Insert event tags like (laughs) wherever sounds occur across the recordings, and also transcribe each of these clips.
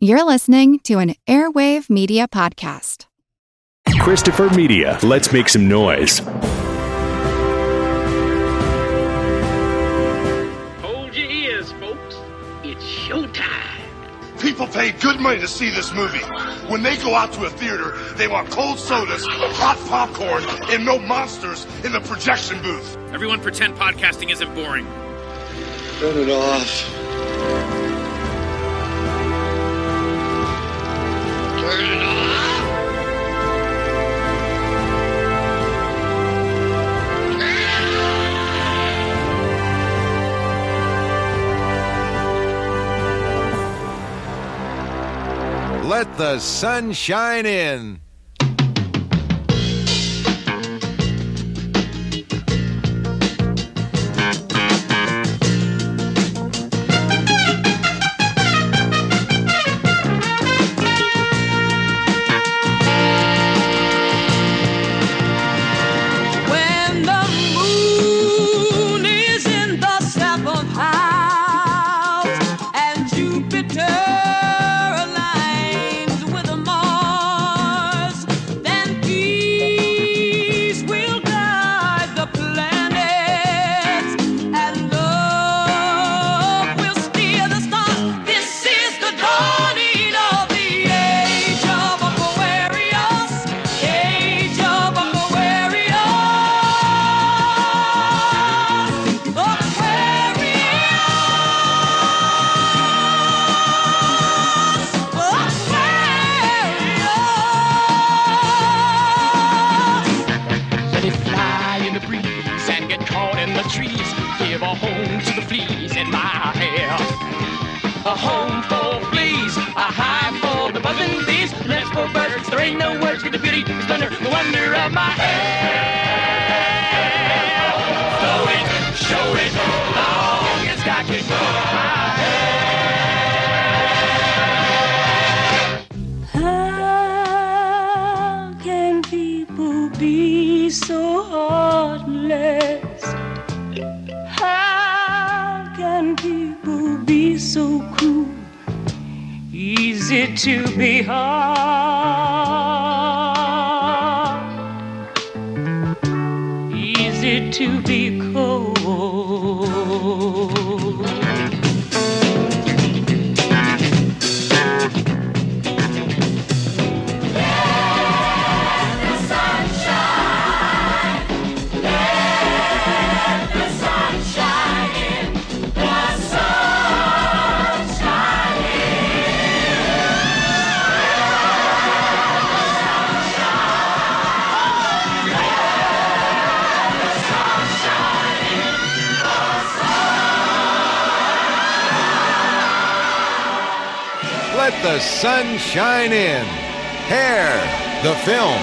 You're listening to an Airwave Media Podcast. Christopher Media, let's make some noise. Hold your ears, folks. It's showtime. People pay good money to see this movie. When they go out to a theater, they want cold sodas, hot popcorn, and no monsters in the projection booth. Everyone pretend podcasting isn't boring. Turn it off. Let the sun shine in. My hair. Blow it, show it, long as I can. My How can people be so heartless? How can people be so cruel? Easy to be hard, Let the in. Hair, the film.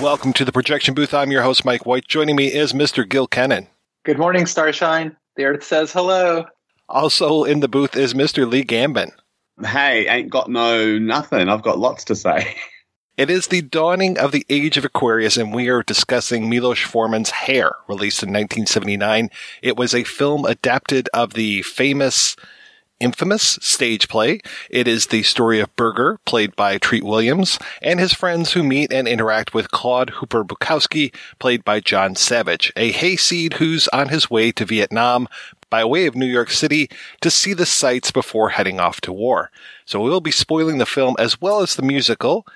Welcome to the projection booth. I'm your host, Mike White. Joining me is Mr. Gil Kenan. Good morning, Starshine. The Earth says hello. Also in the booth is Mr. Lee Gambin. Hey, ain't got no nothing. I've got lots to say. (laughs) It is the dawning of the age of Aquarius, and we are discussing Milos Forman's Hair, released in 1979. It was a film adapted of the famous, infamous stage play. It is the story of Berger, played by Treat Williams, and his friends who meet and interact with Claude Hooper Bukowski, played by John Savage, a hayseed who's on his way to Vietnam by way of New York City to see the sights before heading off to war. So we'll be spoiling the film as well as the musical.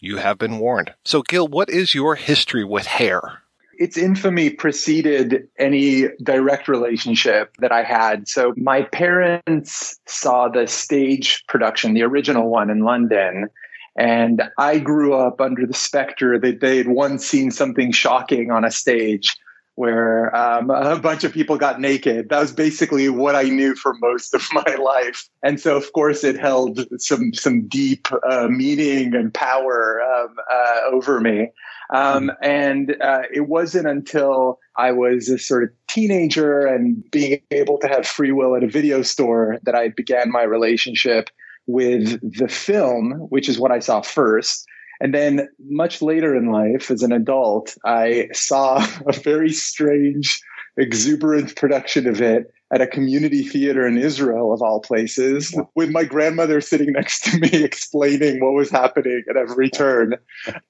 You have been warned. So, Gil, what is your history with hair? Its infamy preceded any direct relationship that I had. So my parents saw the stage production, the original one in London. And I grew up under the specter that they had once seen something shocking on a stage where um, a bunch of people got naked. That was basically what I knew for most of my (laughs) life, and so of course it held some some deep uh, meaning and power um, uh, over me. Um, and uh, it wasn't until I was a sort of teenager and being able to have free will at a video store that I began my relationship with the film, which is what I saw first. And then much later in life, as an adult, I saw (laughs) a very strange exuberant production of it at a community theater in Israel, of all places, with my grandmother sitting next to me (laughs) explaining what was happening at every turn.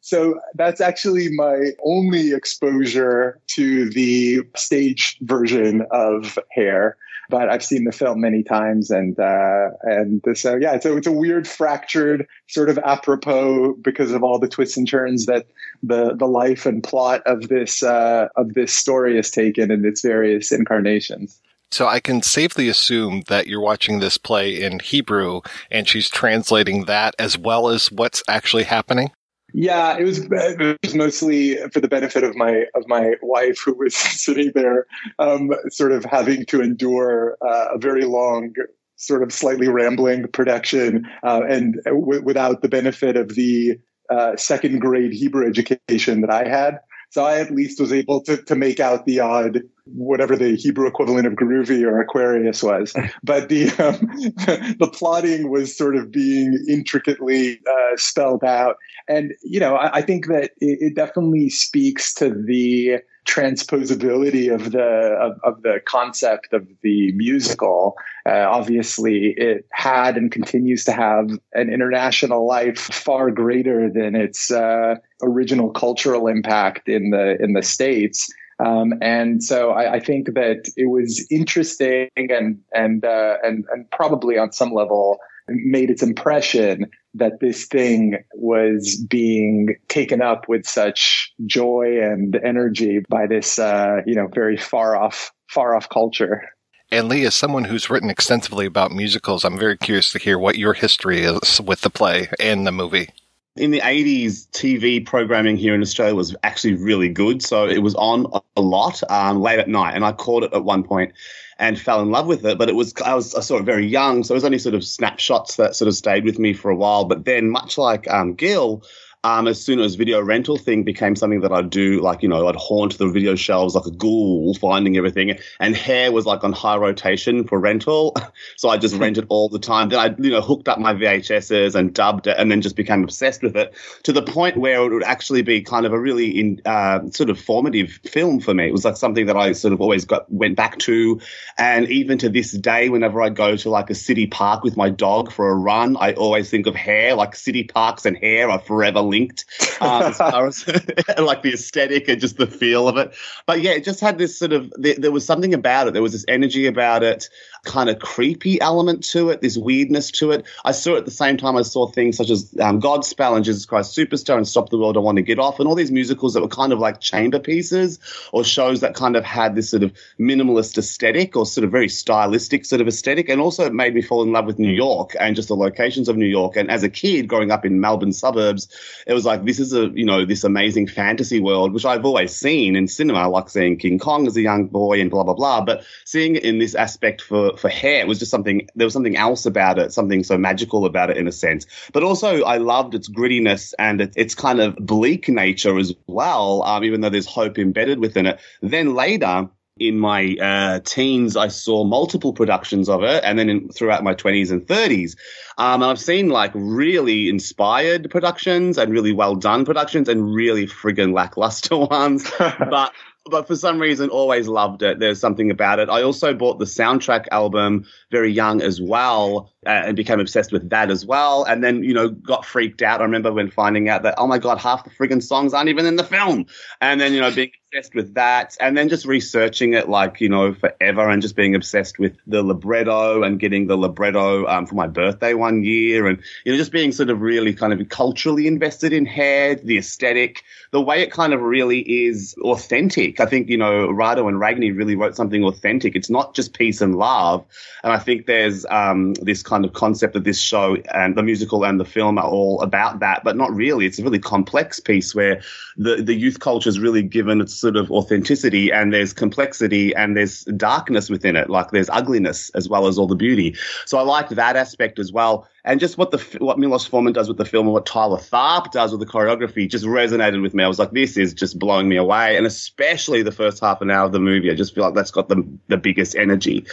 So that's actually my only exposure to the stage version of Hair but I've seen the film many times, and uh, and so yeah, so it's a weird, fractured sort of apropos because of all the twists and turns that the the life and plot of this uh, of this story has taken in its various incarnations. So I can safely assume that you're watching this play in Hebrew and she's translating that as well as what's actually happening. Yeah, it was, it was mostly for the benefit of my of my wife, who was (laughs) sitting there, um, sort of having to endure uh, a very long, sort of slightly rambling production, uh, and w- without the benefit of the uh, second grade Hebrew education that I had. So I at least was able to, to make out the odd, whatever the Hebrew equivalent of Groovy or Aquarius was. (laughs) But the, um, (laughs) the plotting was sort of being intricately uh, spelled out. And, you know, I, I think that it, it definitely speaks to the transposability of the of, of, the concept of the musical. Uh, obviously, it had and continues to have an international life far greater than its uh, original cultural impact in the in the states. Um, and so I, I, think that it was interesting and and uh, and and probably on some level made its impression that this thing was being taken up with such joy and energy by this, uh, you know, very far off, far off culture. And Lee, as someone who's written extensively about musicals, I'm very curious to hear what your history is with the play and the movie. In the 80s, TV programming here in Australia was actually really good. So it was on a lot um, late at night. And I caught it at one point and fell in love with it. But it was I was I saw it very young, so it was only sort of snapshots that sort of stayed with me for a while. But then, much like um, Gil, um, as soon as video rental thing became something that I'd do, like, you know, I'd haunt the video shelves like a ghoul, finding everything. And hair was like on high rotation for rental. (laughs) so I just (laughs) rented all the time. Then I, you know, hooked up my VHSs and dubbed it and then just became obsessed with it to the point where it would actually be kind of a really in, uh, sort of formative film for me. It was like something that I sort of always got, went back to. And even to this day, whenever I go to like a city park with my dog for a run, I always think of hair, like city parks and hair are forever linked um, as far as (laughs) like the aesthetic and just the feel of it. But yeah, it just had this sort of there, there was something about it. There was this energy about it kind of creepy element to it, this weirdness to it. I saw it at the same time I saw things such as um, Godspell and Jesus Christ Superstar and Stop the World I Want to Get Off and all these musicals that were kind of like chamber pieces or shows that kind of had this sort of minimalist aesthetic or sort of very stylistic sort of aesthetic. And also it made me fall in love with New York and just the locations of New York. And as a kid growing up in Melbourne suburbs, it was like, this is a, you know, this amazing fantasy world, which I've always seen in cinema, like seeing King Kong as a young boy and blah, blah, blah. But seeing it in this aspect for for hair. It was just something, there was something else about it, something so magical about it in a sense. But also, I loved its grittiness and its, its kind of bleak nature as well, um, even though there's hope embedded within it. Then later, in my uh, teens, I saw multiple productions of it, and then in, throughout my 20s and 30s. Um, and I've seen like really inspired productions and really well done productions and really friggin' lackluster (laughs) ones. but but for some reason always loved it. There's something about it. I also bought the soundtrack album very young as well and became obsessed with that as well. And then, you know, got freaked out. I remember when finding out that, oh my God, half the friggin' songs aren't even in the film. And then, you know, being obsessed with that and then just researching it like, you know, forever and just being obsessed with the libretto and getting the libretto um, for my birthday one year. And, you know, just being sort of really kind of culturally invested in hair, the aesthetic, the way it kind of really is authentic. I think, you know, Rado and Ragni really wrote something authentic. It's not just peace and love. And I think there's um, this kind of concept of this show and the musical and the film are all about that, but not really. It's a really complex piece where the, the youth culture is really given its sort of authenticity and there's complexity and there's darkness within it. Like there's ugliness as well as all the beauty. So I like that aspect as well and just what the what Milos Forman does with the film and what Twyla Tharp does with the choreography just resonated with me. I was like, this is just blowing me away, and especially the first half an hour of the movie. I just feel like that's got the the biggest energy,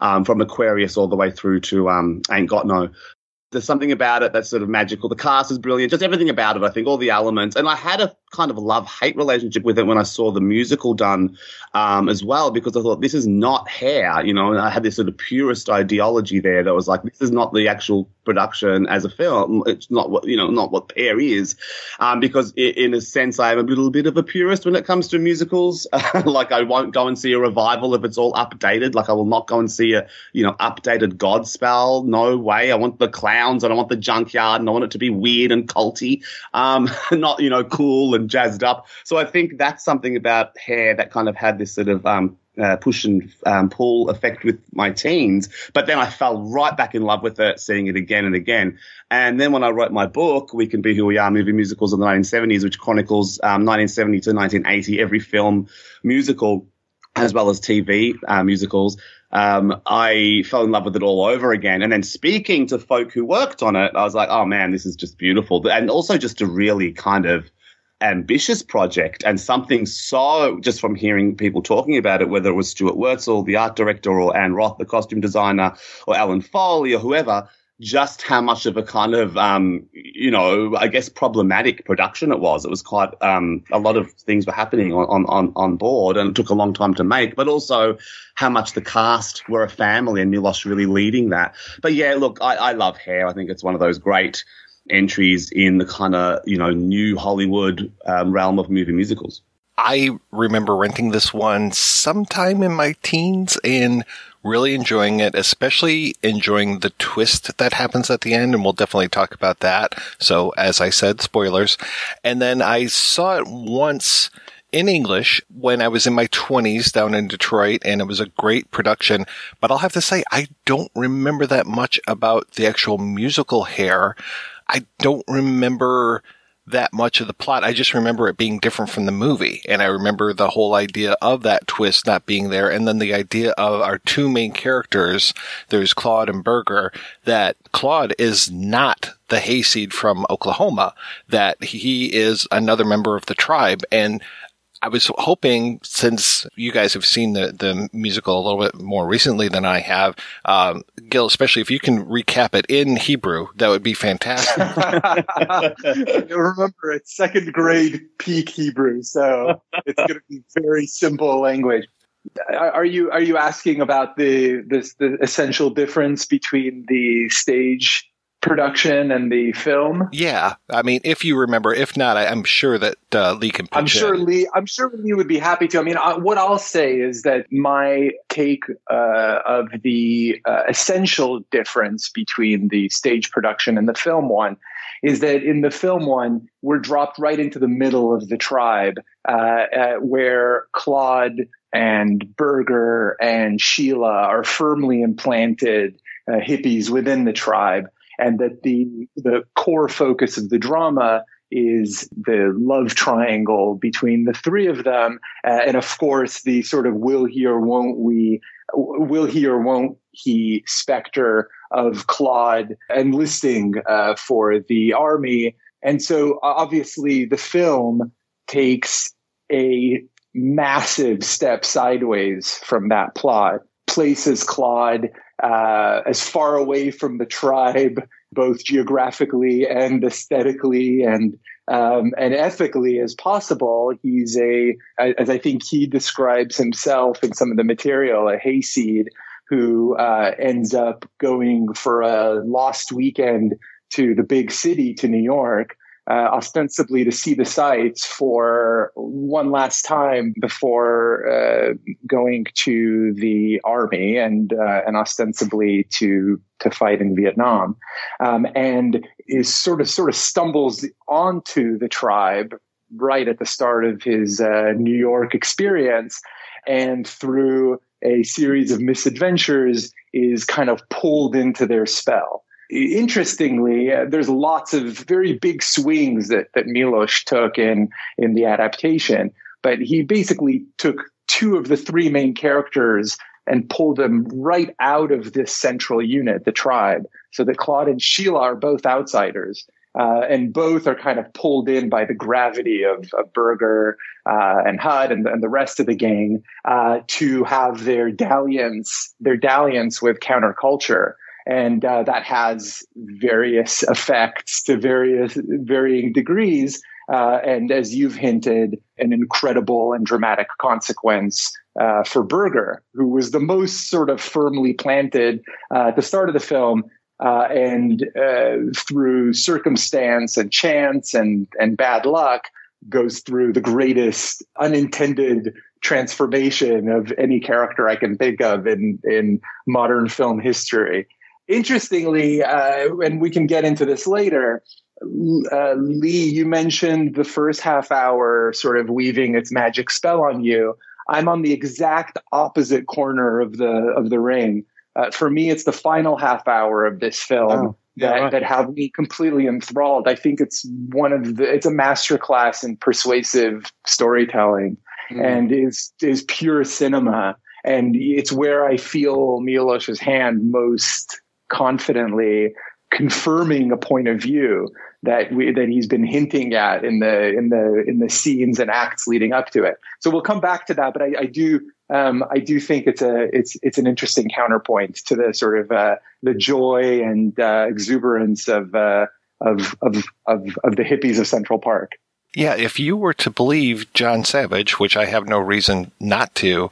um, from Aquarius all the way through to um, Ain't Got No. There's something about it that's sort of magical. The cast is brilliant, just everything about it. I think all the elements, and I had a kind of love hate relationship with it when I saw the musical done um, as well, because I thought this is not hair, you know, and I had this sort of purist ideology there that was like, this is not the actual production as a film. It's not what, you know, not what hair is. Um, because in a sense, I am a little bit of a purist when it comes to musicals. (laughs) like I won't go and see a revival if it's all updated. Like I will not go and see a, you know, updated Godspell. No way. I want the clowns and I want the junkyard and I want it to be weird and culty. Um, (laughs) not, you know, cool and jazzed up. So I think that's something about hair that kind of had this sort of um, uh, push and um, pull effect with my teens. But then I fell right back in love with it, seeing it again and again. And then when I wrote my book, We Can Be Who We Are, Movie Musicals of the 1970s, which chronicles um, 1970 to 1980, every film musical as well as TV uh, musicals. Um, I fell in love with it all over again. And then speaking to folk who worked on it, I was like, oh man, this is just beautiful. And also just to really kind of ambitious project and something so just from hearing people talking about it, whether it was Stuart Wurtzel, the art director, or Anne Roth, the costume designer, or Alan Foley, or whoever, just how much of a kind of, um, you know, I guess problematic production it was. It was quite, um, a lot of things were happening on, on, on board and it took a long time to make, but also how much the cast were a family and Milos really leading that. But yeah, look, I, I love Hair. I think it's one of those great entries in the kind of, you know, new Hollywood um, realm of movie musicals. I remember renting this one sometime in my teens and really enjoying it, especially enjoying the twist that happens at the end. And we'll definitely talk about that. So as I said, spoilers. And then I saw it once in English when I was in my 20s down in Detroit, and it was a great production. But I'll have to say, I don't remember that much about the actual musical hair. I don't remember that much of the plot. I just remember it being different from the movie. And I remember the whole idea of that twist not being there. And then the idea of our two main characters, there's Claude and Berger, that Claude is not the hayseed from Oklahoma, that he is another member of the tribe. And I was hoping, since you guys have seen the, the musical a little bit more recently than I have, um, Gil, especially if you can recap it in Hebrew, that would be fantastic. (laughs) (laughs) Remember, it's second grade peak Hebrew, so it's going to be very simple language. Are you are you asking about the this the essential difference between the stage production and the film. Yeah, I mean, if you remember, if not, I, am sure that uh, Lee can. I'm sure in. Lee. I'm sure Lee would be happy to. I mean, I, what I'll say is that my take uh, of the uh, essential difference between the stage production and the film one is that in the film one, we're dropped right into the middle of the tribe, uh, uh, where Claude and Berger and Sheila are firmly implanted uh, hippies within the tribe and that the the core focus of the drama is the love triangle between the three of them, uh, and of course the sort of will he or won't we, will he or won't he specter of Claude enlisting uh, for the army, and so obviously the film takes a massive step sideways from that plot, places Claude uh, as far away from the tribe, both geographically and aesthetically and um, and ethically as possible. He's a, as I think he describes himself in some of the material, a hayseed who uh, ends up going for a lost weekend to the big city, to New York, uh, ostensibly to see the sights for one last time before uh, going to the army and uh, and ostensibly to to fight in Vietnam, um, and is sort of sort of stumbles onto the tribe right at the start of his uh, New York experience, and through a series of misadventures is kind of pulled into their spell interestingly, uh, there's lots of very big swings that, that Milos took in, in the adaptation, but he basically took two of the three main characters and pulled them right out of this central unit, the tribe, so that Claude and Sheila are both outsiders. Uh, and both are kind of pulled in by the gravity of, of Berger uh, and Hud and, and, the rest of the gang uh, to have their dalliance, their dalliance with counterculture and uh, that has various effects to various varying degrees. uh, and as you've hinted, an incredible and dramatic consequence uh, for Berger, who was the most sort of firmly planted uh, at the start of the film. Uh, and uh, through circumstance and chance and, and bad luck, goes through the greatest unintended transformation of any character I can think of in, in modern film history. Interestingly, uh, and we can get into this later, uh, Lee, you mentioned the first half hour sort of weaving its magic spell on you. I'm on the exact opposite corner of the of the ring. Uh, for me, it's the final half hour of this film Oh, yeah, that, right. that have me completely enthralled. I think it's one of the it's a masterclass in persuasive storytelling Mm. and is is pure cinema. And it's where I feel Milosh's hand most confidently confirming a point of view that we, that he's been hinting at in the in the in the scenes and acts leading up to it. So we'll come back to that, but I, I do um, I do think it's a it's it's an interesting counterpoint to the sort of uh, the joy and uh, exuberance of, uh, of of of of the hippies of Central Park. Yeah, if you were to believe John Savage, which I have no reason not to,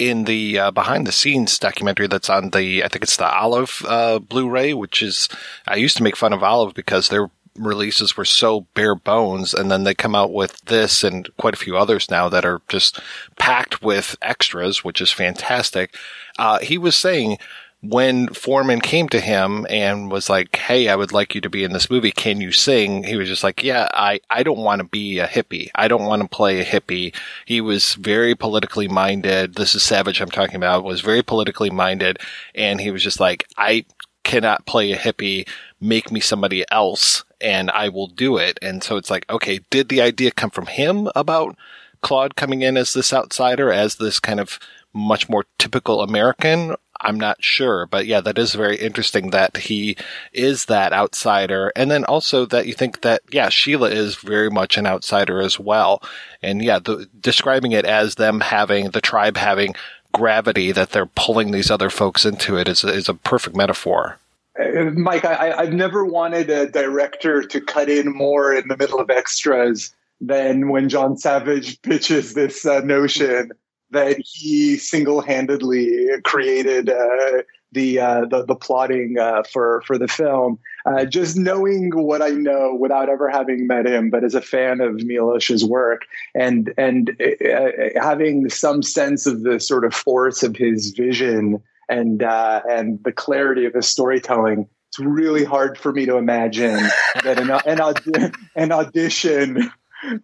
in the uh, behind the scenes documentary that's on the, I think it's the Olive uh, Blu-ray, which is, I used to make fun of Olive because their releases were so bare bones, and then they come out with this and quite a few others now that are just packed with extras, which is fantastic. Uh, he was saying when Forman came to him and was like, Hey, I would like you to be in this movie. Can you sing? He was just like, Yeah, I, I don't want to be a hippie. I don't want to play a hippie. He was very politically minded. This is Savage I'm talking about, was very politically minded. And he was just like, I cannot play a hippie. Make me somebody else and I will do it. And so it's like, okay, did the idea come from him about Claude coming in as this outsider, as this kind of much more typical American? I'm not sure, but yeah, that is very interesting that he is that outsider. And then also that you think that, yeah, Sheila is very much an outsider as well. And yeah, the, describing it as them having, the tribe having gravity that they're pulling these other folks into it is, is a perfect metaphor. Uh, Mike, I, I've never wanted a director to cut in more in the middle of extras than when John Savage (laughs) pitches this uh, notion that he single-handedly created uh, the, uh, the the plotting uh, for for the film. Uh, just knowing what I know without ever having met him, but as a fan of Milosh's work and and uh, having some sense of the sort of force of his vision and uh, and the clarity of his storytelling. It's really hard for me to imagine that an, an, an audition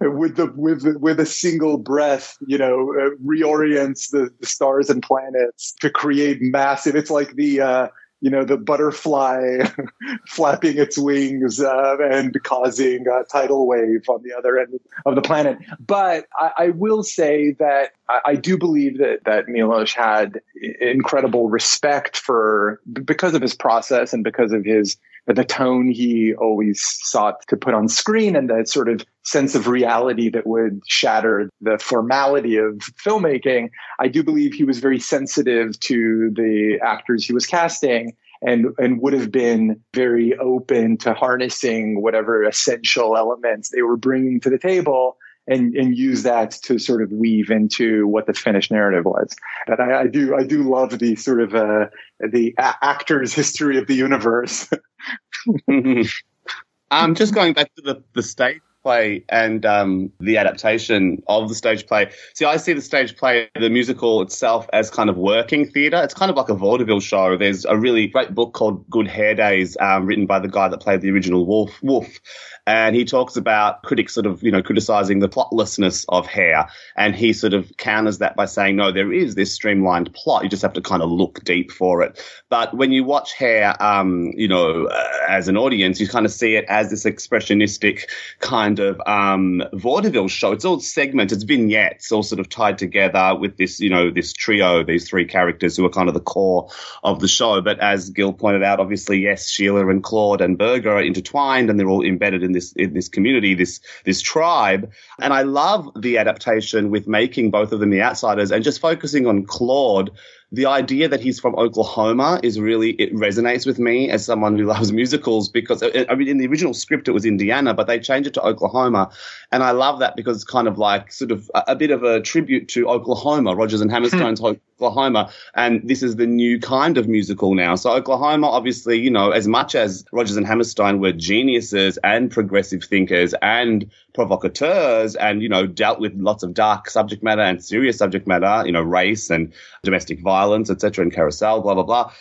with the with with a single breath, you know, uh, reorients the, the stars and planets to create massive. It's like the uh, you know the butterfly (laughs) flapping its wings uh, and causing a tidal wave on the other end of the planet. But I, I will say that I, I do believe that that Milos had incredible respect for because of his process and because of his the tone he always sought to put on screen and the sort of sense of reality that would shatter the formality of filmmaking. I do believe he was very sensitive to the actors he was casting and and would have been very open to harnessing whatever essential elements they were bringing to the table and and use that to sort of weave into what the finished narrative was. But I, I do I do love the sort of uh, the a- actor's history of the universe. (laughs) (laughs) I'm just going back to the, the stage play and um, the adaptation of the stage play. See, I see the stage play, the musical itself, as kind of working theatre. It's kind of like a vaudeville show. There's a really great book called Good Hair Days, um, written by the guy that played the original Wolf. Wolf. And he talks about critics sort of, you know, criticizing the plotlessness of hair. And he sort of counters that by saying, no, there is this streamlined plot. You just have to kind of look deep for it. But when you watch hair, um, you know, uh, as an audience, you kind of see it as this expressionistic kind of um, vaudeville show. It's all segments, it's vignettes, all sort of tied together with this, you know, this trio, these three characters who are kind of the core of the show. But as Gil pointed out, obviously, yes, Sheila and Claude and Berger are intertwined and they're all embedded in this in this community, this this tribe. And I love the adaptation with making both of them the outsiders and just focusing on Claude the idea that he's from Oklahoma is really it resonates with me as someone who loves musicals because uh, I mean in the original script it was Indiana but they changed it to Oklahoma. And I love that because it's kind of like sort of a, a bit of a tribute to Oklahoma Rodgers and (laughs) Hammerstein's Oklahoma and this is the new kind of musical now. So Oklahoma obviously you know as much as Rodgers and Hammerstein were geniuses and progressive thinkers and provocateurs and you know dealt with lots of dark subject matter and serious subject matter you know race and domestic violence etc and carousel blah blah blah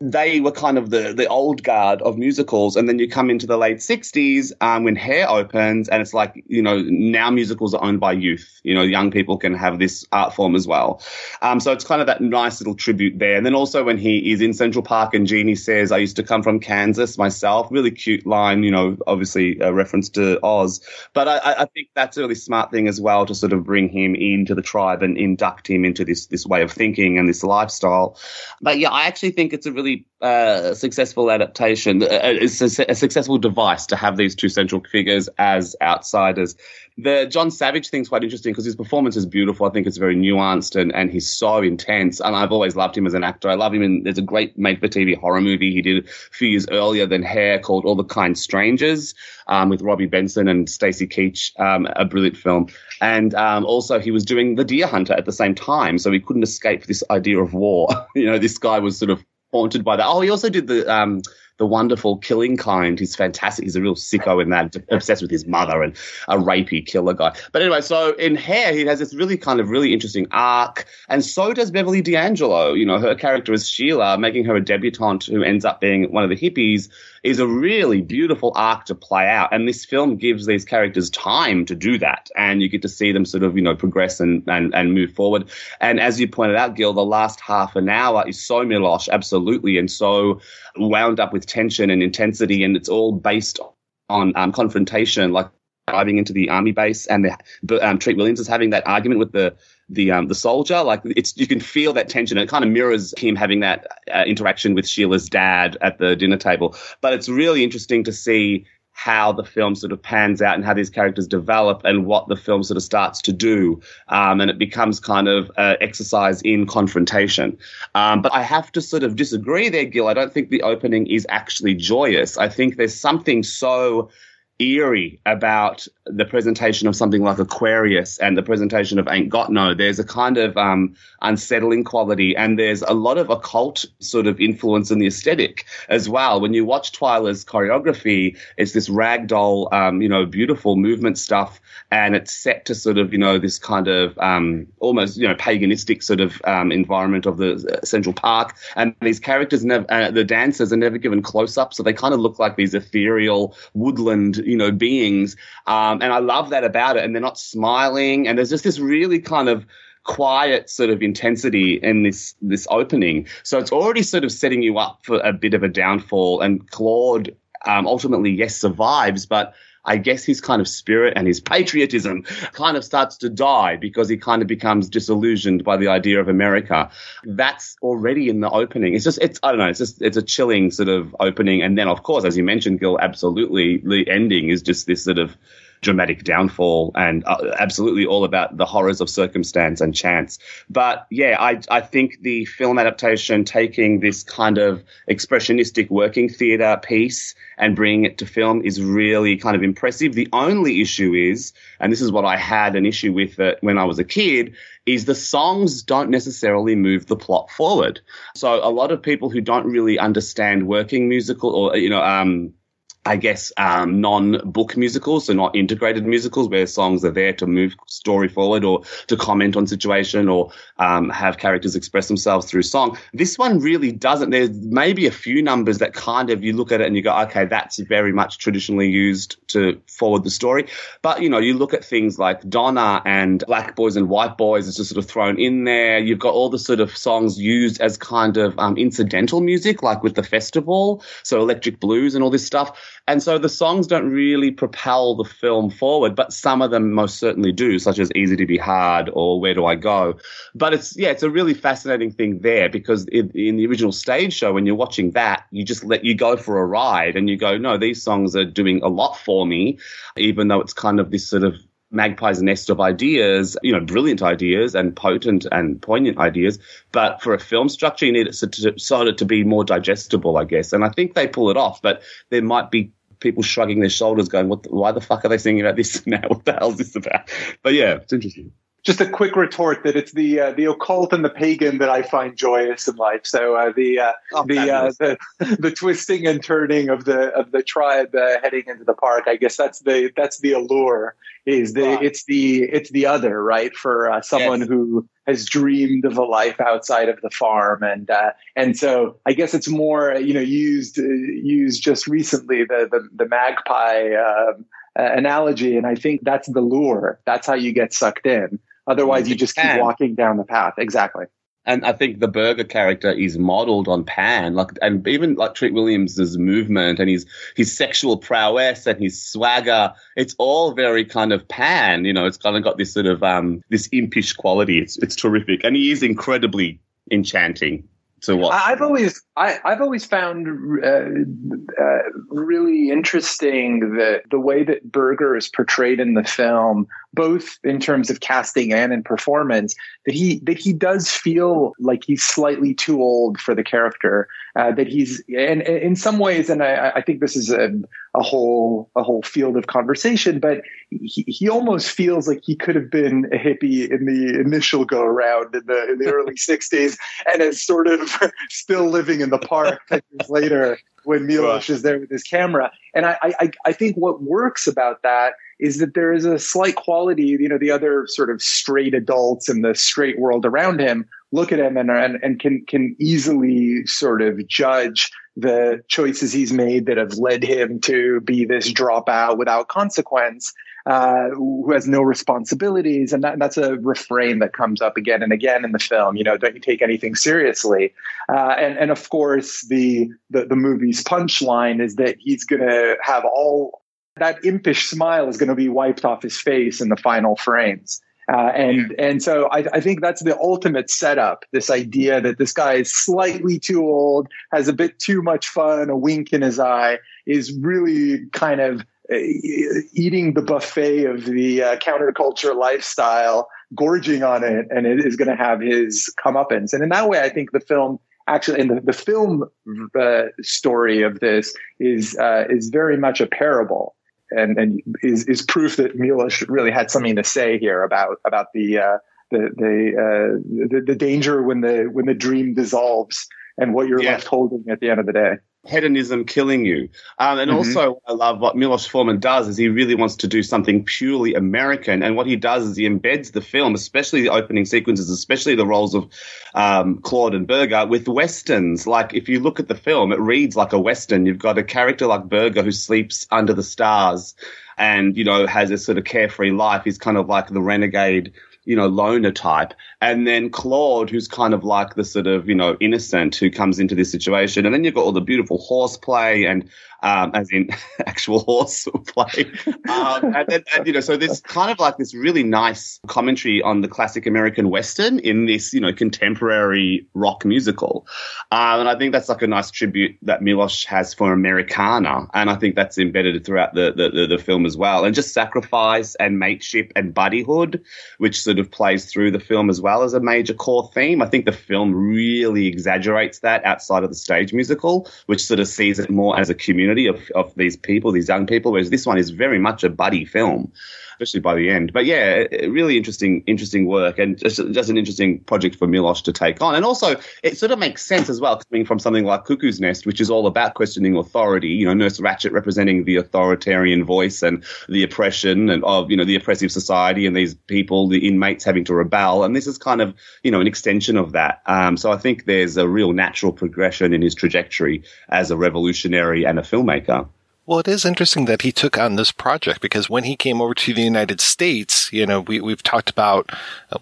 they were kind of the the old guard of musicals, and then you come into the late '60s um, when Hair opens, and it's like you know now musicals are owned by youth. You know, young people can have this art form as well. Um, so it's kind of that nice little tribute there. And then also when he is in Central Park and Jeannie says, "I used to come from Kansas myself," really cute line. You know, obviously a reference to Oz, but I, I think that's a really smart thing as well to sort of bring him into the tribe and induct him into this this way of thinking and this lifestyle. But yeah, I actually think it's a really uh, successful adaptation. Uh, it's a, a, successful device to have these two central figures as outsiders. The John Savage thing's quite interesting because his performance is beautiful. I think it's very nuanced and, and he's so intense. And I've always loved him as an actor. I love him in there's a great made for TV horror movie he did a few years earlier than Hair called All the Kind Strangers um, with Robby Benson and Stacy Keach, um, a brilliant film. And um, also he was doing The Deer Hunter at the same time, so he couldn't escape this idea of war. (laughs) you know, this guy was sort of haunted by that. Oh, he also did the um, the wonderful killing kind. He's fantastic. He's a real sicko in that, obsessed with his mother and a rapey killer guy. But anyway, so in Hair, he has this really kind of really interesting arc, and so does Beverly D'Angelo. You know, her character is Sheila, making her a debutante who ends up being one of the hippies is a really beautiful arc to play out. And this film gives these characters time to do that. And you get to see them sort of, you know, progress and, and, and move forward. And as you pointed out, Gil, the last half an hour is so Milosh, absolutely, and so wound up with tension and intensity. And it's all based on um, confrontation, like driving into the army base and the, um, Treat Williams is having that argument with the the um, the soldier. Like it's you can feel that tension. It kind of mirrors him having that uh, interaction with Sheila's dad at the dinner table. But it's really interesting to see how the film sort of pans out and how these characters develop and what the film sort of starts to do. Um, and it becomes kind of uh, exercise in confrontation. Um, but I have to sort of disagree there, Gil. I don't think the opening is actually joyous. I think there's something so eerie about the presentation of something like Aquarius and the presentation of Ain't Got No. There's a kind of um, unsettling quality, and there's a lot of occult sort of influence in the aesthetic as well. When you watch Twyla's choreography, it's this ragdoll, um, you know, beautiful movement stuff, and it's set to sort of, you know, this kind of um, almost, you know, paganistic sort of um, environment of the uh, Central Park. And these characters, never, uh, the dancers, are never given close up, so they kind of look like these ethereal woodland you know, beings. Um, and I love that about it. And they're not smiling. And there's just this really kind of quiet sort of intensity in this this opening. So it's already sort of setting you up for a bit of a downfall. And Claude um, ultimately, yes, survives, but I guess his kind of spirit and his patriotism kind of starts to die because he kind of becomes disillusioned by the idea of America. That's already in the opening. It's just, it's, I don't know, it's just, it's a chilling sort of opening. And then, of course, as you mentioned, Gil, absolutely, the ending is just this sort of dramatic downfall and uh, absolutely all about the horrors of circumstance and chance. But yeah, I, I think the film adaptation taking this kind of expressionistic working theatre piece and bringing it to film is really kind of impressive. The only issue is, and this is what I had an issue with it when I was a kid, is the songs don't necessarily move the plot forward. So a lot of people who don't really understand working musical or, you know, um, I guess, um, non-book musicals, so not integrated musicals where songs are there to move story forward or to comment on situation or um, have characters express themselves through song. This one really doesn't. There's maybe a few numbers that kind of you look at it and you go, okay, that's very much traditionally used to forward the story. But you know, you look at things like Donna and Black Boys and White Boys is just sort of thrown in there. You've got all the sort of songs used as kind of um, incidental music, like with the festival, so electric blues and all this stuff and so the songs don't really propel the film forward, but some of them most certainly do, such as Easy to Be Hard or Where Do I Go? But it's, yeah, it's a really fascinating thing there because in, in the original stage show, when you're watching that, you just let you go for a ride and you go, no, these songs are doing a lot for me, even though it's kind of this sort of Magpie's nest of ideas, you know, brilliant ideas and potent and poignant ideas. But for a film structure, you need it sort of to be more digestible, I guess. And I think they pull it off, but there might be people shrugging their shoulders going, what, the, why the fuck are they singing about this (laughs) now? What the hell is this about? But yeah, it's interesting just a quick retort that it's the uh, the occult and the pagan that I find joyous in life. So uh, the uh, oh, the, uh, the (laughs) the twisting and turning of the of the tribe uh, heading into the park. I guess that's the that's the allure. Is the wow. it's the it's the other right for uh, someone yes. who has dreamed of a life outside of the farm and and so I guess it's more you know used used just recently the the, the magpie. Um, analogy and i think that's the lure that's how you get sucked in Otherwise, you just keep walking down the path. Exactly. And I think the Berger character is modeled on Pan, like, and even like Treat Williams's movement and his his sexual prowess and his swagger. It's all very kind of Pan. You know, it's kind of got this sort of um this impish quality. It's it's terrific, and he is incredibly enchanting to watch. I've always I, have always found uh, uh, really interesting the the way that Berger is portrayed in the film, both in terms of casting and in performance. That he that he does feel like he's slightly too old for the character. Uh, that he's and, and, in some ways, and I, I think this is a, a whole a whole field of conversation, but he, he almost feels like he could have been a hippie in the initial go around in the in the early (laughs) '60s, and is sort of (laughs) still living in the park (laughs) later when Milos is there with his camera. And I, I, I think what works about that is that there is a slight quality, you know, the other sort of straight adults in the straight world around him look at him and, and, and can, can easily sort of judge the choices he's made that have led him to be this dropout without consequence uh, who has no responsibilities, and, that, that's a refrain that comes up again and again in the film. You know, don't you take anything seriously? Uh, and and of course, the the, the movie's punchline is that he's going to have all that impish smile is going to be wiped off his face in the final frames. Uh, and and so I, I, think that's the ultimate setup. This idea that this guy is slightly too old, has a bit too much fun, a wink in his eye, is really kind of uh, eating the buffet of the uh, counterculture lifestyle, gorging on it, and it is going to have his comeuppance. And in that way, I think the film actually, and the, the film uh, story of this is uh, is very much a parable. And, and is, is proof that Milos really had something to say here about about the uh, the the, uh, the, the danger when the when the dream dissolves and what you're yeah. left holding at the end of the day hedonism killing you. Um, and mm-hmm. also, I love what Milos Forman does is he really wants to do something purely American. And what he does is he embeds the film, especially the opening sequences, especially the roles of um, Claude and Berger, with westerns. Like if you look at the film, it reads like a western. You've got a character like Berger who sleeps under the stars and you know has a sort of carefree life. He's kind of like the renegade you know, loner type. And then Claude, who's kind of like the sort of, you know, innocent who comes into this situation. And then you've got all the beautiful horseplay and um, as in (laughs) actual horse play. Um, and, then, and, you know, so there's kind of like this really nice commentary on the classic American Western in this, you know, contemporary rock musical. Um, and I think that's like a nice tribute that Milos has for Americana. And I think that's embedded throughout the, the, the, the film as well. And just sacrifice and mateship and buddyhood, which sort of plays through the film as well as a major core theme. I think the film really exaggerates that outside of the stage musical, which sort of sees it more as a community community of, of these people, these young people, whereas this one is very much a buddy film, especially by the end. But yeah, really interesting, interesting work and just, just an interesting project for Milosh to take on. And also, it sort of makes sense as well, coming from something like Cuckoo's Nest, which is all about questioning authority. You know, Nurse Ratched representing the authoritarian voice and the oppression and of, you know, the oppressive society and these people, the inmates having to rebel. And this is kind of, you know, an extension of that. Um, so I think there's a real natural progression in his trajectory as a revolutionary and a filmmaker. Well, it is interesting that he took on this project because when he came over to the United States, you know, we, we've talked about,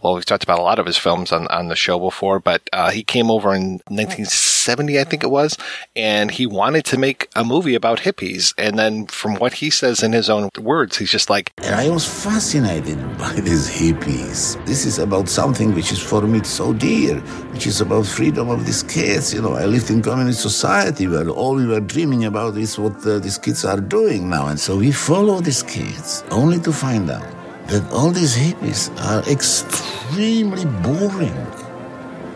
well, we've talked about a lot of his films on, on the show before, but uh, he came over in 1970, I think it was, and he wanted to make a movie about hippies. And then from what he says in his own words, he's just like, and I was fascinated by these hippies. This is about something which is for me so dear, which is about freedom of these kids. You know, I lived in communist society where all we were dreaming about is what uh, these kids kids are doing now. And so we follow these kids only to find out that all these hippies are extremely boring.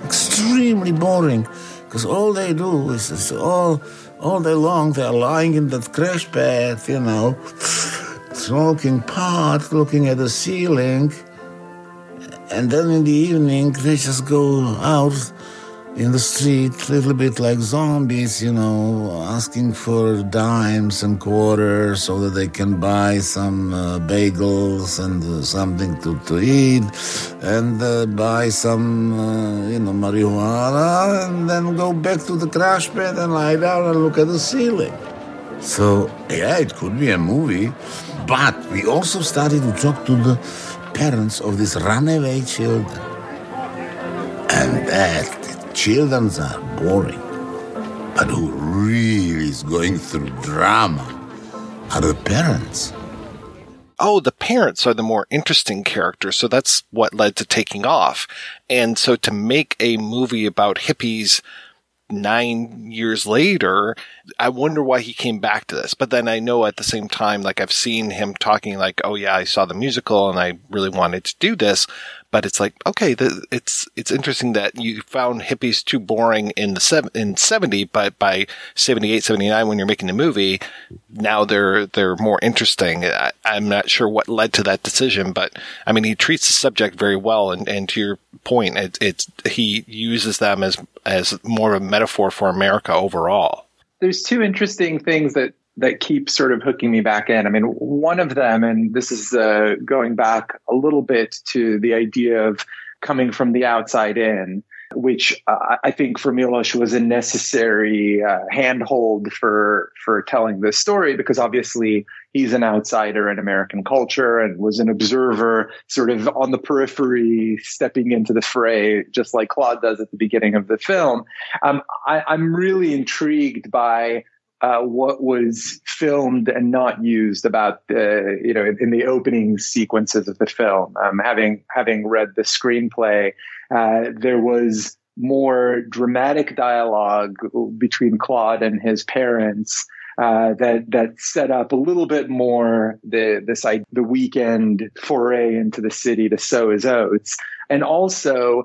Extremely boring. Because all they do is, is all, all day long they're lying in that crash pad, you know, smoking pot, looking at the ceiling. And then in the evening they just go out in the street, little bit like zombies, you know, asking for dimes and quarters so that they can buy some uh, bagels and uh, something to, to eat, and uh, buy some, uh, you know, marijuana, and then go back to the crash pad and lie down and look at the ceiling. So, yeah, it could be a movie, but we also started to talk to the parents of these runaway children. And that children are boring. But who really is going through drama are the parents. Oh, the parents are the more interesting characters. So that's what led to taking off. And so to make a movie about hippies nine years later, I wonder why he came back to this. But then I know at the same time, like I've seen him talking like, oh yeah, I saw the musical and I really wanted to do this. But it's like, okay, the, it's, it's interesting that you found hippies too boring in the seven, in 70, but by 78, 79, when you're making the movie, now they're, they're more interesting. I, I'm not sure what led to that decision, but I mean, he treats the subject very well. And, and to your point, it, it's, he uses them as, as more of a metaphor for America overall. There's two interesting things that that keep sort of hooking me back in. I mean, one of them, and this is uh, going back a little bit to the idea of coming from the outside in, which uh, I think for Milos was a necessary uh, handhold for for telling this story because obviously he's an outsider in American culture and was an observer, sort of on the periphery, stepping into the fray, just like Claude does at the beginning of the film. Um, I, I'm really intrigued by uh, what was filmed and not used about the you know in, the opening sequences of the film. Um, having having read the screenplay, uh, there was more dramatic dialogue between Claude and his parents. Uh, that that set up a little bit more the this the weekend foray into the city to sow his oats, and also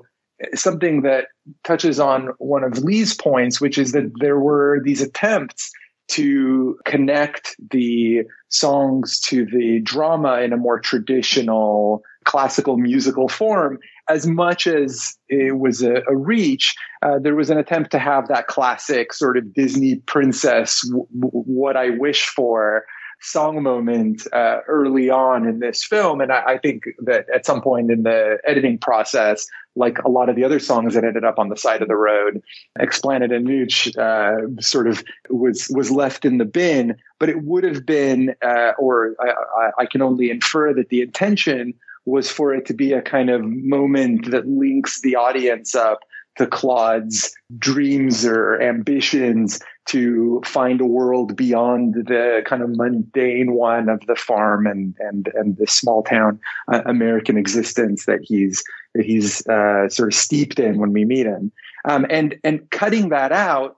something that touches on one of Lee's points, which is that there were these attempts to connect the songs to the drama in a more traditional classical musical form. As much as it was a, a reach, uh, there was an attempt to have that classic sort of Disney princess, w- what I wish for song moment uh, early on in this film. And I, I, think that at some point in the editing process, like a lot of the other songs that ended up on the side of the road, Exanaplanetooch uh, sort of was was left in the bin. But it would have been, uh, or I, I can only infer that the intention was for it to be a kind of moment that links the audience up to Claude's dreams or ambitions to find a world beyond the kind of mundane one of the farm and and and the small town uh, American existence that he's that he's uh, sort of steeped in when we meet him. Um, and and cutting that out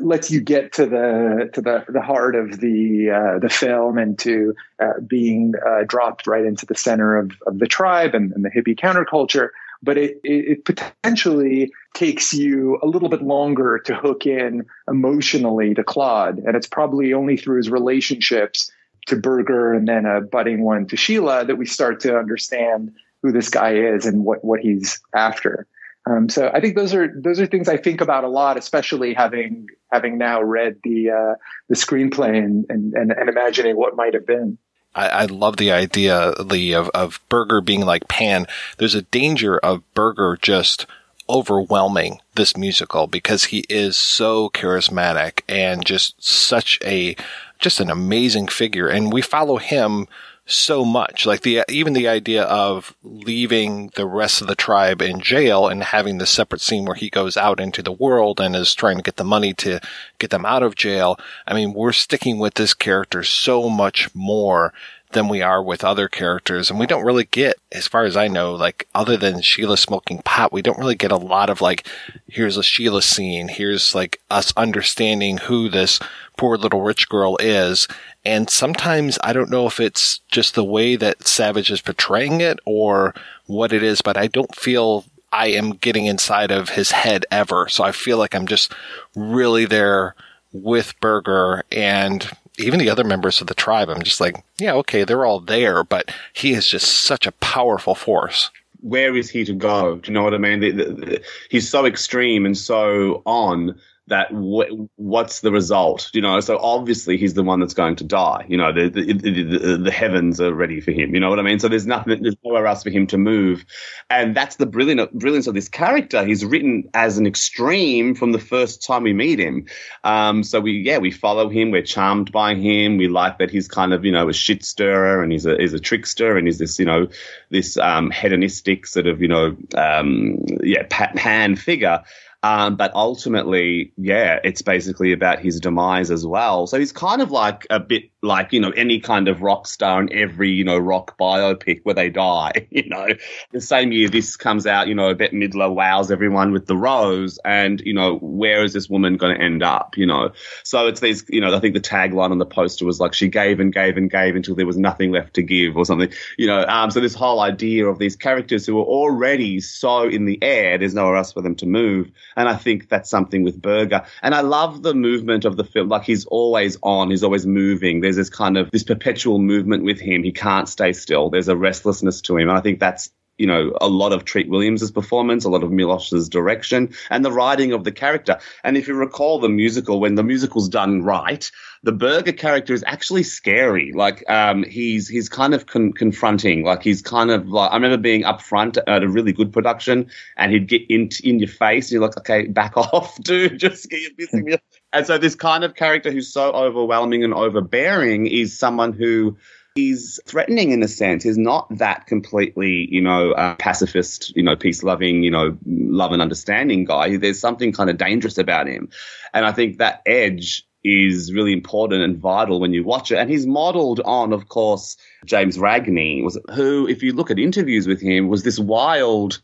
lets you get to the to the the heart of the uh, the film and to uh, being uh, dropped right into the center of, of the tribe and, and the hippie counterculture but it, it, potentially takes you a little bit longer to hook in emotionally to Claude. And it's probably only through his relationships to Berger and then a budding one to Sheila that we start to understand who this guy is and what, what he's after. Um, so I think those are those are things I think about a lot, especially having having now read the uh, the screenplay and, and, and, and imagining what might have been. I, I love the idea, Lee, of, of Berger being like Pan. There's a danger of Berger just overwhelming this musical because he is so charismatic and just such a, just an amazing figure. And we follow him so much. Like the, even the idea of leaving the rest of the tribe in jail and having the separate scene where he goes out into the world and is trying to get the money to get them out of jail. I mean, we're sticking with this character so much more than we are with other characters. And we don't really get, as far as I know, like other than Sheila smoking pot, we don't really get a lot of like, here's a Sheila scene. Here's like us understanding who this poor little rich girl is. And sometimes I don't know if it's just the way that Savage is portraying it or what it is, but I don't feel I am getting inside of his head ever. So I feel like I'm just really there with Berger and even the other members of the tribe. I'm just like, yeah, okay, they're all there, but he is just such a powerful force. Where is he to go? Do you know what I mean? The, the, the, he's so extreme and so on that w- what's the result? You know, so obviously he's the one that's going to die. You know, the, the, the, the, heavens are ready for him. You know what I mean? So there's nothing, there's nowhere else for him to move, and that's the brilliant brilliance of this character. He's written as an extreme from the first time we meet him. Um, so we, yeah, we follow him. We're charmed by him. We like that he's kind of, you know, a shit stirrer and he's a he's a trickster and he's this, you know, this um, hedonistic sort of, you know, um, yeah, pan figure. Um, but ultimately, yeah, it's basically about his demise as well. So he's kind of like a bit like, you know, any kind of rock star in every, you know, rock biopic where they die, (laughs) you know. The same year this comes out, you know, Bette Midler wows everyone with the rose and, you know, where is this woman going to end up, you know? So it's these, you know, I think the tagline on the poster was like, she gave and gave and gave until there was nothing left to give or something, you know. Um, so this whole idea of these characters who are already so in the air, there's nowhere else for them to move and I think that's something with Berger. And I love the movement of the film. Like he's always on, he's always moving. There's this kind of this perpetual movement with him. He can't stay still. There's a restlessness to him. And I think that's you know, a lot of Treat Williams' performance, a lot of Milosh's direction, and the writing of the character. And if you recall the musical, when the musical's done right, the Berger character is actually scary. Like, um, he's he's kind of con- confronting. Like, he's kind of like I remember being up front at a really good production, and he'd get in in your face, and you're like, okay, back (laughs) off, dude, just get your me. And so this kind of character who's so overwhelming and overbearing is someone who he's threatening in a sense. He's not that completely, you know, pacifist, you know, peace loving, you know, love and understanding guy. There's something kind of dangerous about him. And I think that edge is really important and vital when you watch it. And he's modeled on, of course, James Ragni, who, if you look at interviews with him, was this wild,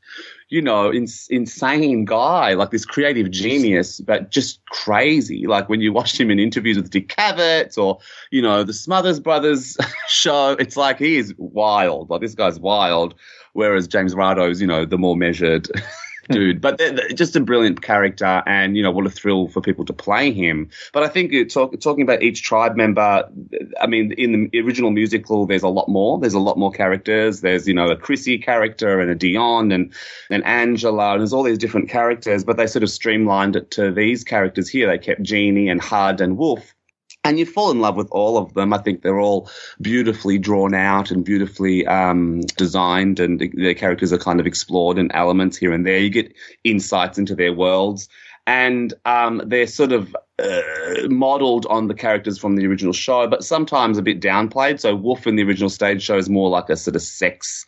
you know, in, insane guy, like this creative genius, but just crazy. Like when you watched him in interviews with Dick Cavett or, you know, the Smothers Brothers (laughs) show, it's like he is wild. Like this guy's wild. Whereas James Rado is, you know, the more measured (laughs) Hmm. dude. But just a brilliant character, and you know what a thrill for people to play him. But I think talk, talking about each tribe member, I mean, in the original musical, there's a lot more. There's a lot more characters. There's you know a Chrissy character and a Dion and and Angela, and there's all these different characters. But they sort of streamlined it to these characters here. They kept Jeannie and Hud and Wolf and you fall in love with all of them. I think they're all beautifully drawn out and beautifully um, designed, and their characters are kind of explored in elements here and there. You get insights into their worlds, and um, they're sort of uh, modeled on the characters from the original show, but sometimes a bit downplayed. So Wolf in the original stage show is more like a sort of sex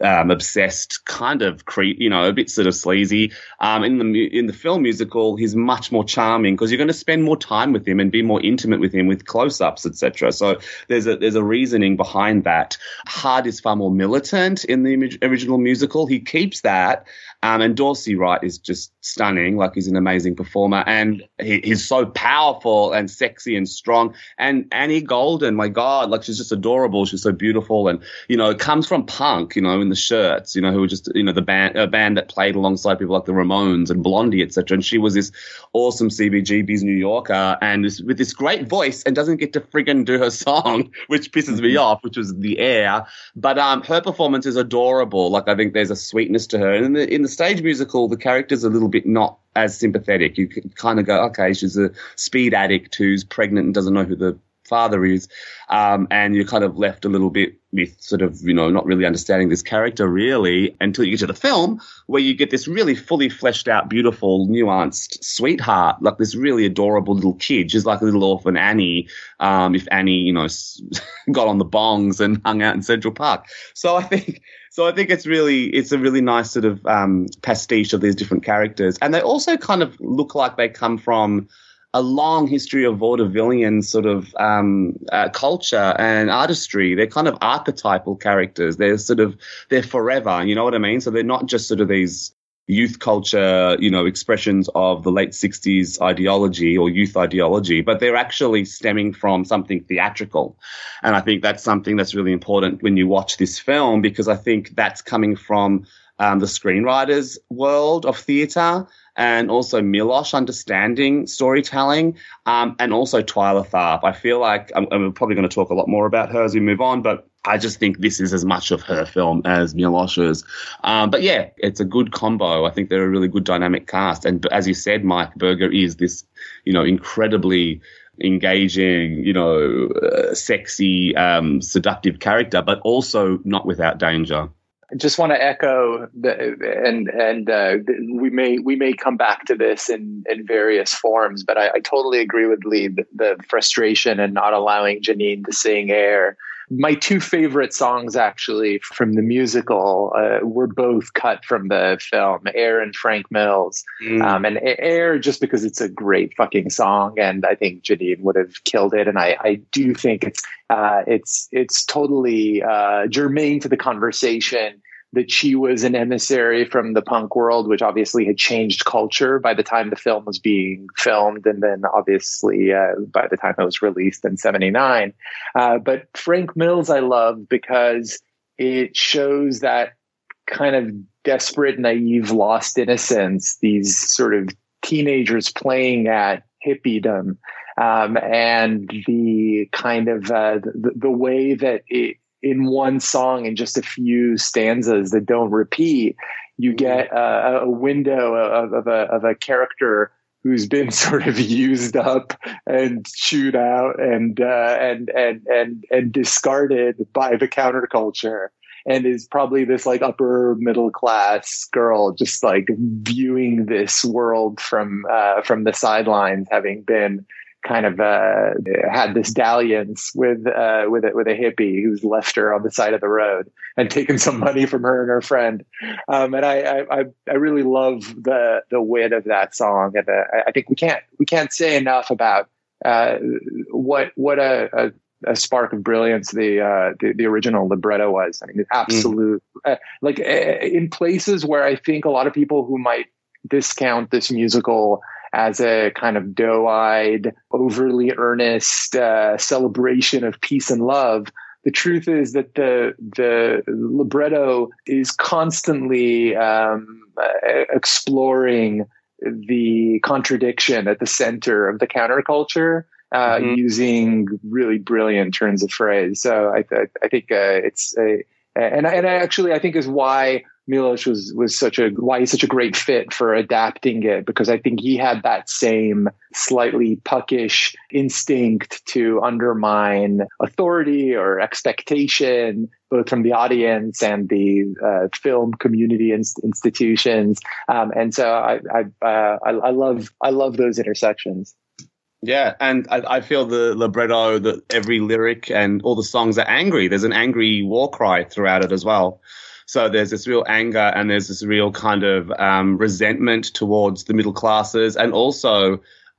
um, obsessed, kind of creep, you know, a bit sort of sleazy. Um, in the in the film musical, he's much more charming because you're going to spend more time with him and be more intimate with him with close-ups, etc. So there's a there's a reasoning behind that. Hud is far more militant in the original musical. He keeps that, um, and Dorsey Wright is just stunning. Like he's an amazing performer, and he, he's so powerful and sexy and strong. And Annie Golden, my God, like she's just adorable. She's so beautiful, and you know, comes from punk. You know, in the shirts. You know, who were just you know the band a band that played alongside people like the Ramones and Blondie, etc. And she was this awesome CBGB's New Yorker, and this, with this great voice, and doesn't get to friggin' do her (laughs) song, which pisses me off, which was the air. But um, her performance is adorable. Like I think there's a sweetness to her, and in the in the stage musical, the character's a little bit not as sympathetic. You kind of go, okay, she's a speed addict who's pregnant and doesn't know who the father is, um, and you're kind of left a little bit with sort of you know not really understanding this character really until you get to the film where you get this really fully fleshed out, beautiful, nuanced sweetheart, like this really adorable little kid. She's like a little orphan Annie, um, if Annie you know (laughs) got on the bongs and hung out in Central Park. So I think. So I think it's really it's a really nice sort of um, pastiche of these different characters, and they also kind of look like they come from a long history of vaudevillian sort of um, uh, culture and artistry. They're kind of archetypal characters. They're sort of they're forever. You know what I mean? So they're not just sort of these youth culture, you know, expressions of the late 60s ideology or youth ideology, but they're actually stemming from something theatrical. And I think that's something that's really important when you watch this film because I think that's coming from um, the screenwriters world of theatre and also Milosh understanding storytelling, um, and also Twyla Tharp. I feel like I'm, I'm probably going to talk a lot more about her as we move on, but I just think this is as much of her film as Milosh's. Um, but yeah, it's a good combo. I think they're a really good dynamic cast. And as you said, Mike Berger is this, you know, incredibly engaging, you know, uh, sexy, um, seductive character, but also not without danger. I just want to echo the, and and uh, we may we may come back to this in in various forms, but I, I totally agree with Lee the, the frustration and not allowing Janine to sing air my two favorite songs, actually, from the musical, uh, were both cut from the film Air and Frank Mills. Mm. Um, and Air, just because it's a great fucking song, and I think Janine would have killed it. And I, I do think it's uh, it's it's totally uh, germane to the conversation that she was an emissary from the punk world, which obviously had changed culture by the time the film was being filmed, and then obviously uh, by the time it was released in '79. Uh, but Frank Mills, I love because it shows that kind of desperate, naive, lost innocence. These sort of teenagers playing at hippiedom. Um, and the kind of uh, the, the way that it in one song in just a few stanzas that don't repeat, you mm-hmm. get a, a window of, of, a, of a character who's been (laughs) sort of used up and chewed out and uh, and and and and discarded by the counterculture and is probably this like upper middle class girl just like viewing this world from uh, from the sidelines having been kind of uh, had this dalliance with uh, with a, with a hippie who's left her on the side of the road and taken some money from her and her friend. Um, and I, I I really love the the wit of that song, and uh, I think we can't we can't say enough about uh, what what a, a a spark of brilliance the, uh, the, the original libretto was. I mean, absolute mm. uh, like uh, in places where I think a lot of people who might discount this musical as a kind of doe-eyed, overly earnest uh, celebration of peace and love. The truth is that the the libretto is constantly um, exploring the contradiction at the center of the counterculture uh, mm-hmm. using really brilliant turns of phrase. So I, th- I think uh, it's a, and and I actually I think is why Milos was was such a why he's such a great fit for adapting it because I think he had that same slightly puckish instinct to undermine authority or expectation both from the audience and the uh, film community inst- institutions um, and so I I, uh, I I love I love those intersections. Yeah, and I, I, feel the libretto, that every lyric and all the songs are angry. There's an angry war cry throughout it as well. So there's this real anger and there's this real kind of um, resentment towards the middle classes and also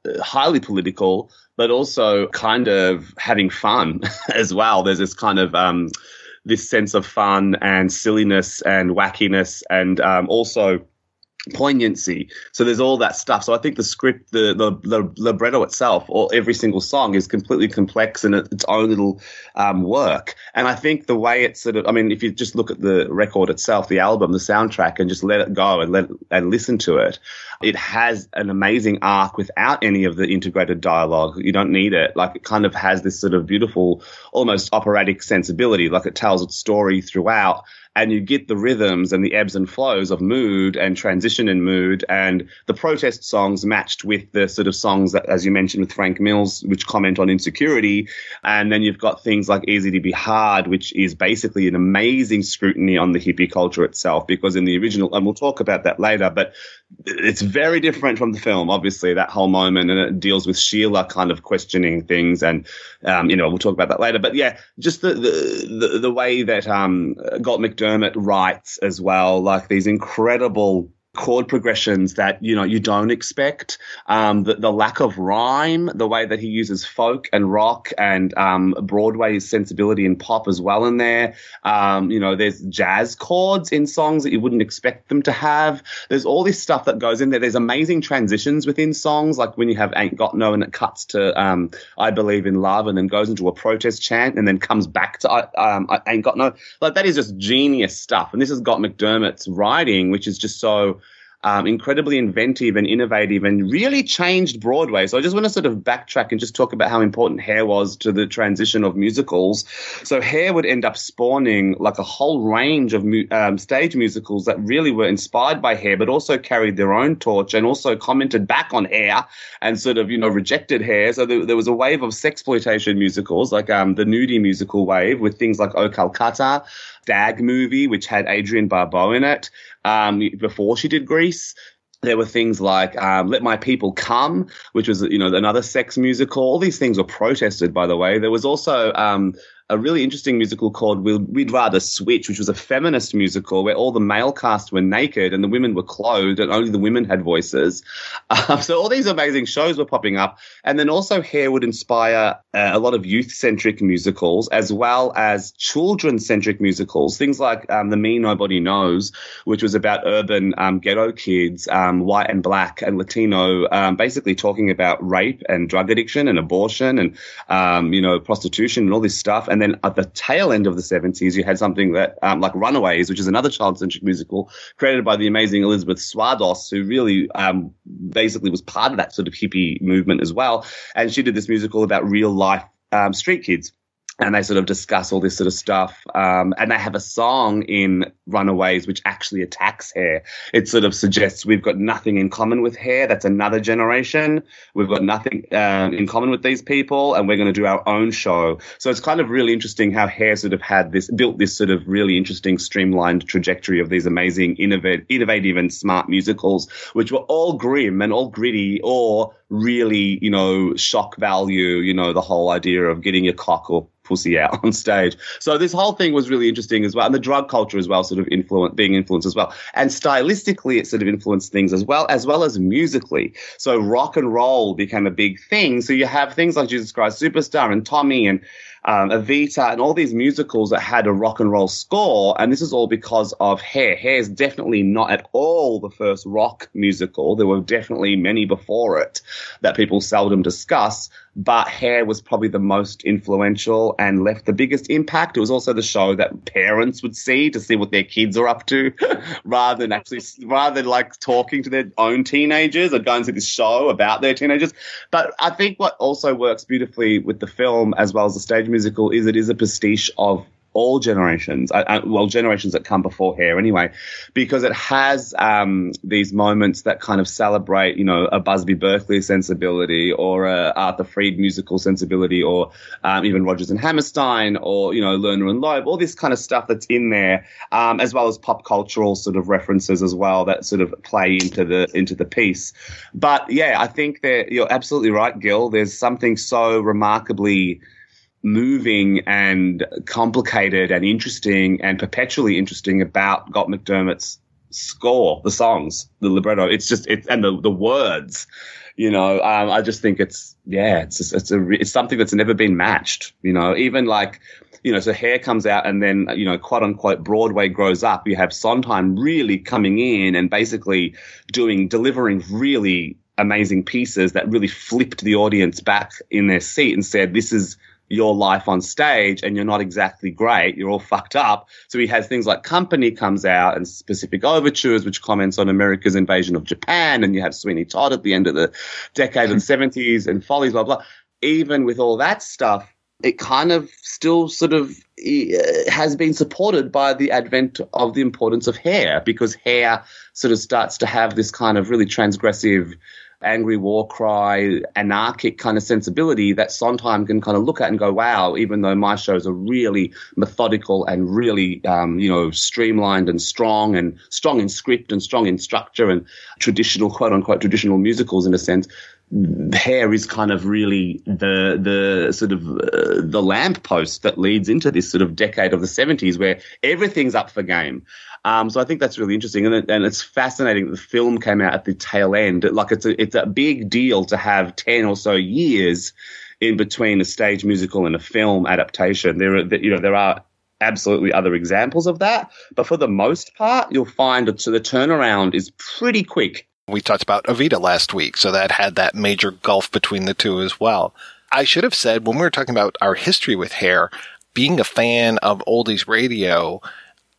uh, highly political, but also kind of having fun (laughs) as well. There's this kind of um, this sense of fun and silliness and wackiness and um, also poignancy. So there's all that stuff. So I think the script, the the, the libretto itself, or every single song is completely complex in its own little um, work. And I think the way it's sort of, I mean, if you just look at the record itself, the album, the soundtrack, and just let it go and let and listen to it, it has an amazing arc without any of the integrated dialogue. You don't need it. Like it kind of has this sort of beautiful, almost operatic sensibility. Like it tells its story throughout and you get the rhythms and the ebbs and flows of mood and transition in mood and the protest songs matched with the sort of songs that, as you mentioned with Frank Mills, which comment on insecurity. And then you've got things like Easy to Be Hard, which is basically an amazing scrutiny on the hippie culture itself, because in the original, and we'll talk about that later, but it's very different from the film, obviously, that whole moment. And it deals with Sheila kind of questioning things. And, um, you know, we'll talk about that later. But yeah, just the, the, the, the way that um, Galt MacDermot writes as well, like these incredible chord progressions that you know you don't expect. Um, the, the lack of rhyme, the way that he uses folk and rock and um, Broadway's sensibility and pop as well in there. Um, you know, there's jazz chords in songs that you wouldn't expect them to have. There's all this stuff that goes in there. There's amazing transitions within songs, like when you have "Ain't Got No" and it cuts to um, "I Believe in Love" and then goes into a protest chant and then comes back to um, "I Ain't Got No." Like that is just genius stuff. And this has got MacDermot's writing, which is just so um, incredibly inventive and innovative and really changed Broadway. So I just want to sort of backtrack and just talk about how important Hair was to the transition of musicals. So Hair would end up spawning like a whole range of mu- um, stage musicals that really were inspired by Hair, but also carried their own torch and also commented back on Hair and sort of, you know, rejected Hair. So there, there was a wave of sexploitation musicals, like um, the nudie musical wave with things like O Calcutta, Stag movie, which had Adrienne Barbeau in it um, before she did Grease. There were things like um, "Let My People Come," which was you know another sex musical. All these things were protested, by the way. There was also um, a really interesting musical called We'd Rather Switch, which was a feminist musical where all the male cast were naked and the women were clothed and only the women had voices. (laughs) Um, so all these amazing shows were popping up. And then also Hair would inspire uh, a lot of youth centric musicals as well as children centric musicals. Things like um, The Me Nobody Knows, which was about urban um, ghetto kids, um, white and black and Latino, um, basically talking about rape and drug addiction and abortion and, um, you know, prostitution and all this stuff. And and then at the tail end of the 70s, you had something that, um, like Runaways, which is another child centric musical created by the amazing Elizabeth Swados, who really um, basically was part of that sort of hippie movement as well. And she did this musical about real life um, street kids and they sort of discuss all this sort of stuff. Um, and they have a song in Runaways which actually attacks hair. It sort of suggests we've got nothing in common with hair. That's another generation. We've got nothing um, in common with these people, and we're going to do our own show. So it's kind of really interesting how hair sort of had this built this sort of really interesting streamlined trajectory of these amazing, innovative, innovative and smart musicals, which were all grim and all gritty or really, you know, shock value. You know, the whole idea of getting your cock or pussy out (laughs) on stage. So this whole thing was really interesting as well. And the drug culture as well, sort of influence, being influenced as well. And stylistically, it sort of influenced things as well, as well as musically. So rock and roll became a big thing. So you have things like Jesus Christ Superstar and Tommy and um, Evita and all these musicals that had a rock and roll score. And this is all because of Hair. Hair is definitely not at all the first rock musical. There were definitely many before it that people seldom discuss but Hair was probably the most influential and left the biggest impact. It was also the show that parents would see to see what their kids are up to, (laughs) rather than actually, rather than like talking to their own teenagers or going to this show about their teenagers. But I think what also works beautifully with the film as well as the stage musical is it is a pastiche of all generations, uh, uh, well, generations that come before here anyway, because it has um, these moments that kind of celebrate, you know, a Busby Berkeley sensibility or a Arthur Freed musical sensibility or um, even Rodgers and Hammerstein or, you know, Lerner and Loewe, all this kind of stuff that's in there, um, as well as pop cultural sort of references as well that sort of play into the, into the piece. But yeah, I think that you're absolutely right, Gil. There's something so remarkably moving and complicated and interesting and perpetually interesting about Galt MacDermot's score, the songs, the libretto. It's just it and the the words. You know, um, I just think it's yeah, it's just, it's a it's something that's never been matched. You know, even like you know, so hair comes out and then, you know, quote unquote, Broadway grows up. You have Sondheim really coming in and basically doing, delivering really amazing pieces that really flipped the audience back in their seat and said, this is your life on stage and you're not exactly great. You're all (laughs) fucked up. So he has things like Company comes out and Pacific Overtures, which comments on America's invasion of Japan. And you have Sweeney Todd at the end of the decade of the (laughs) 70s and Follies, blah, blah. Even with all that stuff, it kind of still sort of uh, has been supported by the advent of the importance of hair because hair sort of starts to have this kind of really transgressive angry war cry, anarchic kind of sensibility that Sondheim can kind of look at and go, wow, even though my shows are really methodical and really, um, you know, streamlined and strong and strong in script and strong in structure and traditional, quote unquote, traditional musicals in a sense, hair is kind of really the the sort of uh, the lamppost that leads into this sort of decade of the 70s where everything's up for game Um, so I think that's really interesting, and, and it's fascinating that the film came out at the tail end. Like it's a it's a big deal to have ten or so years in between a stage musical and a film adaptation. There are you know there are absolutely other examples of that, but for the most part, you'll find that the turnaround is pretty quick. We talked about Evita last week, so that had that major gulf between the two as well. I should have said when we were talking about our history with hair, being a fan of oldies radio,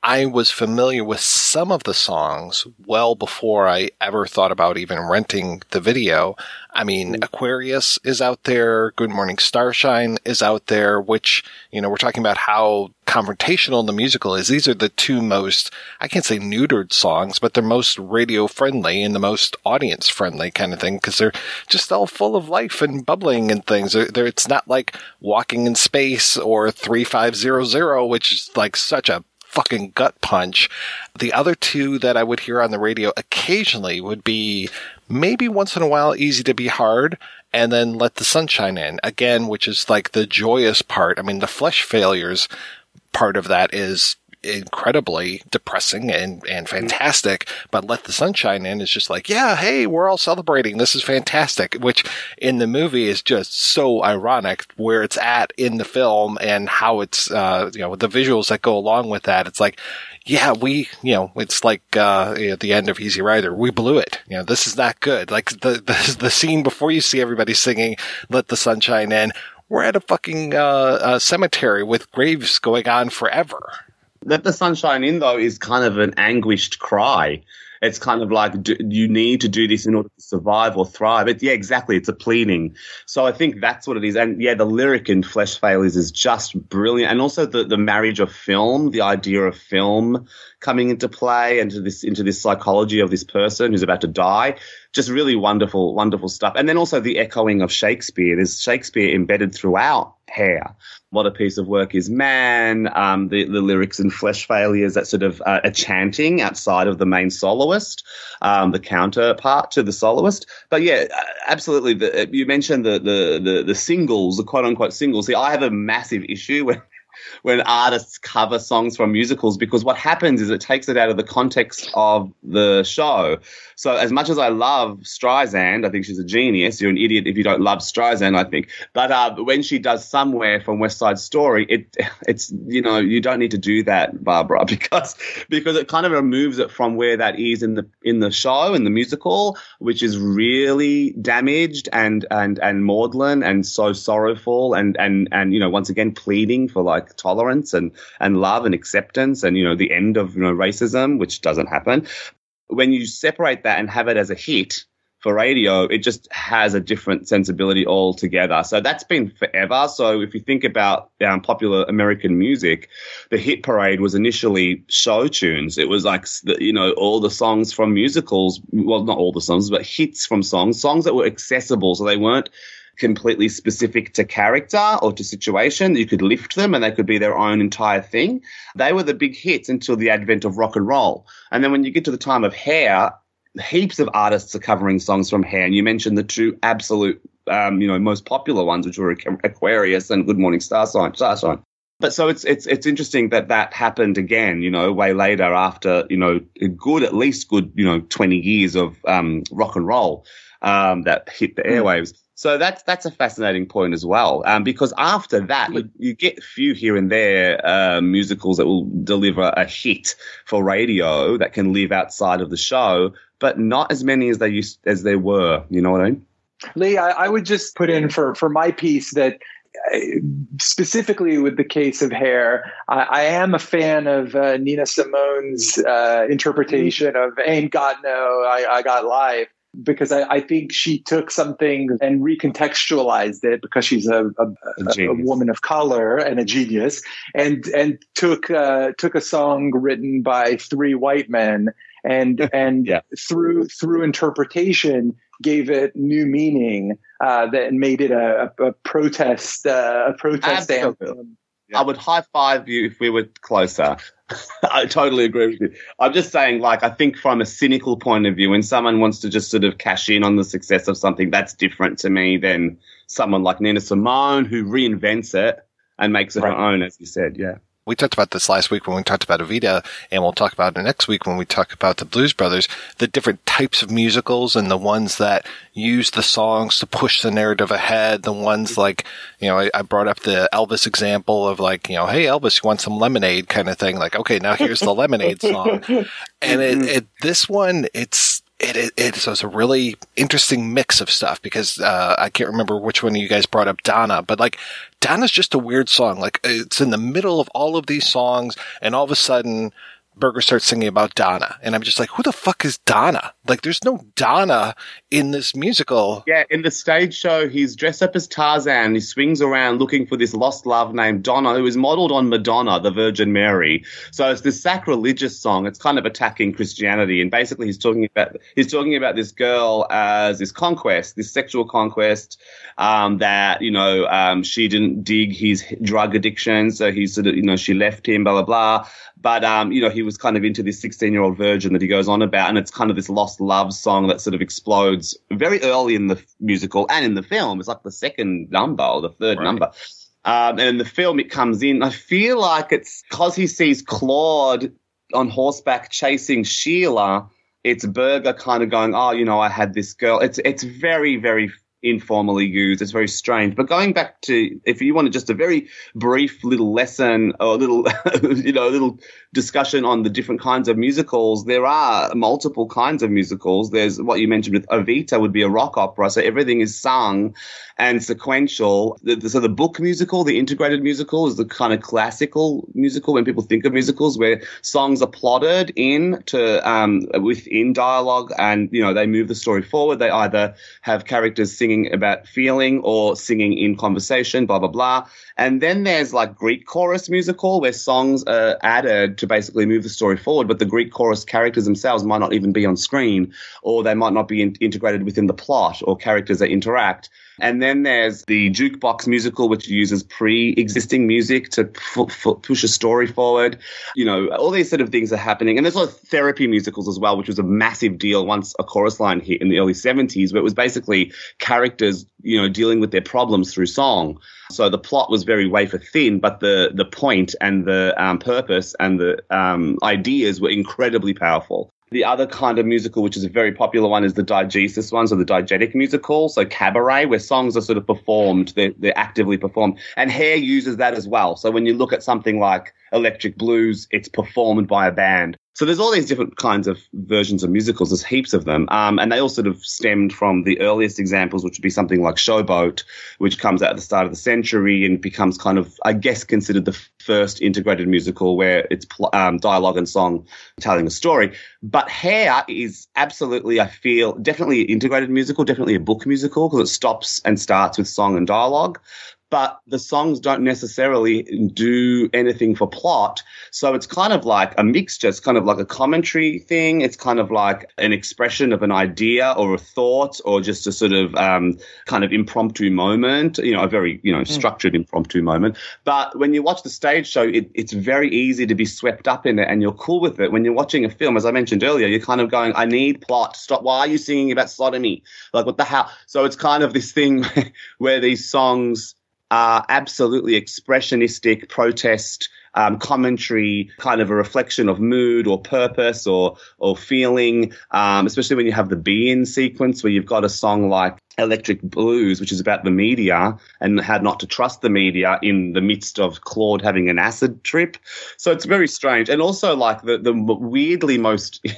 I was familiar with some of the songs well before I ever thought about even renting the video. I mean, mm. Aquarius is out there. Good Morning Starshine is out there, which, you know, we're talking about how confrontational the musical is. These are the two most, I can't say neutered songs, but they're most radio friendly and the most audience friendly kind of thing because they're just all full of life and bubbling and things. They're, they're, it's not like Walking in Space or 3500, which is like such a fucking gut punch. The other two that I would hear on the radio occasionally would be maybe once in a while easy to be hard and then let the sunshine in again, which is like the joyous part. I mean, the flesh failures part of that is incredibly depressing and, and fantastic, but Let the Sunshine In is just like, yeah, hey, we're all celebrating. This is fantastic, which in the movie is just so ironic where it's at in the film and how it's, uh, you know, the visuals that go along with that. It's like, yeah, we, you know, it's like, uh, at the end of Easy Rider, we blew it. You know, this is not good. Like the, the, (laughs) the scene before you see everybody singing Let the Sunshine In, we're at a fucking, uh, cemetery with graves going on forever. Let the Sunshine In, though, is kind of an anguished cry. It's kind of like do, you need to do this in order to survive or thrive. It, yeah, exactly. It's a pleading. So I think that's what it is. And yeah, the lyric in Flesh Failures is just brilliant. And also the, the marriage of film, the idea of film coming into play and to this into this psychology of this person who's about to die. Just really wonderful, wonderful stuff. And then also the echoing of Shakespeare. There's Shakespeare embedded throughout Hair. What a piece of work is man. Um, the, the lyrics in Flesh Failures that sort of uh, a chanting outside of the main soloist, um, the counterpart to the soloist. But yeah, absolutely. The, you mentioned the, the the the singles, the quote unquote singles. See, I have a massive issue when (laughs) when artists cover songs from musicals because what happens is it takes it out of the context of the show. So as much as I love Streisand, I think she's a genius. You're an idiot if you don't love Streisand, I think. But uh, when she does somewhere from West Side Story, it it's you know you don't need to do that, Barbra, (laughs) because because it kind of removes it from where that is in the in the show in the musical, which is really damaged and and and maudlin and so sorrowful and and and you know once again pleading for like tolerance and and love and acceptance and you know the end of you know racism, which doesn't happen. When you separate that and have it as a hit for radio, it just has a different sensibility altogether. So that's been forever. So if you think about um, popular American music, the hit parade was initially show tunes. It was like, you know, all the songs from musicals, well, not all the songs, but hits from songs, songs that were accessible. So they weren't completely specific to character or to situation. You could lift them and they could be their own entire thing. They were the big hits until the advent of rock and roll. And then when you get to the time of hair, heaps of artists are covering songs from hair. And you mentioned the two absolute, um, you know, most popular ones, which were Aquarius and Good Morning Starshine. Starshine. But so it's it's it's interesting that that happened again, you know, way later after you know a good at least good you know twenty years of um, rock and roll um, that hit the airwaves. So that's that's a fascinating point as well, um, because after that you, you, get a few here and there uh, musicals that will deliver a hit for radio that can live outside of the show, but not as many as they used as there were. You know what I mean? Lee, I, I would just put in for for my piece that uh, specifically with the case of hair, I, I am a fan of uh, Nina Simone's uh, interpretation of "Ain't Got No, I, I Got Life." Because I, I, think she took something and recontextualized it because she's a, a, a, a woman of color and a genius, and and took uh, took a song written by three white men and (laughs) and yeah. through through interpretation gave it new meaning uh, that made it a, a protest uh, a protest Absolutely. anthem. I would high five you if we were closer. (laughs) I totally agree with you. I'm just saying, like, I think from a cynical point of view, when someone wants to just sort of cash in on the success of something, that's different to me than someone like Nina Simone who reinvents it and makes it right. her own, as you said. Yeah. We talked about this last week when we talked about Evita, and we'll talk about it next week when we talk about the Blues Brothers, the different types of musicals and the ones that use the songs to push the narrative ahead, the ones mm-hmm. like, you know, I, I brought up the Elvis example of like, you know, hey, Elvis, you want some lemonade kind of thing. Like, okay, now here's the lemonade song. (laughs) And it, mm-hmm. it, this one, it's, it, it, it was a really interesting mix of stuff because uh, I can't remember which one of you guys brought up Donna, but like Donna's just a weird song. Like it's in the middle of all of these songs, and all of a sudden Berger starts singing about Donna, and I'm just like, who the fuck is Donna? Like, there's no Donna in this musical. Yeah, in the stage show, he's dressed up as Tarzan. He swings around looking for this lost love named Donna, who is modeled on Madonna, the Virgin Mary. So it's this sacrilegious song. It's kind of attacking Christianity, and basically he's talking about he's talking about this girl as this conquest, this sexual conquest um, that you know um, she didn't dig his drug addiction, so he sort of you know she left him, blah blah blah. But um, you know, he was kind of into this 16 year old virgin that he goes on about, and it's kind of this lost love song that sort of explodes very early in the musical and in the film. It's like the second number or the third Right. number. Um, and in the film, it comes in. I feel like it's because he sees Claude on horseback chasing Sheila. It's Berger kind of going, oh, you know, I had this girl. It's it's very very informally used. It's very strange. But going back to, if you wanted just a very brief little lesson or a little, (laughs) you know, a little discussion on the different kinds of musicals, there are multiple kinds of musicals. There's what you mentioned with Evita would be a rock opera. So everything is sung and sequential. So the book musical, the integrated musical is the kind of classical musical when people think of musicals where songs are plotted in to, um, within dialogue and, you know, they move the story forward. They either have characters singing about feeling or singing in conversation, blah, blah, blah. And then there's like Greek chorus musical where songs are added to basically move the story forward, but the Greek chorus characters themselves might not even be on screen or they might not be in- integrated within the plot or characters that interact. And then there's the jukebox musical, which uses pre-existing music to fu- fu- push a story forward. You know, all these sort of things are happening. And there's a lot of therapy musicals as well, which was a massive deal once a chorus line hit in the early 70s, where it was basically characters, you know, dealing with their problems through song. So the plot was very wafer thin, but the the point and the um, purpose and the um, ideas were incredibly powerful. The other kind of musical, which is a very popular one, is the diegesis ones or the diegetic musical. So cabaret, where songs are sort of performed, they're, they're actively performed. And Hair uses that as well. So when you look at something like Electric Blues, it's performed by a band. So there's all these different kinds of versions of musicals. There's heaps of them. Um, and they all sort of stemmed from the earliest examples, which would be something like Showboat, which comes out at the start of the century and becomes kind of, I guess, considered the first integrated musical where it's um, dialogue and song telling a story. But Hair is absolutely, I feel, definitely an integrated musical, definitely a book musical because it stops and starts with song and dialogue. But the songs don't necessarily do anything for plot. So it's kind of like a mixture. It's kind of like a commentary thing. It's kind of like an expression of an idea or a thought or just a sort of um, kind of impromptu moment, you know, a very, you know, structured impromptu moment. But when you watch the stage show, it, it's very easy to be swept up in it and you're cool with it. When you're watching a film, as I mentioned earlier, you're kind of going, I need plot. Stop. Why are you singing about sodomy? Like, what the hell? So it's kind of this thing (laughs) where these songs are absolutely expressionistic protest um, commentary, kind of a reflection of mood or purpose or or feeling. Um, especially when you have the be-in sequence where you've got a song like Electric Blues, which is about the media and how not to trust the media in the midst of Claude having an acid trip. So it's very strange, and also like the the weirdly most. (laughs)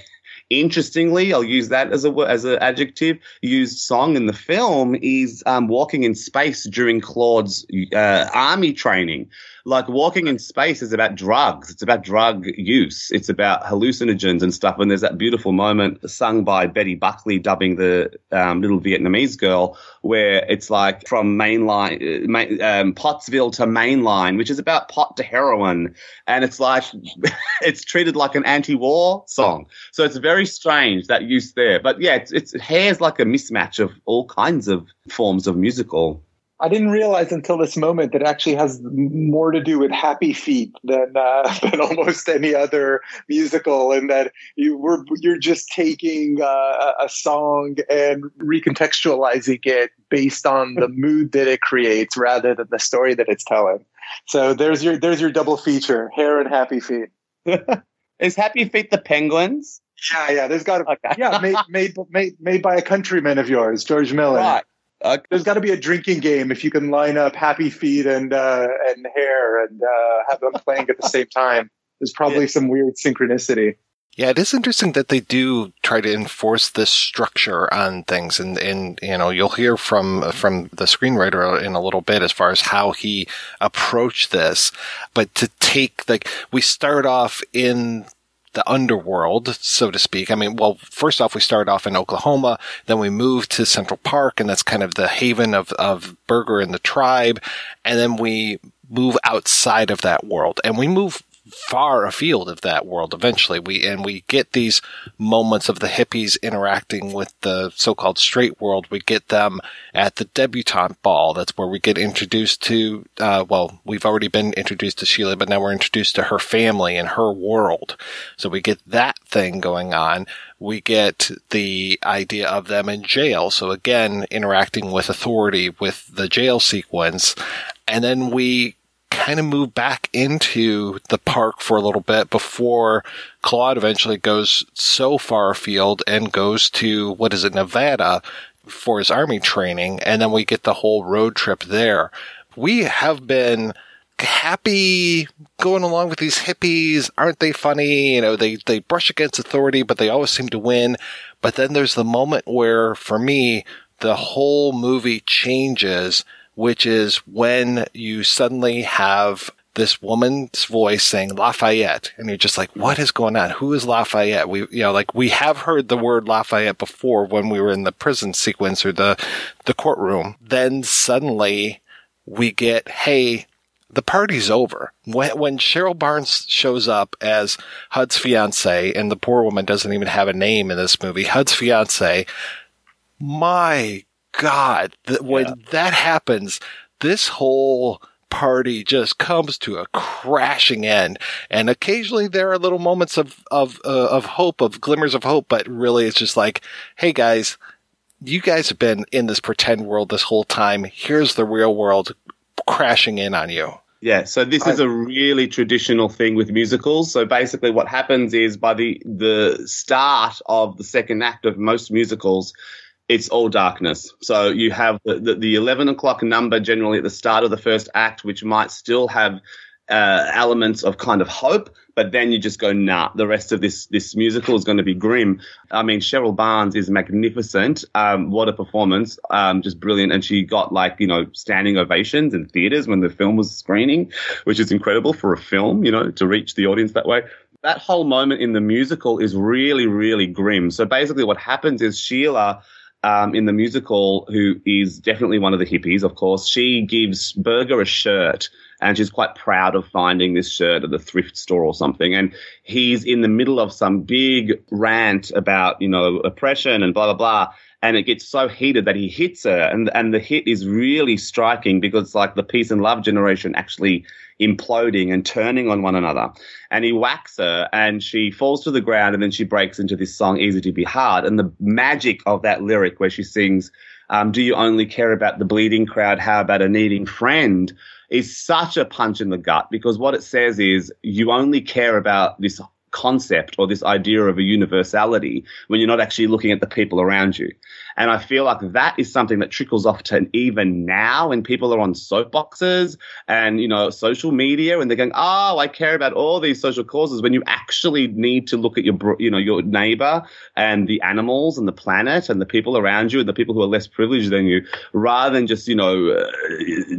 Interestingly, I'll use that as a as an adjective. Used song in the film is um, "Walking in Space" during Claude's uh, army training. Like walking in space is about drugs. It's about drug use. It's about hallucinogens and stuff. And there's that beautiful moment sung by Betty Buckley dubbing the um, little Vietnamese girl, where it's like from mainline, uh, um, Pottsville to mainline, which is about pot to heroin, and it's like (laughs) it's treated like an anti-war song. So it's very strange that use there. But yeah, it's, it's hair's like a mismatch of all kinds of forms of musical. I didn't realize until this moment that it actually has more to do with Happy Feet than uh, (laughs) than almost any other musical, and that you were you're just taking uh, a song and recontextualizing it based on the (laughs) mood that it creates rather than the story that it's telling. So there's your there's your double feature: hair and Happy Feet. (laughs) Is Happy Feet the Penguins? Yeah, yeah. There's got to yeah made made made made by a countryman of yours, George Miller. Right. Okay. There's got to be a drinking game if you can line up Happy Feet and uh, and Hair and uh, have them playing at the same time. There's probably some weird synchronicity. Yeah, it is interesting that they do try to enforce this structure on things, and and you know you'll hear from from the screenwriter in a little bit as far as how he approached this. But to take like we start off in the underworld, so to speak. I mean, well, first off, we start off in Oklahoma, then we move to Central Park, and that's kind of the haven of, of Berger and the tribe. And then we move outside of that world and we move far afield of that world eventually. We and we get these moments of the hippies interacting with the so-called straight world. We get them at the debutante ball. That's where we get introduced to uh, well we've already been introduced to sheila but now we're introduced to her family and her world. So we get that thing going on. We get the idea of them in jail. So again interacting with authority with the jail sequence. And then we kind of move back into the park for a little bit before Claude eventually goes so far afield and goes to, what is it, Nevada for his army training. And then we get the whole road trip there. We have been happy going along with these hippies. Aren't they funny? You know, they, they brush against authority, but they always seem to win. But then there's the moment where, for me, the whole movie changes which is when you suddenly have this woman's voice saying Lafayette, and you're just like, what is going on? Who is Lafayette? We, you know, like we have heard the word Lafayette before when we were in the prison sequence or the, the courtroom. Then suddenly we get, hey, the party's over. When, when Cheryl Barnes shows up as Hud's fiance, and the poor woman doesn't even have a name in this movie, Hud's fiance, my God, th- when Yeah. that happens, this whole party just comes to a crashing end. And occasionally there are little moments of of uh, of hope, of glimmers of hope, but really it's just like, hey guys, you guys have been in this pretend world this whole time. Here's the real world crashing in on you. Yeah, so this is a really traditional thing with musicals. So basically, what happens is by the the start of the second act of most musicals, it's all darkness. So you have the, the, the eleven o'clock number generally at the start of the first act, which might still have uh, elements of kind of hope, but then you just go, nah, the rest of this this musical is going to be grim. I mean, Cheryl Barnes is magnificent. Um, what a performance! Um, just brilliant, and she got like you know standing ovations in theaters when the film was screening, which is incredible for a film, you know, to reach the audience that way. That whole moment in the musical is really, really grim. So basically, what happens is Sheila um, in the musical, who is definitely one of the hippies, of course, she gives Berger a shirt and she's quite proud of finding this shirt at the thrift store or something. And he's in the middle of some big rant about, you know, oppression and blah, blah, blah. And it gets so heated that he hits her. And, and the hit is really striking because it's like the peace and love generation actually imploding and turning on one another. And he whacks her and she falls to the ground and then she breaks into this song, Easy to Be Hard. And the magic of that lyric where she sings, um, Do you only care about the bleeding crowd? How about a needing friend? is such a punch in the gut because what it says is you only care about this concept or this idea of a universality when you're not actually looking at the people around you. And I feel like that is something that trickles off to even now when people are on soapboxes and, you know, social media and they're going, oh, I care about all these social causes when you actually need to look at your, you know, your neighbor and the animals and the planet and the people around you and the people who are less privileged than you rather than just, you know, uh,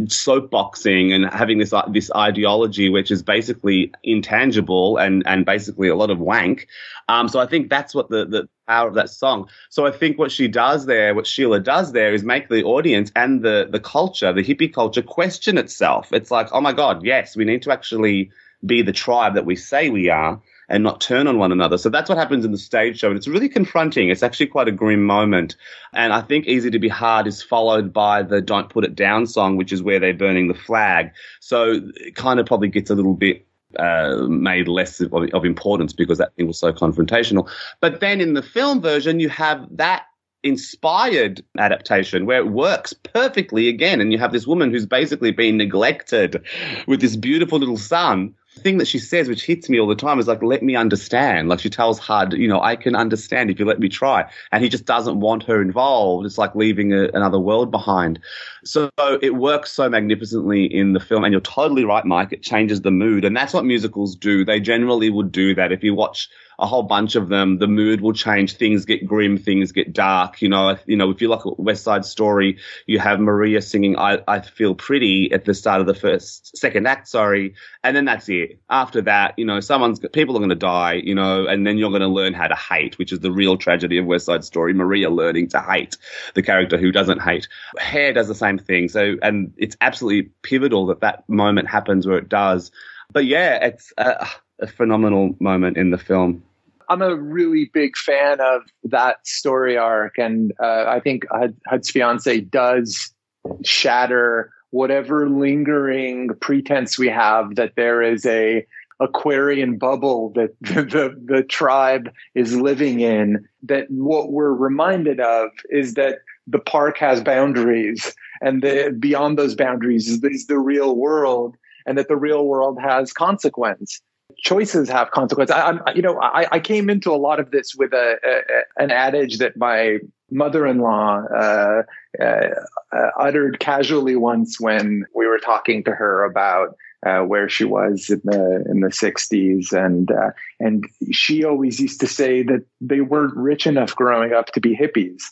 soapboxing and having this, uh, this ideology which is basically intangible and, and basically a lot of wank. Um, so I think that's what the, the power of that song. So I think what she does there, what Sheila does there is make the audience and the, the culture, the hippie culture question itself. It's like, oh my God, yes, we need to actually be the tribe that we say we are and not turn on one another. So that's what happens in the stage show. And it's really confronting. It's actually quite a grim moment. And I think Easy to Be Hard is followed by the Don't Put It Down song, which is where they're burning the flag. So it kind of probably gets a little bit uh, made less of, of importance because that thing was so confrontational. But then in the film version, you have that inspired adaptation where it works perfectly again. And you have this woman who's basically been neglected with this beautiful little son. Thing that she says, which hits me all the time, is like, let me understand. Like she tells Hud, you know, I can understand if you let me try. And he just doesn't want her involved. It's like leaving a, another world behind. So it works so magnificently in the film. And you're totally right, Mike. It changes the mood. And that's what musicals do. They generally would do that. If you watch a whole bunch of them, the mood will change. Things get grim, things get dark. You know, you know, if you look at West Side Story, you have Maria singing "I, I Feel Pretty" at the start of the first, second act, sorry, and then that's it. After that, you know, someone's people are going to die, you know, and then you're going to learn how to hate, which is the real tragedy of West Side Story. Maria learning to hate the character who doesn't hate. Hair does the same thing. So, and it's absolutely pivotal that that moment happens where it does. But yeah, it's a, a phenomenal moment in the film. I'm a really big fan of that story arc, and uh, I think Hud, Hud's fiance does shatter whatever lingering pretense we have that there is a Aquarian bubble that (laughs) the, the, the tribe is living in. That what we're reminded of is that the park has boundaries, and the, beyond those boundaries is, is the real world, and that the real world has consequence choices have consequences. I, am you know, I, I, came into a lot of this with a, a an adage that my mother-in-law uh, uh, uttered casually once when we were talking to her about uh, where she was in the in the 60s, and uh, and she always used to say that they weren't rich enough growing up to be hippies.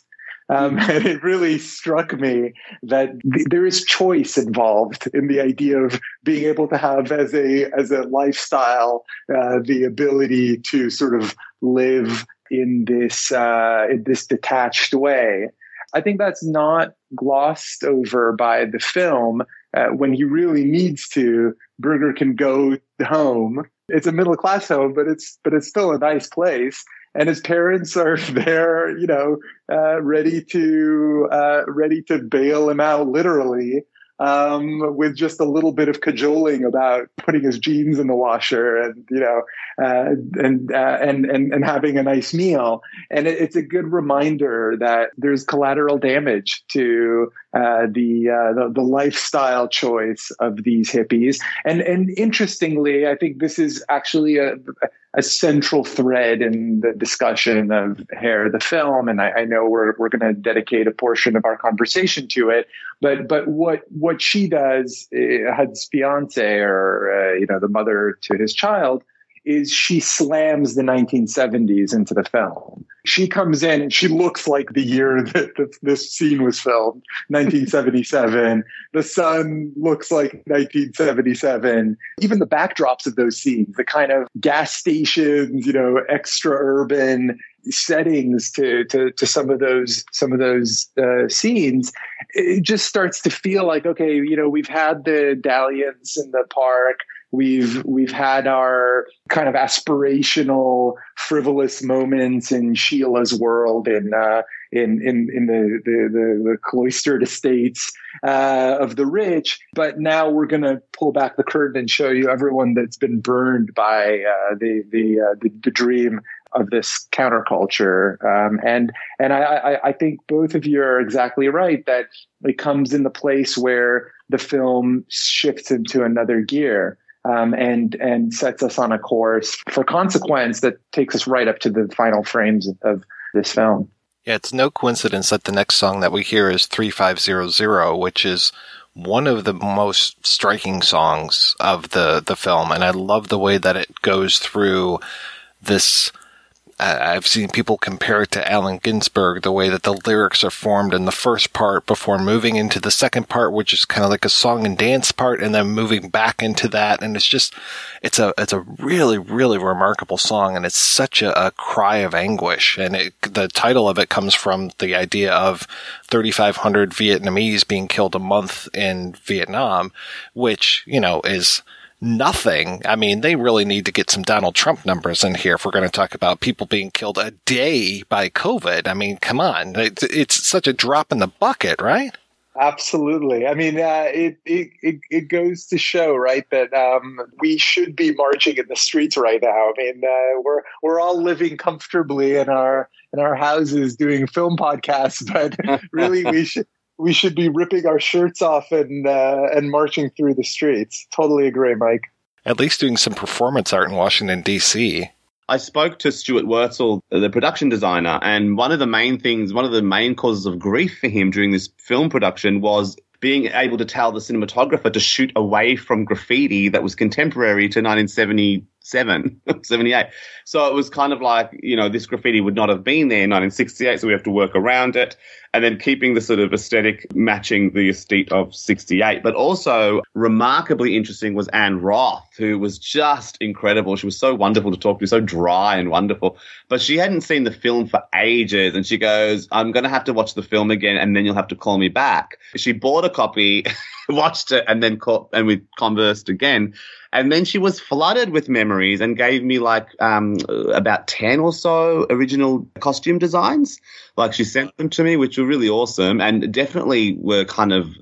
Um, (laughs) and it really struck me that th- there is choice involved in the idea of being able to have as a as a lifestyle uh, the ability to sort of live in this uh, in this detached way. I think that's not glossed over by the film. Uh, when he really needs to, Berger can go home. It's a middle class home, but it's but it's still a nice place and his parents are (laughs) there, you know, uh, ready to uh, ready to bail him out literally um, with just a little bit of cajoling about putting his jeans in the washer and you know uh, and, uh, and and and having a nice meal. And it, it's a good reminder that there's collateral damage to uh, the, uh, the, the lifestyle choice of these hippies. And and interestingly, I think this is actually a a central thread in the discussion of Hair, the film, and I, I know we're we're going to dedicate a portion of our conversation to it. But but what what she does, uh, Hud's fiance, or uh, you know the mother to his child, is she slams the 1970s into the film. She comes in and she looks like the year that, this scene was filmed, 1977. (laughs) the sun looks like 1977. Even the backdrops of those scenes, the kind of gas stations, you know, extra urban settings to, to, to some of those, some of those uh, scenes, it just starts to feel like, okay, you know, we've had the dalliance in the park We've we've had our kind of aspirational, frivolous moments in Sheila's world, in uh, in in in the the, the, the cloistered estates uh, of the rich. But now we're going to pull back the curtain and show you everyone that's been burned by uh, the the, uh, the, the dream of this counterculture. Um, and and I, I, I think both of you are exactly right that it comes in the place where the film shifts into another gear um, and and sets us on a course for consequence that takes us right up to the final frames of this film. Yeah, it's no coincidence that the next song that we hear is 3500, which is one of the most striking songs of the, the film. And I love the way that it goes through this I've seen people compare it to Allen Ginsberg, the way that the lyrics are formed in the first part before moving into the second part, which is kind of like a song and dance part, and then moving back into that. And it's just, it's a, it's a really, really remarkable song, and it's such a, a cry of anguish. And it, the title of it comes from the idea of 3,500 Vietnamese being killed a month in Vietnam, which, you know, is, nothing. I mean, they really need to get some Donald Trump numbers in here if we're going to talk about people being killed a day by COVID. I mean, come on. It's such a drop in the bucket, right? Absolutely. I mean, uh, it, it, it goes to show, right, that um, we should be marching in the streets right now. I mean, uh, we're we're all living comfortably in our in our houses doing film podcasts, (laughs) but really we (laughs) should we should be ripping our shirts off and uh, and marching through the streets. Totally agree, Mike. At least doing some performance art in Washington D.C. I spoke to Stuart Wurtzel, the production designer, and one of the main things, one of the main causes of grief for him during this film production was being able to tell the cinematographer to shoot away from graffiti that was contemporary to 1977, (laughs) 78. So it was kind of like, you know, this graffiti would not have been there in 1968, so we have to work around it. And then keeping the sort of aesthetic matching the aesthete of 68. But also remarkably interesting was Anne Roth, who was just incredible. She was so wonderful to talk to, so dry and wonderful. But she hadn't seen the film for ages. And she goes, I'm going to have to watch the film again and then you'll have to call me back. She bought a copy, (laughs) watched it, and then call, and we conversed again. And then she was flooded with memories and gave me like um, about 10 or so original costume designs. Like she sent them to me, which were really awesome and definitely were kind of,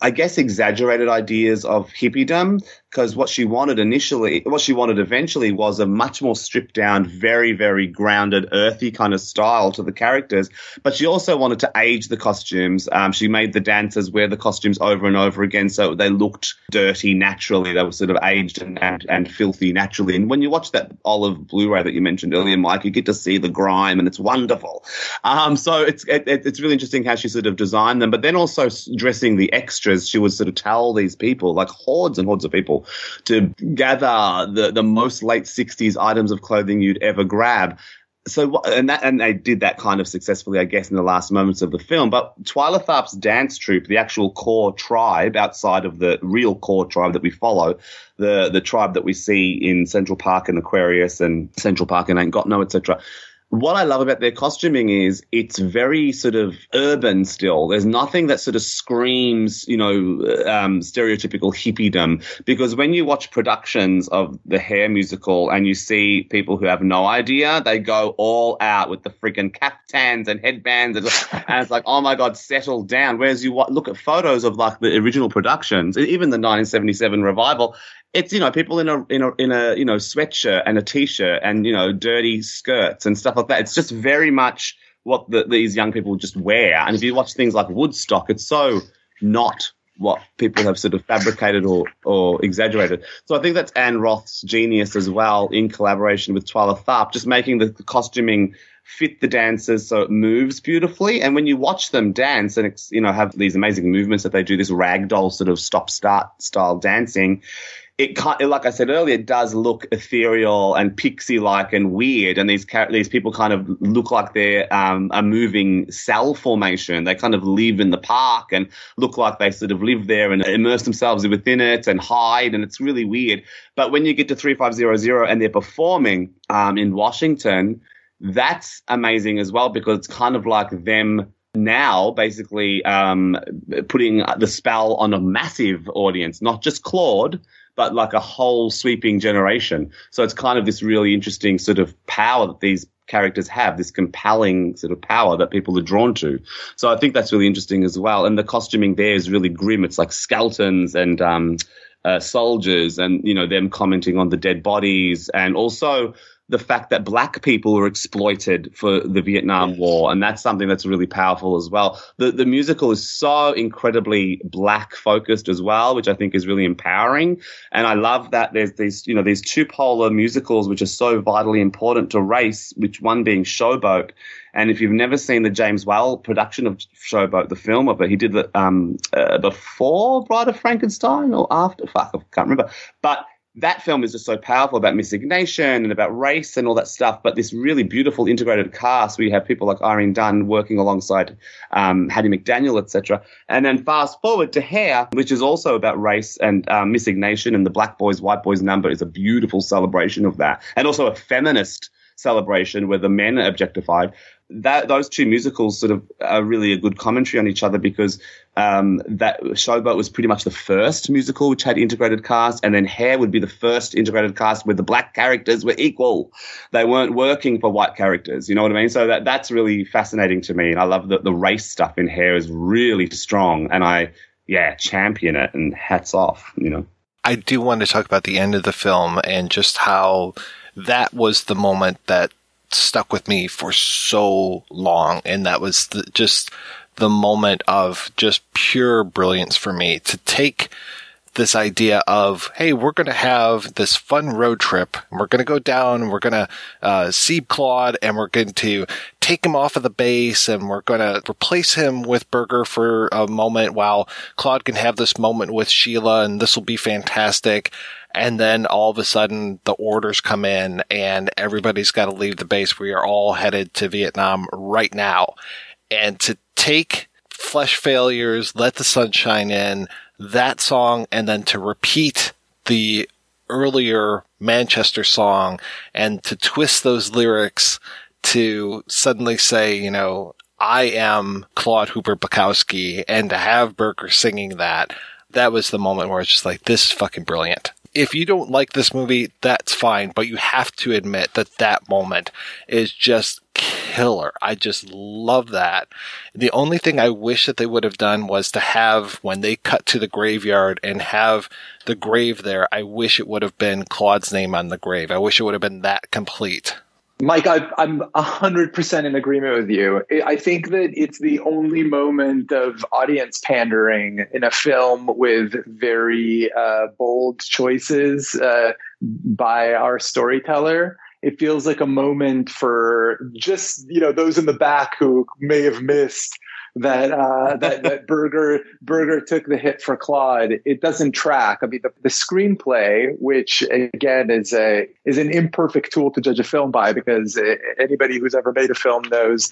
I guess, exaggerated ideas of hippiedom because what she wanted initially, what she wanted eventually was a much more stripped down, very, very grounded, earthy kind of style to the characters. But she also wanted to age the costumes. Um, she made the dancers wear the costumes over and over again so they looked dirty naturally. They were sort of aged and, and, and filthy naturally. And when you watch that olive Blu-ray that you mentioned earlier, Mike, you get to see the grime and it's wonderful. Um, so it's, it, it's really interesting how she sort of designed them, but then also dressing the extras, she would sort of tell these people, like hordes and hordes of people, to gather the, the most late 60s items of clothing you'd ever grab. So, and that, and they did that kind of successfully, I guess, in the last moments of the film. But Twyla Tharp's dance troupe, the actual core tribe outside of the real core tribe that we follow, the, the tribe that we see in Central Park and Aquarius and Central Park and Ain't Got No, etc what I love about their costuming is it's very sort of urban still. There's nothing that sort of screams, you know, um, stereotypical hippiedom. Because when you watch productions of the Hair musical and you see people who have no idea, they go all out with the freaking caftans and headbands, and, and it's like, oh my god, settle down. Whereas you look at photos of like the original productions, even the 1977 revival, it's you know people in a in a in a you know sweatshirt and a t-shirt and you know dirty skirts and stuff like that. It's just very much what the, these young people just wear. And if you watch things like Woodstock, it's so not what people have sort of fabricated or, or exaggerated. So I think that's Anne Roth's genius as well in collaboration with Twyla Tharp, just making the, the costuming fit the dancers so it moves beautifully. And when you watch them dance and you know have these amazing movements that they do, this ragdoll sort of stop start style dancing, it can't, like I said earlier, it does look ethereal and pixie-like and weird. And these these people kind of look like they're um, a moving cell formation. They kind of live in the park and look like they sort of live there and immerse themselves within it and hide. And it's really weird. But when you get to three five zero zero and they're performing um, in Washington, that's amazing as well because it's kind of like them now basically um, putting the spell on a massive audience, not just Claude, but like a whole sweeping generation. So it's kind of this really interesting sort of power that these characters have, this compelling sort of power that people are drawn to. So I think that's really interesting as well. And the costuming there is really grim. It's like skeletons and um, uh, soldiers, and you know them commenting on the dead bodies, and also the fact that black people were exploited for the Vietnam War, and that's something that's really powerful as well. The the musical is so incredibly black focused as well, which I think is really empowering. And I love that there's these you know these two polar musicals which are so vitally important to race, which one being Showboat. And if you've never seen the James Whale production of Showboat, the film of it, he did it um, uh, before Bride of Frankenstein or after. Fuck, I can't remember. But that film is just so powerful about miscegenation and about race and all that stuff. But this really beautiful integrated cast, we have people like Irene Dunne working alongside um, Hattie McDaniel, etc. And then fast forward to Hair, which is also about race and um, miscegenation, and the black boys, white boys number is a beautiful celebration of that, and also a feminist celebration where the men are objectified that those two musicals sort of are really a good commentary on each other because um, that Showboat was pretty much the first musical which had integrated cast, and then Hair would be the first integrated cast where the black characters were equal. They weren't working for white characters. You know what I mean? So that that's really fascinating to me, and I love that the race stuff in Hair is really strong, and I yeah champion it, and hats off. You know. I do want to talk about the end of the film and just how that was the moment that stuck with me for so long. And that was the, just the moment of just pure brilliance for me to take this idea of, hey, we're going to have this fun road trip. We're going to go down. We're going to uh, see Claude, and we're going to take him off of the base, and we're going to replace him with Berger for a moment while Claude can have this moment with Sheila, and this will be fantastic. And then all of a sudden, the orders come in, and everybody's got to leave the base. We are all headed to Vietnam right now, and to take flesh failures, let the sunshine in, that song and then to repeat the earlier Manchester song and to twist those lyrics to suddenly say, you know, I am Claude Hooper Bukowski and to have Berger singing that, that was the moment where it's just like, this is fucking brilliant. If you don't like this movie, that's fine, but you have to admit that that moment is just killer. I just love that. The only thing I wish that they would have done was to have, when they cut to the graveyard and have the grave there, I wish it would have been Claude's name on the grave. I wish it would have been that complete. Mike, I, I'm 100% in agreement with you. I think that it's the only moment of audience pandering in a film with very uh, bold choices uh, by our storyteller. It feels like a moment for just, you know, those in the back who may have missed that uh, (laughs) that that Berger Berger took the hit for Claude. It doesn't track. I mean, the, the screenplay, which again is a is an imperfect tool to judge a film by, because anybody who's ever made a film knows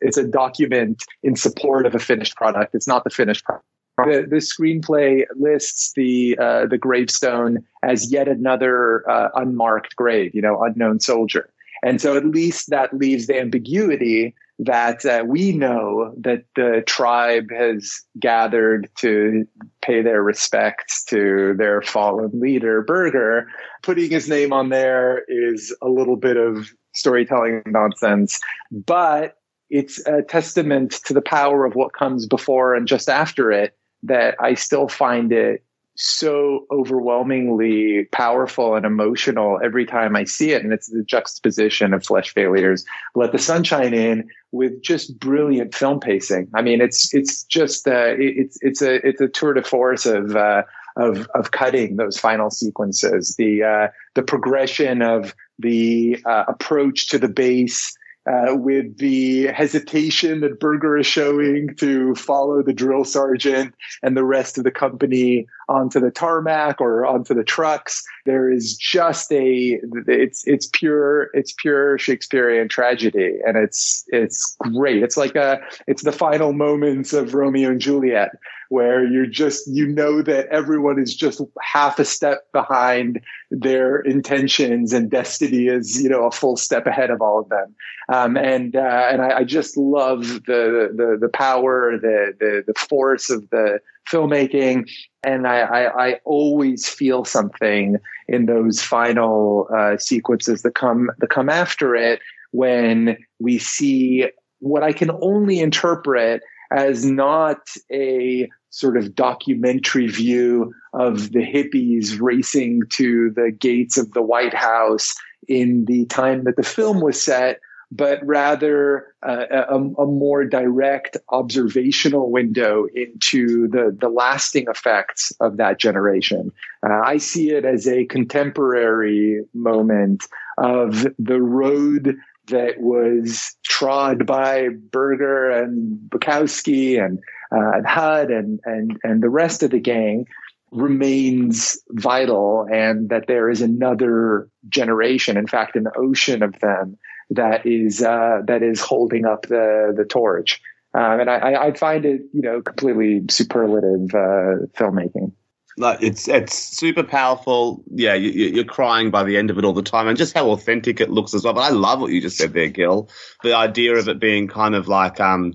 it's a document in support of a finished product. It's not the finished product. The, the screenplay lists the uh, the gravestone as yet another uh, unmarked grave, you know, unknown soldier, and so at least that leaves the ambiguity that uh, we know that the tribe has gathered to pay their respects to their fallen leader, Berger. Putting his name on there is a little bit of storytelling nonsense, but it's a testament to the power of what comes before and just after it that I still find it so overwhelmingly powerful and emotional every time I see it. And it's the juxtaposition of Flesh Failures, Let the Sunshine In with just brilliant film pacing. I mean, it's, it's just, uh, it's, it's a, it's a tour de force of, uh, of, of cutting those final sequences, the, uh, the progression of the, uh, approach to the base, uh, with the hesitation that Berger is showing to follow the drill sergeant and the rest of the company onto the tarmac or onto the trucks. There is just a it's it's pure it's pure Shakespearean tragedy, and it's it's great. It's like a it's the final moments of Romeo and Juliet where you're just you know that everyone is just half a step behind their intentions and destiny is you know a full step ahead of all of them. Um, and uh, and I, I, just love the, the the power the, the the force of the filmmaking. And I, I, I always feel something in those final uh, sequences that come that come after it when we see what I can only interpret as not a sort of documentary view of the hippies racing to the gates of the White House in the time that the film was set, but rather uh, a, a, more direct observational window into the, the lasting effects of that generation. Uh, I see it as a contemporary moment of the road that was trod by Berger and Bukowski and uh, and HUD and and and the rest of the gang remains vital, and that there is another generation, in fact, an ocean of them that is uh, that is holding up the the torch. Um, and I, I find it, you know, completely superlative uh, filmmaking. It's it's super powerful. Yeah, you, are crying by the end of it all the time, and just how authentic it looks as well. But I love what you just said there, Gil. The idea of it being kind of like um,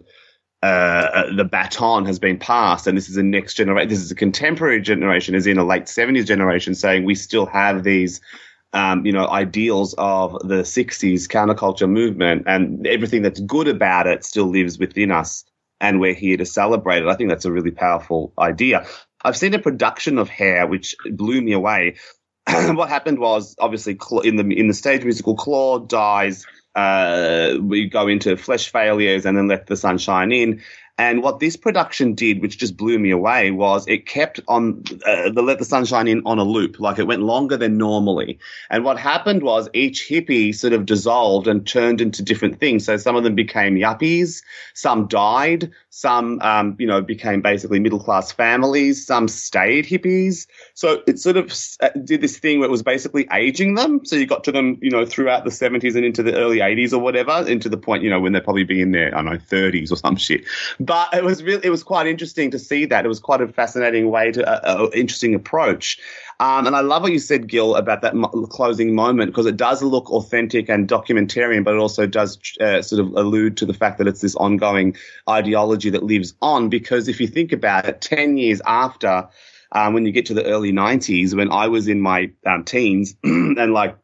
uh, the baton has been passed, and this is a next generation. This is a contemporary generation, as in a late seventies generation, saying we still have these, um, you know, ideals of the '60s counterculture movement, and everything that's good about it still lives within us, and we're here to celebrate it. I think that's a really powerful idea. I've seen a production of Hair, which blew me away. (clears throat) what happened was obviously in the in the stage musical, Claude dies uh, we go into flesh failures and then let the sun shine in. And what this production did, which just blew me away, was it kept on uh, the Let the Sunshine In on a loop. Like it went longer than normally. And what happened was each hippie sort of dissolved and turned into different things. So some of them became yuppies, some died, some, um, you know, became basically middle class families, some stayed hippies. So it sort of uh, did this thing where it was basically aging them. So you got to them, you know, throughout the 70s and into the early 80s or whatever, into the point, you know, when they'll probably be in their, I don't know, 30s or some shit but it was really it was quite interesting to see that. It was quite a fascinating way to uh, uh, interesting approach. Um, and I love what you said, Gil, about that mo- closing moment because it does look authentic and documentarian, but it also does uh, sort of allude to the fact that it's this ongoing ideology that lives on. Because if you think about it, ten years after. Um, when you get to the early 90s, when I was in my um, teens (clears throat) and like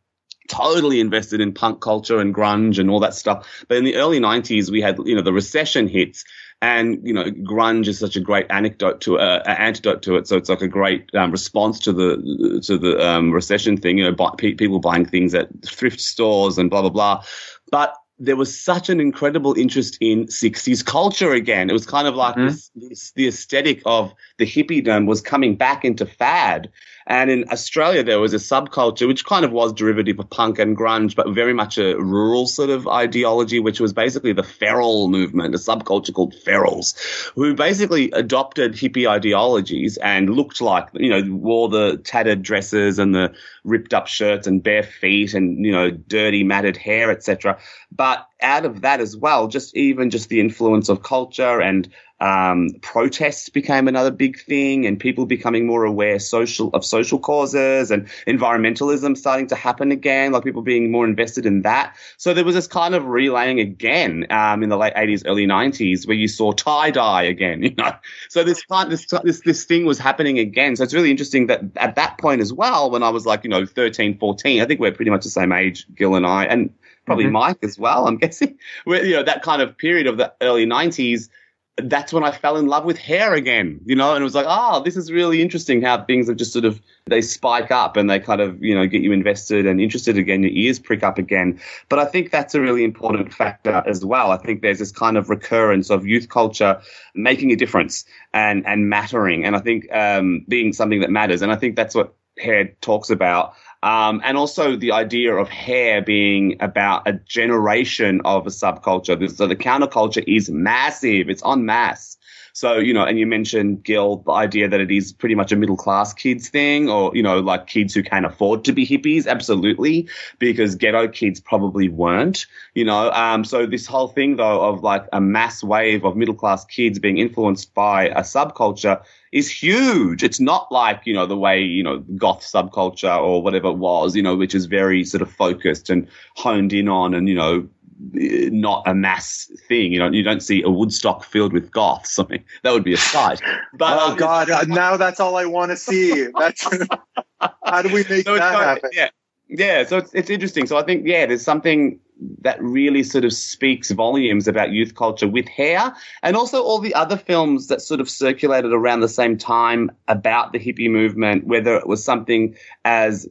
totally invested in punk culture and grunge and all that stuff. But in the early 90s, we had, you know, the recession hits and you know grunge is such a great anecdote to uh, antidote to it so it's like a great um, response to the to the um, recession thing you know buy, people buying things at thrift stores and blah blah blah but there was such an incredible interest in 60s culture again. It was kind of like mm-hmm. this, this, the aesthetic of the hippiedom was coming back into fad. And in Australia, there was a subculture which kind of was derivative of punk and grunge, but very much a rural sort of ideology, which was basically the feral movement, a subculture called ferals, who basically adopted hippie ideologies and looked like, you know, wore the tattered dresses and the ripped up shirts and bare feet and, you know, dirty matted hair, etc. But out of that as well, just even just the influence of culture and um, protests became another big thing, and people becoming more aware social of social causes and environmentalism starting to happen again, like people being more invested in that. So there was this kind of relaying again um, in the late eighties, early nineties, where you saw tie dye again. (laughs) You know, so this kind this this this thing was happening again. So it's really interesting that at that point as well, when I was like you know 13, 14, I think we're pretty much the same age, Gil and I, and probably mm-hmm. Mike as well. I'm (laughs) guessing, where you know that kind of period of the early nineties that's when I fell in love with hair again, you know, and it was like, oh, this is really interesting how things have just sort of, they spike up and they kind of, you know, get you invested and interested again, your ears prick up again. But I think that's a really important factor as well. I think there's this kind of recurrence of youth culture making a difference and, and mattering. And I think, um, being something that matters. And I think that's what hair talks about. Um, and also the idea of hair being about a generation of a subculture. So the counterculture is massive. It's en masse. So, you know, and you mentioned, Gil, the idea that it is pretty much a middle class kids thing or, you know, like kids who can afford to be hippies. Absolutely. Because ghetto kids probably weren't, you know. Um, so this whole thing, though, of like a mass wave of middle class kids being influenced by a subculture is huge. It's not like, you know, the way, you know, goth subculture or whatever it was, you know, which is very sort of focused and honed in on and, you know, not a mass thing. You know, you don't see a Woodstock filled with goths. (laughs) I mean, that would be a sight. But oh um, God, now that's all I want to see. That's (laughs) how do we make so that happen? Yeah, yeah. So it's it's interesting. So I think yeah, there's something that really sort of speaks volumes about youth culture with hair and also all the other films that sort of circulated around the same time about the hippie movement whether it was something as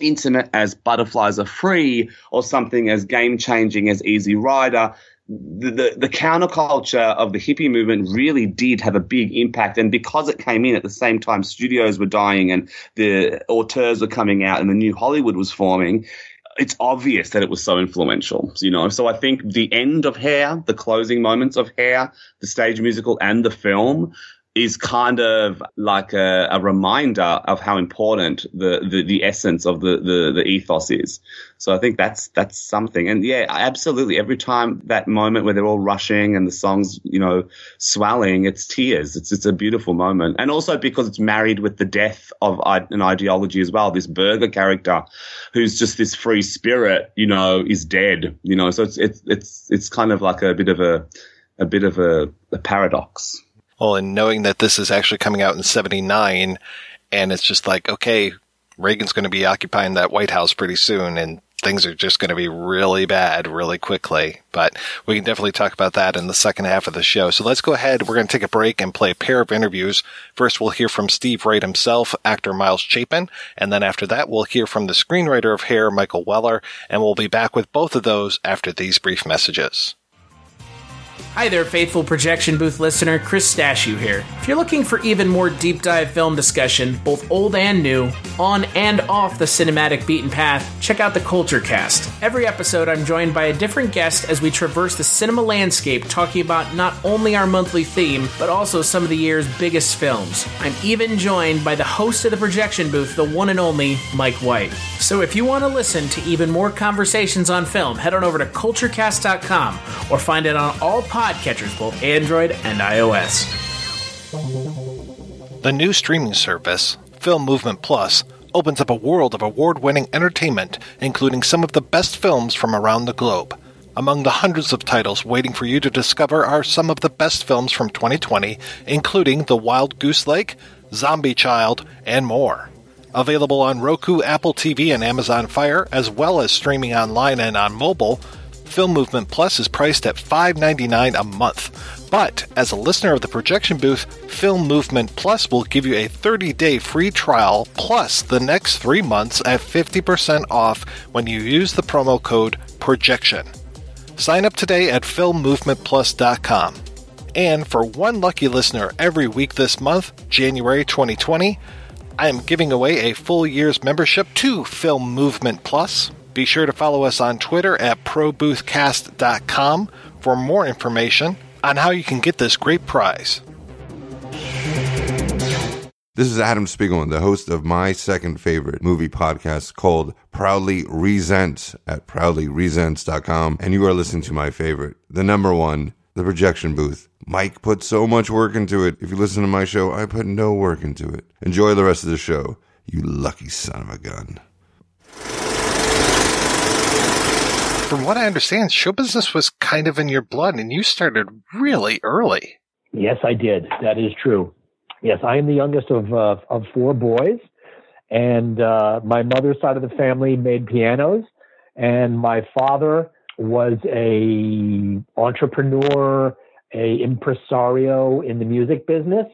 intimate as Butterflies Are Free or something as game changing as Easy Rider. The, the, the, counterculture of the hippie movement really did have a big impact. And because it came in at the same time studios were dying and the auteurs were coming out and the new Hollywood was forming, it's obvious that it was so influential, you know. So I think the end of Hair, the closing moments of Hair, the stage musical and the film is kind of like a, a reminder of how important the, the, the essence of the, the, the ethos is. So I think that's that's something. And yeah, absolutely. Every time that moment where they're all rushing and the songs, you know, swelling, it's tears. It's it's a beautiful moment. And also because it's married with the death of an ideology as well. This Berger character, who's just this free spirit, you know, is dead. You know, so it's it's it's it's kind of like a bit of a a bit of a, a paradox. Well, and knowing that this is actually coming out in 79 and it's just like, okay, Reagan's going to be occupying that White House pretty soon. And things are just going to be really bad really quickly. But we can definitely talk about that in the second half of the show. So let's go ahead. We're going to take a break and play a pair of interviews. First, we'll hear from Steve Wright himself, actor Miles Chapin. And then after that, we'll hear from the screenwriter of Hair, Michael Weller. And we'll be back with both of those after these brief messages. Hi there, faithful projection booth listener. Chris Stashew here. If you're looking for even more deep dive film discussion, both old and new, on and off the cinematic beaten path, check out the Culture Cast. Every episode, I'm joined by a different guest as we traverse the cinema landscape, talking about not only our monthly theme, but also some of the year's biggest films. I'm even joined by the host of the projection booth, the one and only Mike White. So if you want to listen to even more conversations on film, head on over to culturecast.com or find it on all podcatchers, both Android and iOS. The new streaming service, Film Movement Plus, opens up a world of award winning entertainment, including some of the best films from around the globe. Among the hundreds of titles waiting for you to discover are some of the best films from 2020, including The Wild Goose Lake, Zombie Child, and more. Available on Roku, Apple TV, and Amazon Fire, as well as streaming online and on mobile, Film Movement Plus is priced at $5.99 a month. But as a listener of the projection booth, Film Movement Plus will give you a 30 day free trial plus the next three months at 50% off when you use the promo code PROJECTION. Sign up today at filmmovementplus.com. And for one lucky listener every week this month, January 2020, I am giving away a full year's membership to Film Movement Plus. Be sure to follow us on Twitter at ProBoothCast.com for more information on how you can get this great prize. This is Adam Spiegelman, the host of my second favorite movie podcast called Proudly Resent at proudlyresents.com. And you are listening to my favorite, the number one, The Projection Booth. Mike put so much work into it. If you listen to my show, I put no work into it. Enjoy the rest of the show, you lucky son of a gun. From what I understand, show business was kind of in your blood and you started really early. Yes, I did. That is true. Yes, I am the youngest of uh, of four boys, and uh, my mother's side of the family made pianos, and my father was a entrepreneur, a impresario in the music business,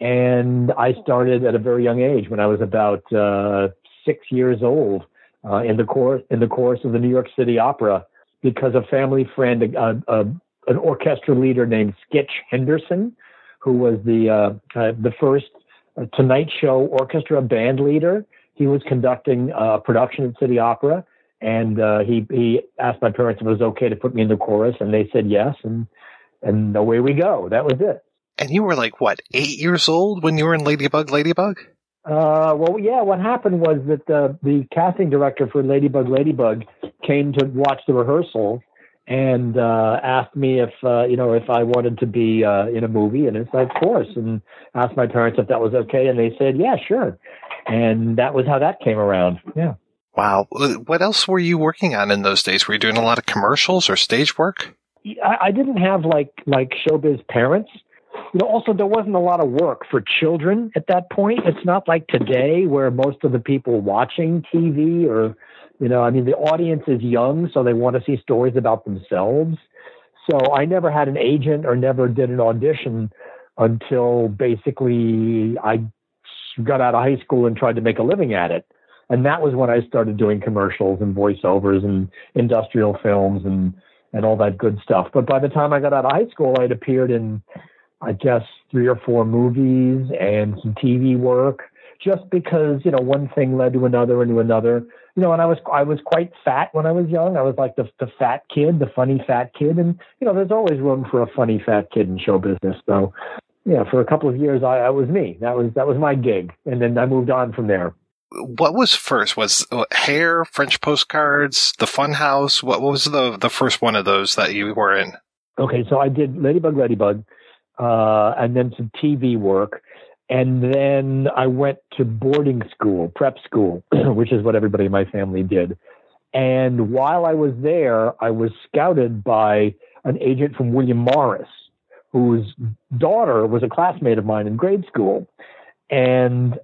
and I started at a very young age when I was about uh, six years old uh, in the course in the course of the New York City Opera because a family friend, a, a, an orchestra leader named Skitch Henderson, who was the uh, uh, the first uh, Tonight Show orchestra band leader. He was conducting a production at City Opera, and uh, he he asked my parents if it was okay to put me in the chorus, and they said yes, and and away we go. That was it. And you were like what eight years old when you were in Ladybug Ladybug? Uh, well, yeah. What happened was that the the casting director for Ladybug Ladybug came to watch the rehearsal and uh, asked me if uh, you know if I wanted to be uh, in a movie, and it's like, of course, and asked my parents if that was okay, and they said, yeah, sure, and that was how that came around. Yeah. Wow. What else were you working on in those days? Were you doing a lot of commercials or stage work? I, I didn't have like like showbiz parents you know, also there wasn't a lot of work for children at that point. It's not like today where most of the people watching TV or, you know, I mean, the audience is young, so they want to see stories about themselves. So I never had an agent or never did an audition until basically I got out of high school and tried to make a living at it. And that was when I started doing commercials and voiceovers and industrial films and, and all that good stuff. But by the time I got out of high school, I'd appeared in I guess three or four movies and some TV work just because you know one thing led to another and to another. You know and i was i was quite fat when i was young. I was like the the fat kid the funny fat kid. And you know there's always room for a funny fat kid in show business. So yeah for a couple of years i, I was me. That was that was my gig. And then i moved on from there. What was first? Was uh, hair french postcards the fun house what, what was the the first one of those that you were in? Okay so i did ladybug ladybug uh, and then some TV work. And then I went to boarding school, prep school, (clears throat) which is what everybody in my family did. And while I was there, I was scouted by an agent from William Morris, whose daughter was a classmate of mine in grade school. And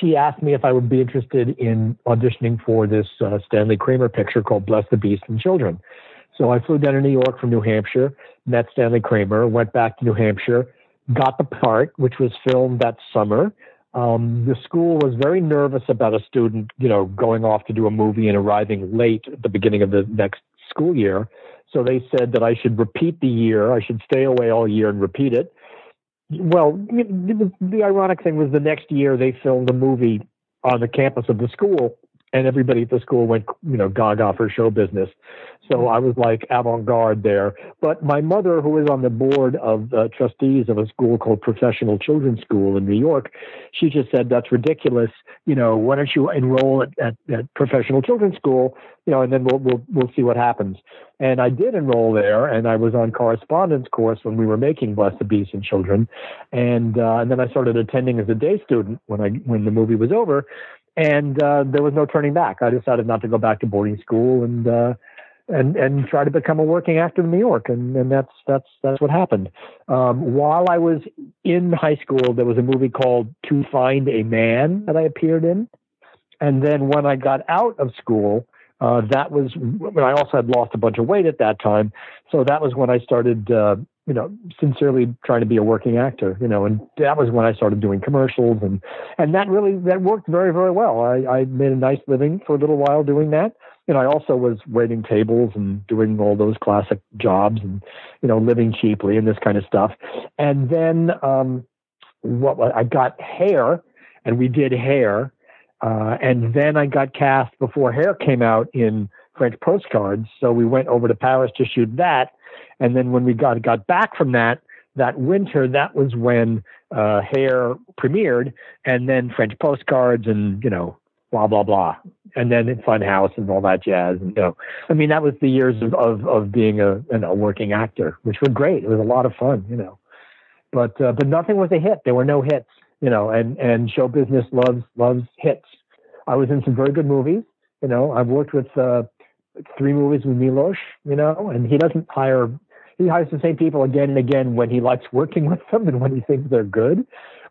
she asked me if I would be interested in auditioning for this uh, Stanley Kramer picture called Bless the Beast and Children. So I flew down to New York from New Hampshire, met Stanley Kramer, went back to New Hampshire, got the part, which was filmed that summer. Um, the school was very nervous about a student, you know, going off to do a movie and arriving late at the beginning of the next school year. So they said that I should repeat the year. I should stay away all year and repeat it. Well, the, ironic thing was the next year they filmed a movie on the campus of the school and everybody at the school went, you know, gaga for show business. So I was like avant-garde there. But my mother, who is on the board of uh, trustees of a school called Professional Children's School in New York, she just said that's ridiculous. You know, why don't you enroll at, at, at Professional Children's School? You know, and then we'll we'll we'll see what happens. And I did enroll there, and I was on correspondence course when we were making Bless the Beast and Children, and uh, and then I started attending as a day student when I when the movie was over and uh, there was no turning back. I decided not to go back to boarding school and uh, and and try to become a working actor in New York, and, and that's that's that's what happened. Um, while I was in high school, there was a movie called To Find a Man that I appeared in, and then when I got out of school, uh, that was when I also had lost a bunch of weight at that time. So that was when I started, uh, you know, sincerely trying to be a working actor. You know, and that was when I started doing commercials, and and that really that worked very very well. I, I made a nice living for a little while doing that. And I also was waiting tables and doing all those classic jobs, and you know, living cheaply and this kind of stuff. And then um, what I got hair, and we did hair uh, and then I got cast before Hair came out in French postcards. So we went over to Paris to shoot that. And then when we got got back from that that winter, that was when uh, Hair premiered, and then French postcards, and you know, blah blah blah, and then Funhouse and all that jazz. And you know, I mean, that was the years of of, of being a you know, working actor, which were great. It was a lot of fun, you know. But uh, but nothing was a hit. There were no hits you know, and and show business loves loves hits. I was in some very good movies. You know, I've worked with uh, three movies with Milos. You know, and he doesn't hire he hires the same people again and again when he likes working (laughs) with them and when he thinks they're good.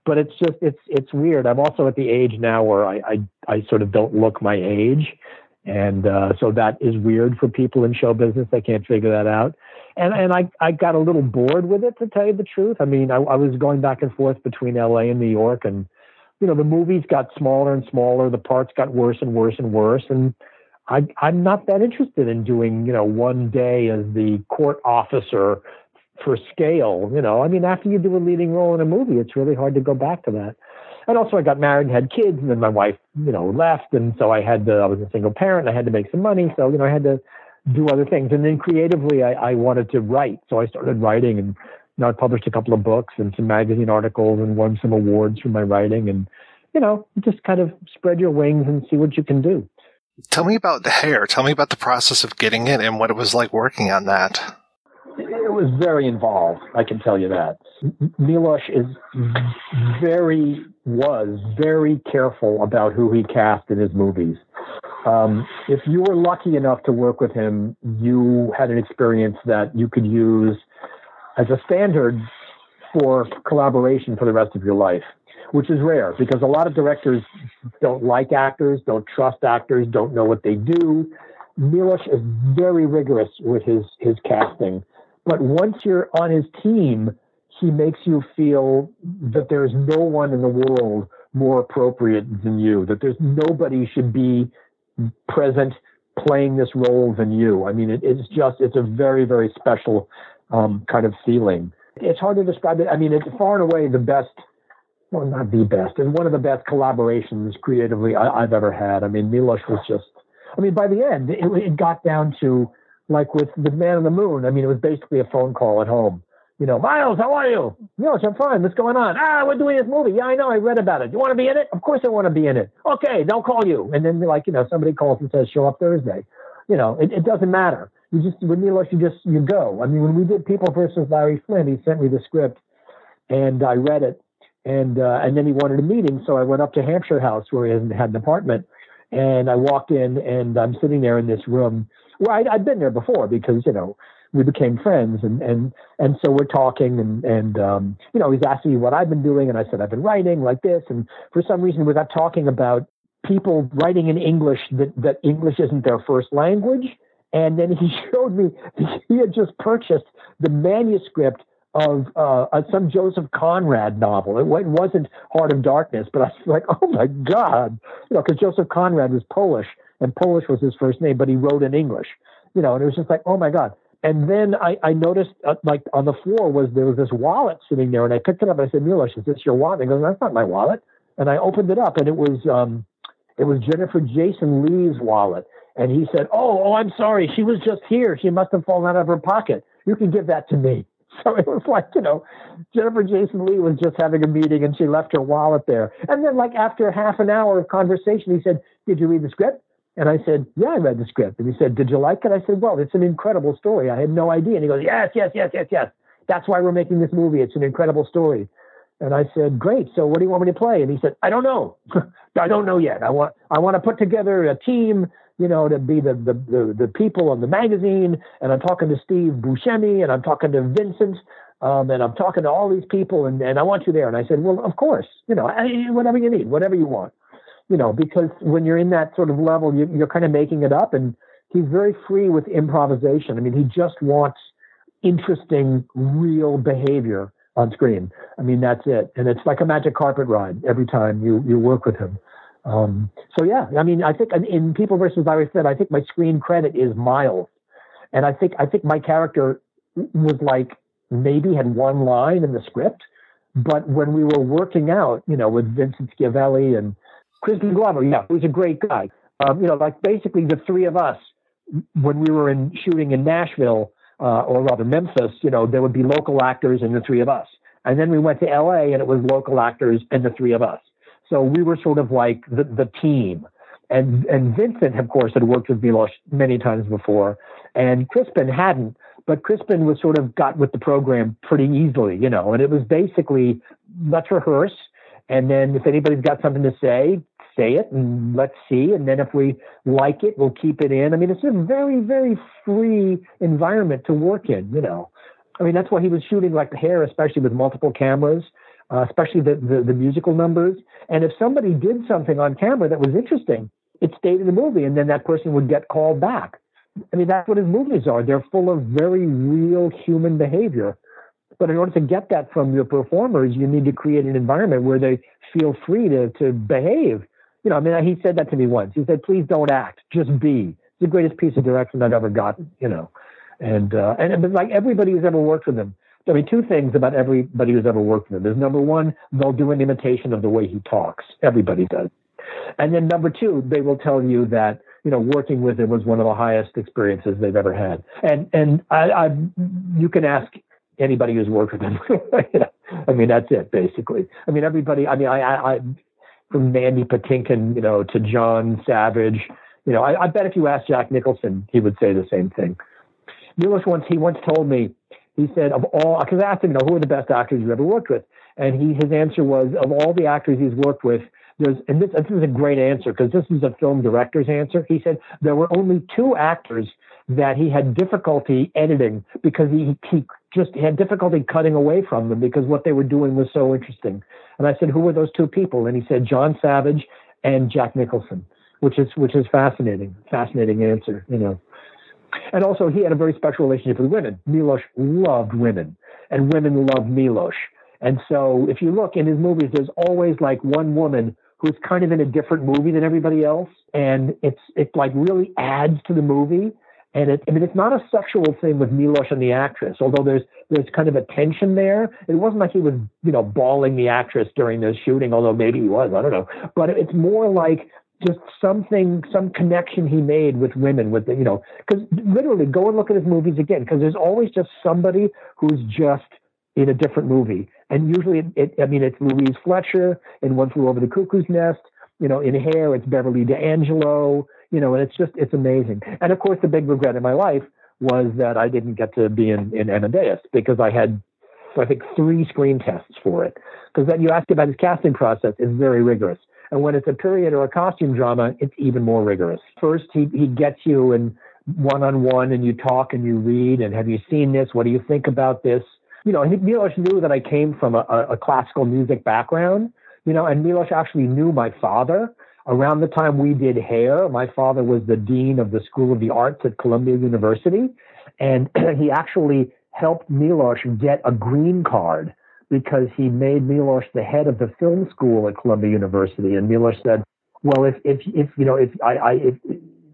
But it's just it's it's weird. I'm also at the age now where I I, I sort of don't look my age, and uh, so that is weird for people in show business. They can't figure that out and and I I got a little bored with it to tell you the truth. I mean, I, I was going back and forth between L.A. and New York, and you know the movies got smaller and smaller, the parts got worse and worse and worse, and I I'm not that interested in doing you know one day as the court officer for scale. You know, I mean, after you do a leading role in a movie, it's really hard to go back to that. And also, I got married and had kids, and then my wife, you know, left, and so I had to. I was a single parent. I had to make some money, so you know, I had to do other things. And then creatively, I, I wanted to write. So I started writing and you know, I published a couple of books and some magazine articles and won some awards for my writing. And, you know, just kind of spread your wings and see what you can do. Tell me about the hair. Tell me about the process of getting it and what it was like working on that. It was very involved. I can tell you that. Milosh is very, was very careful about who he cast in his movies. Um, if you were lucky enough to work with him, you had an experience that you could use as a standard for collaboration for the rest of your life, which is rare because a lot of directors don't like actors, don't trust actors, don't know what they do. Milos is very rigorous with his his casting, but once you're on his team, he makes you feel that there's no one in the world more appropriate than you, that there's nobody should be present playing this role than you. I mean, it, it's just, it's a very, very special um, kind of feeling. It's hard to describe it. I mean, it's far and away the best, well, not the best, and one of the best collaborations creatively I, have ever had. I mean, Milos was just, I mean, by the end, it, it got down to like with the Man on the Moon. I mean, it was basically a phone call at home you know, Miles, how are you? Miles, I'm fine. What's going on? Ah, we're doing this movie. Yeah, I know. I read about it. You want to be in it? Of course I want to be in it. Okay, they'll call you. And then, like, you know, somebody calls and says, show up Thursday. You know, it, it doesn't matter. You just, with Milos, you just, you go. I mean, when we did People versus Larry Flynt, he sent me the script and I read it. And, uh, and then he wanted a meeting. So I went up to Hampshire House where he had an apartment. And I walked in and I'm sitting there in this room where I'd, I'd been there before because, you know, we became friends, and and and so we're talking, and and um, you know, he's asking me what I've been doing, and I said I've been writing like this, and for some reason got talking about people writing in English that that English isn't their first language, and then he (laughs) showed me he had just purchased the manuscript of uh, some Joseph Conrad novel. It, wasn't Heart of Darkness, but I was like, oh my God, you know, because Joseph Conrad was Polish and Polish was his first name, but he wrote in English, you know, and it was just like, oh my God. And then I, I noticed, uh, like on the floor was there was this wallet sitting there, and I picked it up. and I said, Milos, is this your wallet? And he goes, that's not my wallet. And I opened it up, and it was um, it was Jennifer Jason Leigh's wallet. And he said, oh, oh, I'm sorry, she was just here. She must have fallen out of her pocket. You can give that to me. (laughs) So it was like, you know, Jennifer Jason Leigh was just having a meeting and she left her wallet there. And then, like, after half an hour of conversation, he said, Did you read the script? And I said, Yeah, I read the script. And he said, Did you like it? I said, Well, it's an incredible story. I had no idea. And he goes, Yes, yes, yes, yes, yes. That's why we're making this movie. It's an incredible story. And I said, Great. So what do you want me to play? And he said, I don't know. (laughs) I don't know yet. I want I want to put together a team you know, to be the, the, the, the people on the magazine. And I'm talking to Steve Buscemi and I'm talking to Vincent. Um, and I'm talking to all these people and, and I want you there. And I said, well, of course, you know, whatever you need, whatever you want, you know, because when you're in that sort of level, you, you're kind of making it up and he's very free with improvisation. I mean, he just wants interesting, real behavior on screen. I mean, that's it. And it's like a magic carpet ride every time you, you work with him. Um, so yeah, I mean, I think in People versus Virus Dead, I think my screen credit is Miles, and I think I think my character was like maybe had one line in the script, but when we were working out, you know, with Vincent Schiavelli and Crispin Glover, yeah, was a great guy. Um, you know, like basically the three of us when we were in shooting in Nashville uh, or rather Memphis, you know, there would be local actors and the three of us, and then we went to L.A. and it was local actors and the three of us. So we were sort of like the, the team. And, and Vincent, of course, had worked with Milos many times before, and Crispin hadn't. But Crispin was sort of got with the program pretty easily, you know. And it was basically let's rehearse, and then if anybody's got something to say, say it, and let's see. And then if we like it, we'll keep it in. I mean, it's a very, very free environment to work in, you know. I mean, that's why he was shooting like the hair, especially with multiple cameras uh, especially the, the, the musical numbers. And if somebody did something on camera that was interesting, it stayed in the movie, and then that person would get called back. I mean, that's what his movies are. They're full of very real human behavior. But in order to get that from your performers, you need to create an environment where they feel free to, to behave. You know, I mean, he said that to me once. He said, please don't act, just be. It's the greatest piece of direction I've ever gotten, you know. And, uh, and, and like everybody who's ever worked with him, I mean, two things about everybody who's ever worked with him is number one, they'll do an imitation of the way he talks. Everybody does. And then number two, they will tell you that, you know, working with him was one of the highest experiences they've ever had. And, and I, I you can ask anybody who's worked with him. (laughs) I mean, that's it, basically. I mean, everybody, I mean, I, I, I from Mandy Patinkin, you know, to John Savage, you know, I, I bet if you asked Jack Nicholson, he would say the same thing. Milos once, he once told me, he said of all because I asked him, you know, who are the best actors you've ever worked with, and he his answer was of all the actors he's worked with, there's and this this is a great answer because this is a film director's answer. He said there were only two actors that he had difficulty editing because he he just had difficulty cutting away from them because what they were doing was so interesting. And I said, who were those two people? And he said John Savage and Jack Nicholson, which is which is fascinating, fascinating answer, you know. And also, he had a very special relationship with women. Milos loved women, and women loved Milos. And so, if you look in his movies, there's always like one woman who's kind of in a different movie than everybody else, and it's it like really adds to the movie. And it, I mean, it's not a sexual thing with Milos and the actress, although there's there's kind of a tension there. It wasn't like he was, you know, bawling the actress during the shooting, although maybe he was. I don't know. But it's more like just something, some connection he made with women, with the, you know, because literally go and look at his movies again, because there's always just somebody who's just in a different movie, and usually, it, it, I mean, it's Louise Fletcher in One Flew Over the Cuckoo's Nest. You know, in Hair, it's Beverly D'Angelo. You know, and it's just it's amazing. And of course, the big regret in my life was that I didn't get to be in in Amadeus because I had I think three screen tests for it. Because then you ask about his casting process is very rigorous. And when it's a period or a costume drama, it's even more rigorous. First, he, he gets you and one on one and you talk and you read and have you seen this? What do you think about this? You know, Milos knew that I came from a, a classical music background, you know, and Milos actually knew my father. Around the time we did hair, my father was the dean of the School of the Arts at Columbia University. And (clears throat) he actually helped Milos get a green card because he made Milos the head of the film school at Columbia University. And Milos said, well, if, if, if you know, if I, I if,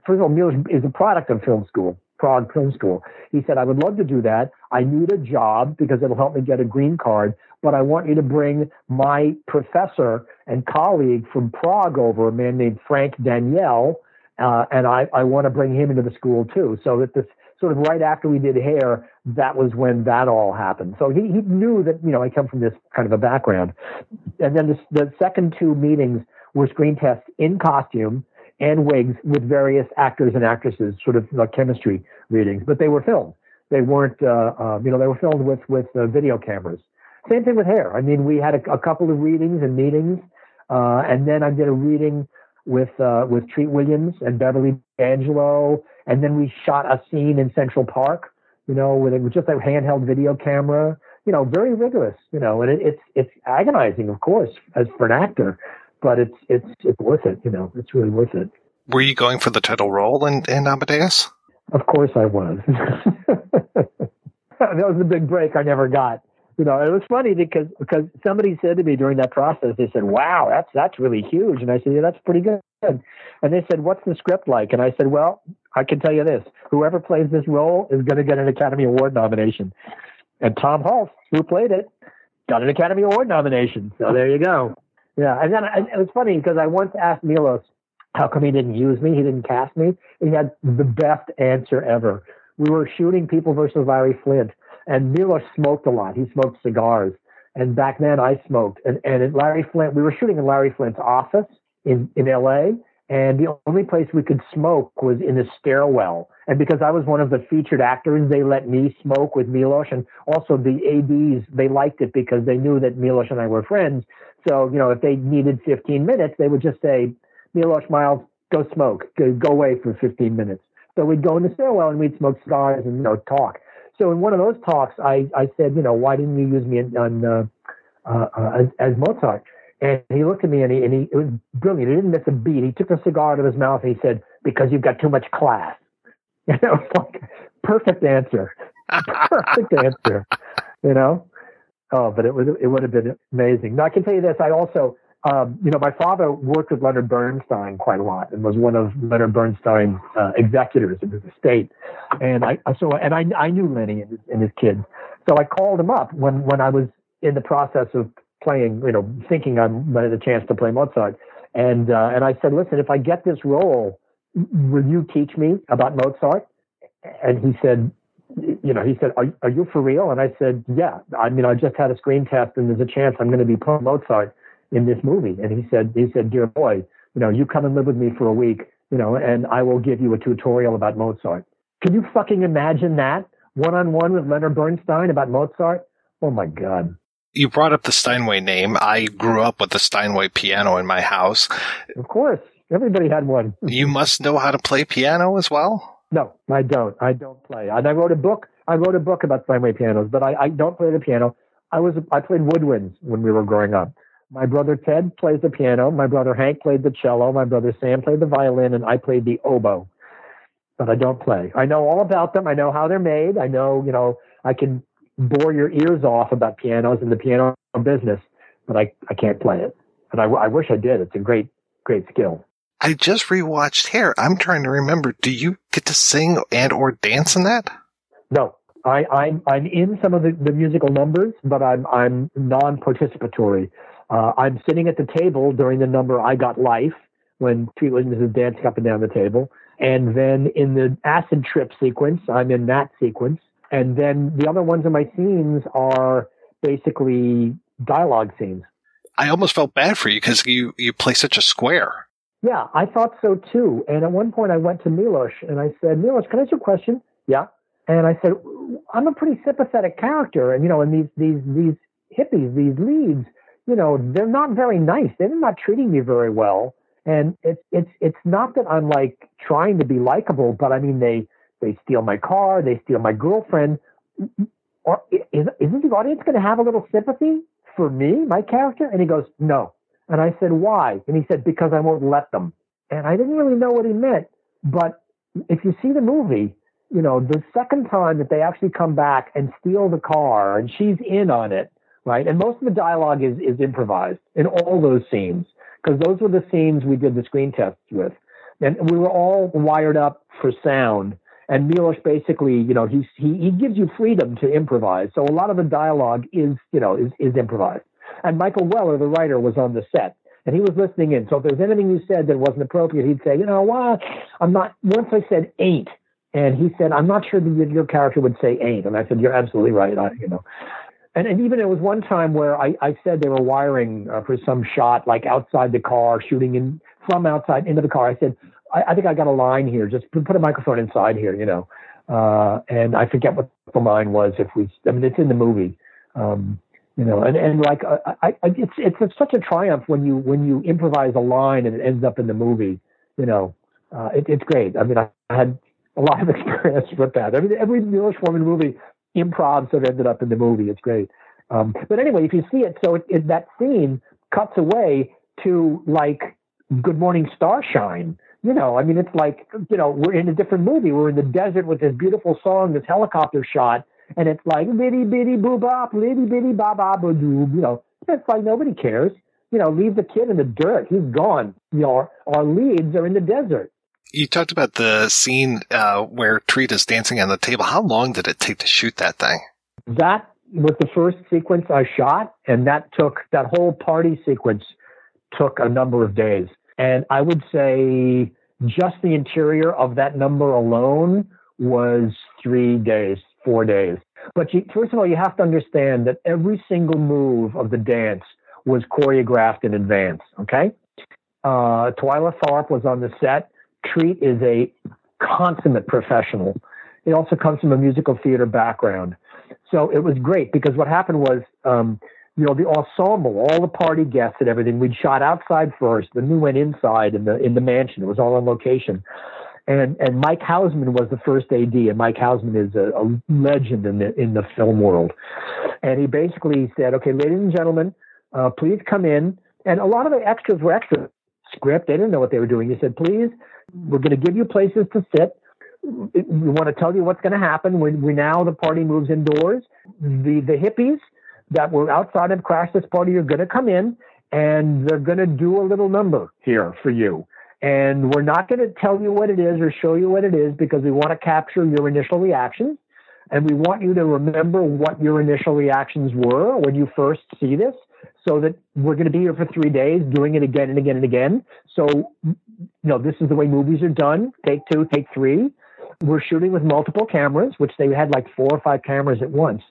first of all, Milos is a product of film school, Prague Film School. He said, I would love to do that. I need a job because it'll help me get a green card, but I want you to bring my professor and colleague from Prague over, a man named Frank Daniel, uh, and I, I want to bring him into the school too. So that this sort of right after we did hair, that was when that all happened. So he, he knew that, you know, I come from this kind of a background. And then the, the second two meetings were screen tests in costume and wigs with various actors and actresses, sort of like chemistry readings, but they were filmed. They weren't, uh, uh, you know, they were filmed with with uh, video cameras. Same thing with hair. I mean, we had a, a couple of readings and meetings, uh, and then I did a reading with uh, with Treat Williams and Beverly Angelo, and then we shot a scene in Central Park, you know, with, with just a handheld video camera. You know, very rigorous. You know, and it, it's it's agonizing, of course, as for an actor but it's it's it's worth it. You know, it's really worth it. Were you going for the title role in, in Amadeus? Of course, I was. (laughs) that was the big break I never got. You know, it was funny because because somebody said to me during that process, they said, "Wow, that's that's really huge," and I said, "Yeah, that's pretty good." And they said, "What's the script like?" And I said, "Well, I can tell you this: whoever plays this role is going to get an Academy Award nomination." And Tom Hulce, who played it, got an Academy Award nomination. So there you go. Yeah, and then I, it was funny because I once asked Milos how come he didn't use me, he didn't cast me. And He had the best answer ever. We were shooting People versus Larry Flynt, and Milos smoked a lot. He smoked cigars, and back then I smoked. And and Larry Flynt, we were shooting in Larry Flynt's office in in L.A. And the only place we could smoke was in the stairwell. And because I was one of the featured actors, they let me smoke with Milos. And also the ADs, they liked it because they knew that Milos and I were friends. So, you know, if they needed 15 minutes, they would just say, Milos Miles, go smoke, go, go away for 15 minutes. So we'd go in the stairwell and we'd smoke cigars and, you know, talk. So in one of those talks, I, I said, you know, why didn't you use me in, on, uh, uh, as, as Mozart? And he looked at me and he, and he, it was brilliant. He didn't miss a beat. He took a cigar out of his mouth and he said, because you've got too much class. And it was like, perfect answer. (laughs) perfect answer, you know? Oh, but it would it would have been amazing. Now I can tell you this. I also, um, you know, my father worked with Leonard Bernstein quite a lot and was one of Leonard Bernstein's uh, executors in his estate. And I so and I I knew Lenny and his, and his kids. So I called him up when when I was in the process of playing, you know, thinking I had a chance to play Mozart. And uh, and I said, listen, if I get this role, will you teach me about Mozart? And he said, you know, he said, are, are you for real? And I said, yeah. I mean, I just had a screen test and there's a chance I'm going to be playing Mozart in this movie. And he said, he said, dear boy, you know, you come and live with me for a week, you know, and I will give you a tutorial about Mozart. Can you fucking imagine that? One on one with Leonard Bernstein about Mozart? Oh my God. You brought up the Steinway name. I grew up with the Steinway piano in my house. Of course. Everybody had one. (laughs) you must know how to play piano as well? No, I don't. I don't play. And I wrote a book. I wrote a book about Steinway pianos, but I, I don't play the piano. I was I played woodwinds when we were growing up. My brother Ted plays the piano. My brother Hank played the cello. My brother Sam played the violin, and I played the oboe. But I don't play. I know all about them. I know how they're made. I know, you know, I can bore your ears off about pianos and the piano business, but I, I can't play it. And I, I wish I did. It's a great, great skill. I just rewatched Hair. I'm trying to remember. Do you get to sing and or dance in that? No, I, I'm I'm in some of the, the musical numbers, but I'm I'm non-participatory. Uh, I'm sitting at the table during the number "I Got Life" when Treat Williams is dancing up and down the table, and then in the acid trip sequence, I'm in that sequence, and then the other ones in my scenes are basically dialogue scenes. I almost felt bad for you because you you play such a square. Yeah, I thought so too. And at one point, I went to Milos and I said, Milos, can I ask you a question? Yeah. And I said, I'm a pretty sympathetic character, and you know, and these these these hippies, these leads, you know, they're not very nice. They're not treating me very well. And it's it's it's not that I'm like trying to be likable, but I mean they they steal my car, they steal my girlfriend. Or is, isn't the audience going to have a little sympathy for me, my character? And he goes, no. And I said, why? And he said, because I won't let them. And I didn't really know what he meant. But if you see the movie, you know, the second time that they actually come back and steal the car and she's in on it, right? And most of the dialogue is, is improvised in all those scenes because those were the scenes we did the screen tests with. And we were all wired up for sound. And Milos basically, you know, he, he, he gives you freedom to improvise. So a lot of the dialogue is, you know, is, is improvised. And Michael Weller, the writer, was on the set and he was listening in. So if there's anything you said that wasn't appropriate, he'd say, you know, well, I'm not. Once I said ain't, and he said, I'm not sure that your character would say ain't, and I said, you're absolutely right. I, you know, and, and even there was one time where I, I said they were wiring uh, for some shot, like outside the car, shooting in from outside into the car. I said, I, I think I got a line here. Just put, a microphone inside here, you know. Uh, and I forget what the line was. If we, I mean, it's in the movie. Um, you know, and, and like I, I, it's, it's such a triumph when you when you improvise a line and it ends up in the movie. You know, uh, it, it's great. I mean, I, I had a lot of (laughs) experience with that. Every every Milos Forman movie improvs have ended up in the movie. It's great. Um, but anyway, if you see it, so it, it, that scene cuts away to like Good Morning Starshine. You know, I mean, it's like you know we're in a different movie. We're in the desert with this beautiful song, this helicopter shot, and it's like bitty bitty boo bop, litty bitty ba ba boo doo. You know, it's like nobody cares. You know, leave the kid in the dirt. He's gone. You know, our, our leads are in the desert. You talked about the scene uh, where Treat is dancing on the table. How long did it take to shoot that thing? That was the first sequence I shot, and that took that whole party sequence took a number of days. And I would say just the interior of that number alone was three days, four days. But you, first of all, you have to understand that every single move of the dance was choreographed in advance. Okay. Uh, Twyla Tharp was on the set. Treat is a consummate professional. It also comes from a musical theater background. So it was great because what happened was, um, you know, the ensemble, all the party guests and everything, we'd shot outside first, then we went inside in the in the mansion. It was all on location. And and Mike Hausman was the first AD, and Mike Hausman is a, a legend in the in the film world. And he basically said, "Okay, ladies and gentlemen, uh, please come in." And a lot of the extras were extra script. They didn't know what they were doing. He said, "Please, we're going to give you places to sit. We want to tell you what's going to happen We, we now the party moves indoors. The the hippies that were outside of Crash This Party are going to come in and they're going to do a little number here for you. And we're not going to tell you what it is or show you what it is because we want to capture your initial reactions. And we want you to remember what your initial reactions were when you first see this so that we're going to be here for three days doing it again and again and again. So, you know, this is the way movies are done. Take two, take three. We're shooting with multiple cameras, which they had like four or five cameras at once.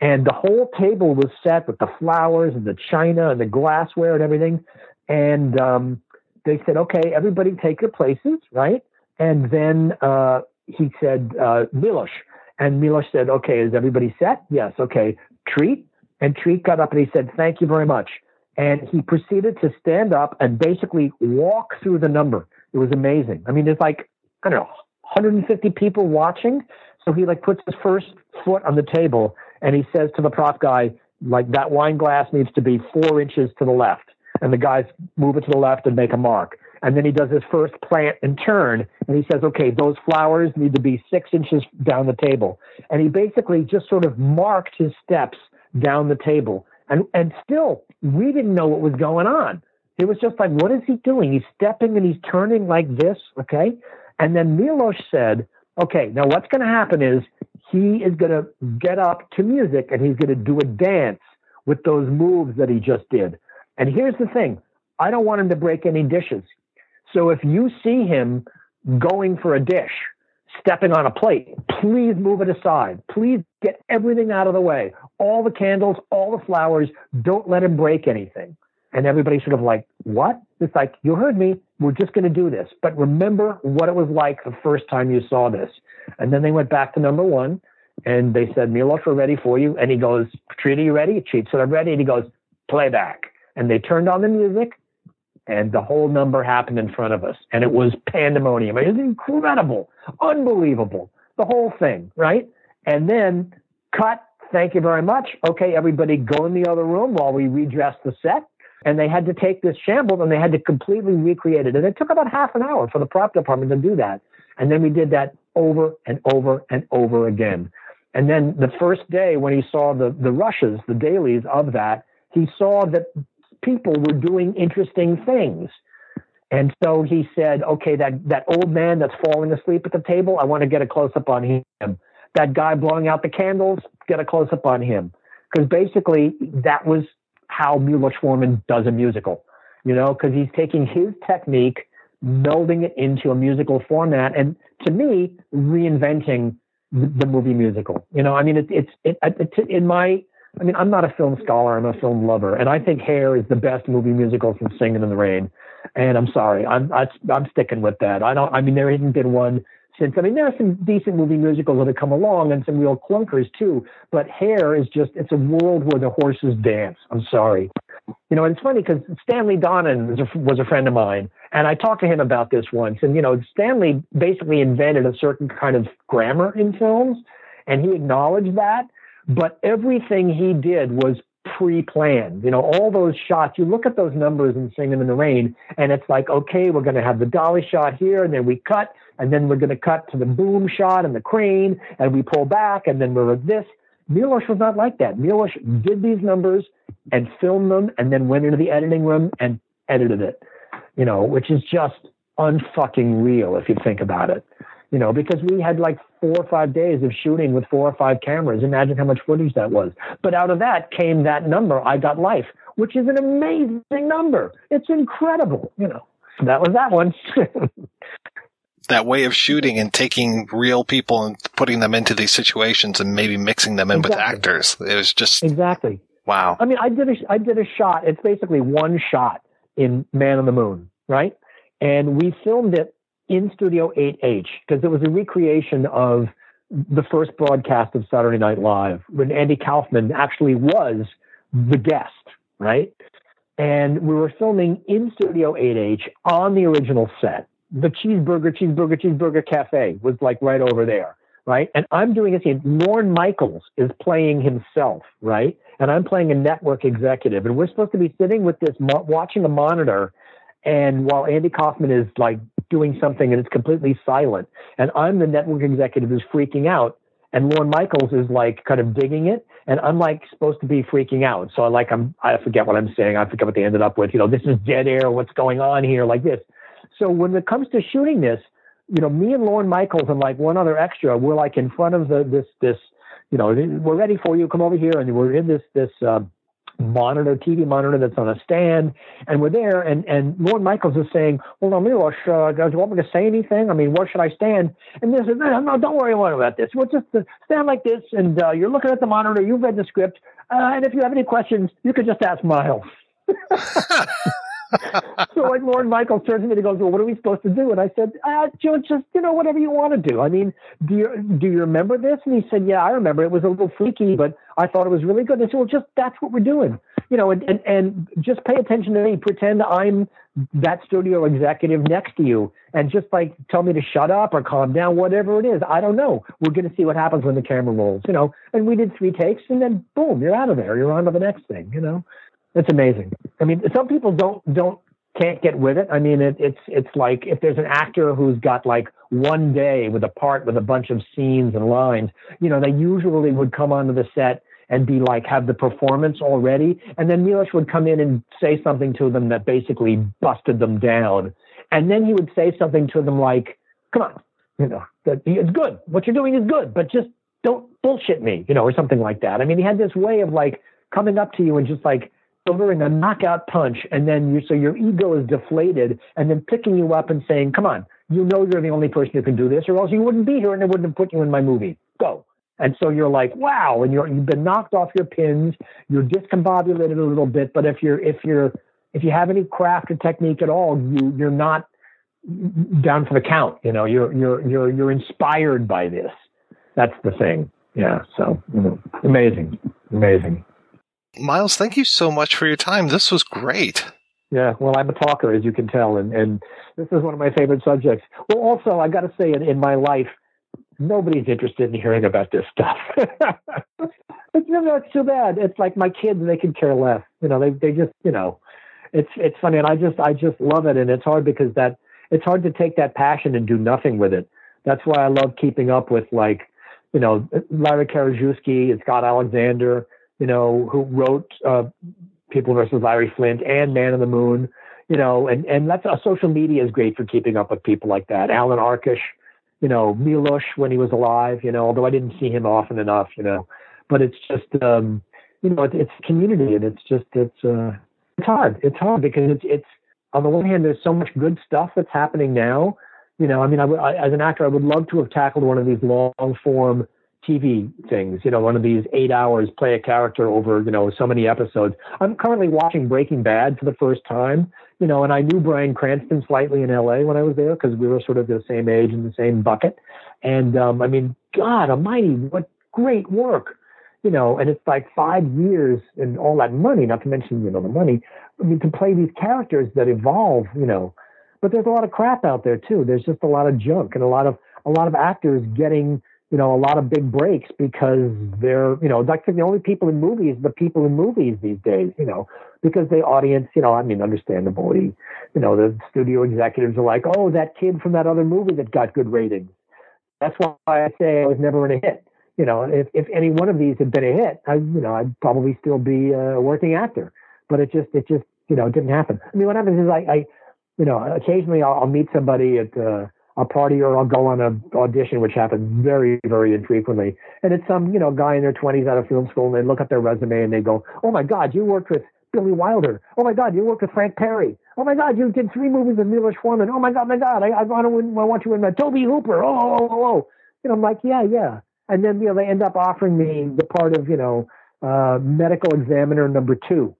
And the whole table was set with the flowers and the china and the glassware and everything. And um, they said, okay, everybody take your places, right? And then uh, he said, uh, Milos. And Milos said, okay, is everybody set? Yes, okay. Treat, and Treat got up and he said, Thank you very much. And he proceeded to stand up and basically walk through the number. It was amazing. I mean, there's like, I don't know, 150 people watching. So he like puts his first foot on the table and he says to the prop guy, like that wine glass needs to be four inches to the left. And the guys move it to the left and make a mark. And then he does his first plant and turn, and he says, okay, those flowers need to be six inches down the table. And he basically just sort of marked his steps down the table. And, and still, we didn't know what was going on. It was just like, what is he doing? He's stepping and he's turning like this, okay? And then Milos said, okay, now what's going to happen is he is going to get up to music and he's going to do a dance with those moves that he just did. And here's the thing I don't want him to break any dishes. So if you see him going for a dish, stepping on a plate, please move it aside. Please get everything out of the way. All the candles, all the flowers, don't let him break anything. And everybody's sort of like, what? It's like, you heard me. We're just going to do this. But remember what it was like the first time you saw this. And then they went back to number one and they said, Milos, we're ready for you. And he goes, are you ready? Treat said, I'm ready. And he goes, playback. And they turned on the music and the whole number happened in front of us and it was pandemonium it was incredible unbelievable the whole thing, right? And then cut. Thank you very much. Okay, everybody, go in the other room while we redress the set. And they had to take this shambles and they had to completely recreate it. And it took about half an hour for the prop department to do that. And then we did that over and over and over again. And then the first day when he saw the, the rushes, the dailies of that, he saw that people were doing interesting things. And so he said, okay, that, that old man that's falling asleep at the table, I want to get a close up on him. That guy blowing out the candles, get a close up on him. Because basically, that was how Milos Forman does a musical, you know, because he's taking his technique, melding it into a musical format, and to me, reinventing the, movie musical. You know, I mean, it, it's it, it, in my I mean, I'm not a film scholar. I'm a film lover, and I think Hair is the best movie musical from Singing in the Rain. And I'm sorry, I'm I, am i am sticking with that. I don't. I mean, there hasn't been one since. I mean, there are some decent movie musicals that have come along, and some real clunkers too. But Hair is just it's a world where the horses dance. I'm sorry. You know, and it's funny because Stanley Donen was a, was a friend of mine, and I talked to him about this once. And you know, Stanley basically invented a certain kind of grammar in films, and he acknowledged that but everything he did was pre-planned. You know, all those shots, you look at those numbers and sing them in the Rain, and it's like, okay, we're going to have the dolly shot here, and then we cut, and then we're going to cut to the boom shot and the crane, and we pull back, and then we're at this. Milos was not like that. Milos did these numbers and filmed them, and then went into the editing room and edited it. You know, which is just unfucking real if you think about it you know, because we had like four or five days of shooting with four or five cameras. Imagine how much footage that was. But out of that came that number, I Got Life, which is an amazing number. It's incredible, you know. That was that one. (laughs) that way of shooting and taking real people and putting them into these situations and maybe mixing them in exactly. with actors. It was just exactly wow. I mean, I did a I did a shot. It's basically one shot in Man on the Moon, right? And we filmed it in Studio 8H because it was a recreation of the first broadcast of Saturday Night Live when Andy Kaufman actually was the guest, right? And we were filming in Studio 8H on the original set. The cheeseburger, cheeseburger, cheeseburger cafe was like right over there, right? And I'm doing a scene. Lorne Michaels is playing himself, right? And I'm playing a network executive. And we're supposed to be sitting with this, watching a monitor. And while Andy Kaufman is like doing something and it's completely silent. And I'm the network executive who's freaking out. And Lorne Michaels is like kind of digging it. And I'm like supposed to be freaking out. So I like, I'm, I forget what I'm saying. I forget what they ended up with. You know, this is dead air. What's going on here? Like this. So when it comes to shooting this, you know, me and Lorne Michaels and like one other extra, we're like in front of the, this, this, you know, we're ready for you. Come over here. And we're in this, this, um, monitor, TV monitor that's on a stand, and we're there, and and Lorne Michaels is saying, "Well, Milos, uh, do you want me to say anything? I mean, where should I stand?" And this is, no, no, don't worry about this. We'll just uh, stand like this, and uh, you're looking at the monitor. You've read the script, uh, and if you have any questions, you can just ask Miles. (laughs) (laughs) so like Lorne Michael turns to me and goes, "Well, what are we supposed to do?" And I said, uh, "Joe, just you know, whatever you want to do. I mean, do you do you remember this?" And he said, "Yeah, I remember. It was a little freaky, but I thought it was really good." And I said, "Well, just that's what we're doing, you know, and and, and just pay attention to me. Pretend I'm that studio executive next to you, and just like tell me to shut up or calm down, whatever it is. I don't know. We're going to see what happens when the camera rolls, you know." And we did three takes, and then boom, you're out of there. You're on to the next thing, you know. It's amazing. I mean, some people don't don't can't get with it. I mean, it, it's it's like if there's an actor who's got like one day with a part with a bunch of scenes and lines, you know, they usually would come onto the set and be like have the performance already, and then Milos would come in and say something to them that basically busted them down, and then he would say something to them like, "Come on, you know, that it's good. What you're doing is good, but just don't bullshit me, you know, or something like that." I mean, he had this way of like coming up to you and just like delivering a knockout punch, and then you so your ego is deflated, and then picking you up and saying, "Come on, you know you're the only person who can do this, or else you wouldn't be here, and they wouldn't have put you in my movie. Go." And so you're like, "Wow!" And you're you've been knocked off your pins. You're discombobulated a little bit, but if you're if you're if you have any craft or technique at all, you you're not down for the count. You know, you're you're you're you're inspired by this. That's the thing. Yeah. So you know, amazing, amazing. Miles, thank you so much for your time. This was great. Yeah, well, I'm a talker, as you can tell, and, and this is one of my favorite subjects. Well, also, I got to say, in, in my life, nobody's interested in hearing about this stuff. but you know, it's too bad. It's like my kids; they could care less. You know, they they just you know, it's it's funny, and I just I just love it, and it's hard because that it's hard to take that passion and do nothing with it. That's why I love keeping up with like, you know, Larry Karaszewski Scott Alexander, you know, who wrote uh, People versus Larry Flynt and Man on the Moon, you know, and and that's uh, social media is great for keeping up with people like that. Alan Arkush, you know, Milos when he was alive, you know, although I didn't see him often enough, you know, but it's just, um, you know, it's, it's community and it's just, it's, uh, it's hard. It's hard because it's, it's, on the one hand, there's so much good stuff that's happening now. You know, I mean, I, I, as an actor, I would love to have tackled one of these long form TV things, you know, one of these eight hours, play a character over, you know, so many episodes. I'm currently watching Breaking Bad for the first time, you know, and I knew Bryan Cranston slightly in LA when I was there because we were sort of the same age in the same bucket. And um, I mean, God Almighty, what great work, you know, and it's like five years and all that money, not to mention, you know, the money. I mean, to play these characters that evolve, you know, but there's a lot of crap out there too. There's just a lot of junk and a lot of, a lot of actors getting, you know, a lot of big breaks because they're, you know, like the only people in movies, the people in movies these days, you know, because the audience, you know, I mean, understandably, you know, the studio executives are like, oh, that kid from that other movie that got good ratings. That's why I say I was never in a hit. You know, if, if any one of these had been a hit, I, you know, I'd probably still be a working actor. But it just, it just, you know, it didn't happen. I mean, what happens is I, I you know, occasionally I'll, I'll meet somebody at, uh, a party or I'll go on an audition, which happens very, very infrequently. And it's some, you know, guy in their 20s out of film school and they look at their resume and they go, Oh my God, you worked with Billy Wilder. Oh my God, you worked with Frank Perry. Oh my God, you did three movies with Milos Forman. Oh my God, my God, I, I want to, win. I want you in uh, Tobe Hooper. Oh, oh, oh, oh. You know, I'm like, yeah, yeah. And then, you know, they end up offering me the part of, you know, uh, medical examiner number two.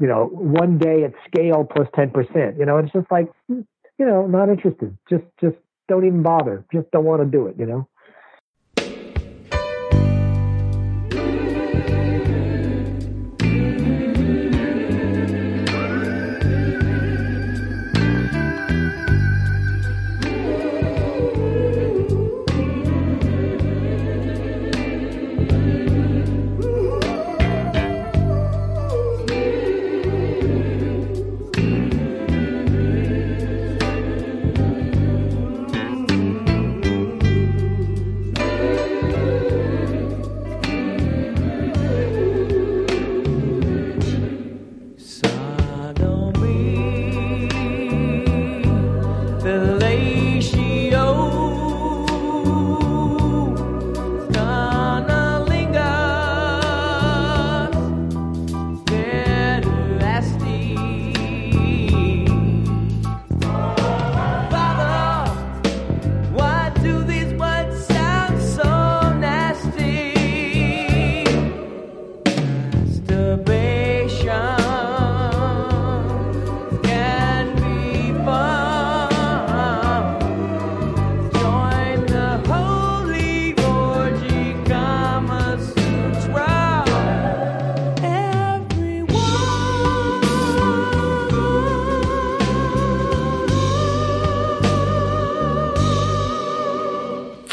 You know, one day at scale plus 10%. You know, it's just like, you know, not interested. Just, just don't even bother. Just don't want to do it, you know?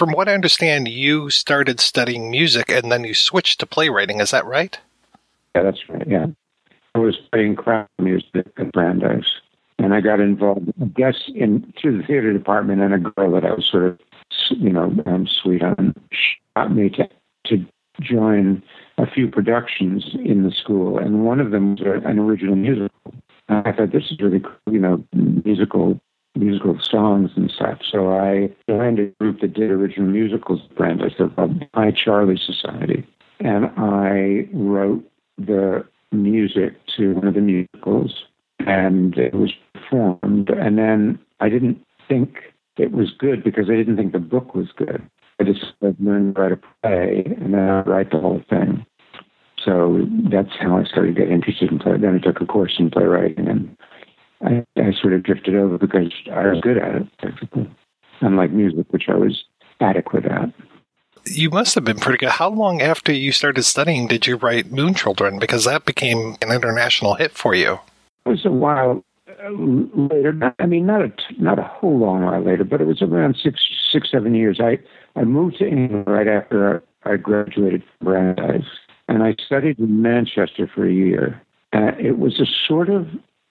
From what I understand, you started studying music and then you switched to playwriting. Is that right? Yeah, that's right. Yeah. I was playing crowd music at Brandeis. And I got involved, I guess, in through the theater department, and a girl that I was sort of, you know, um, sweet on got me to to join a few productions in the school, and one of them was an original musical. And I thought this is really cool, you know, musical musical songs and stuff. So I joined a group that did original musicals at Brandeis called High Charlie Society. And I wrote the music to one of the musicals and it was performed. And then I didn't think it was good because I didn't think the book was good. I just learned to write a play and then I write the whole thing. So that's how I started getting interested in play. Then I took a course in playwriting and I, I sort of drifted over because I was good at it, basically. Unlike music, which I was adequate at. You must have been pretty good. How long after you started studying did you write Moonchildren? Because that became an international hit for you. It was a while later. I mean, not a not a whole long while later, but it was around six six seven years. I I moved to England right after I graduated from Brandeis, and I studied in Manchester for a year. Uh, it was a sort of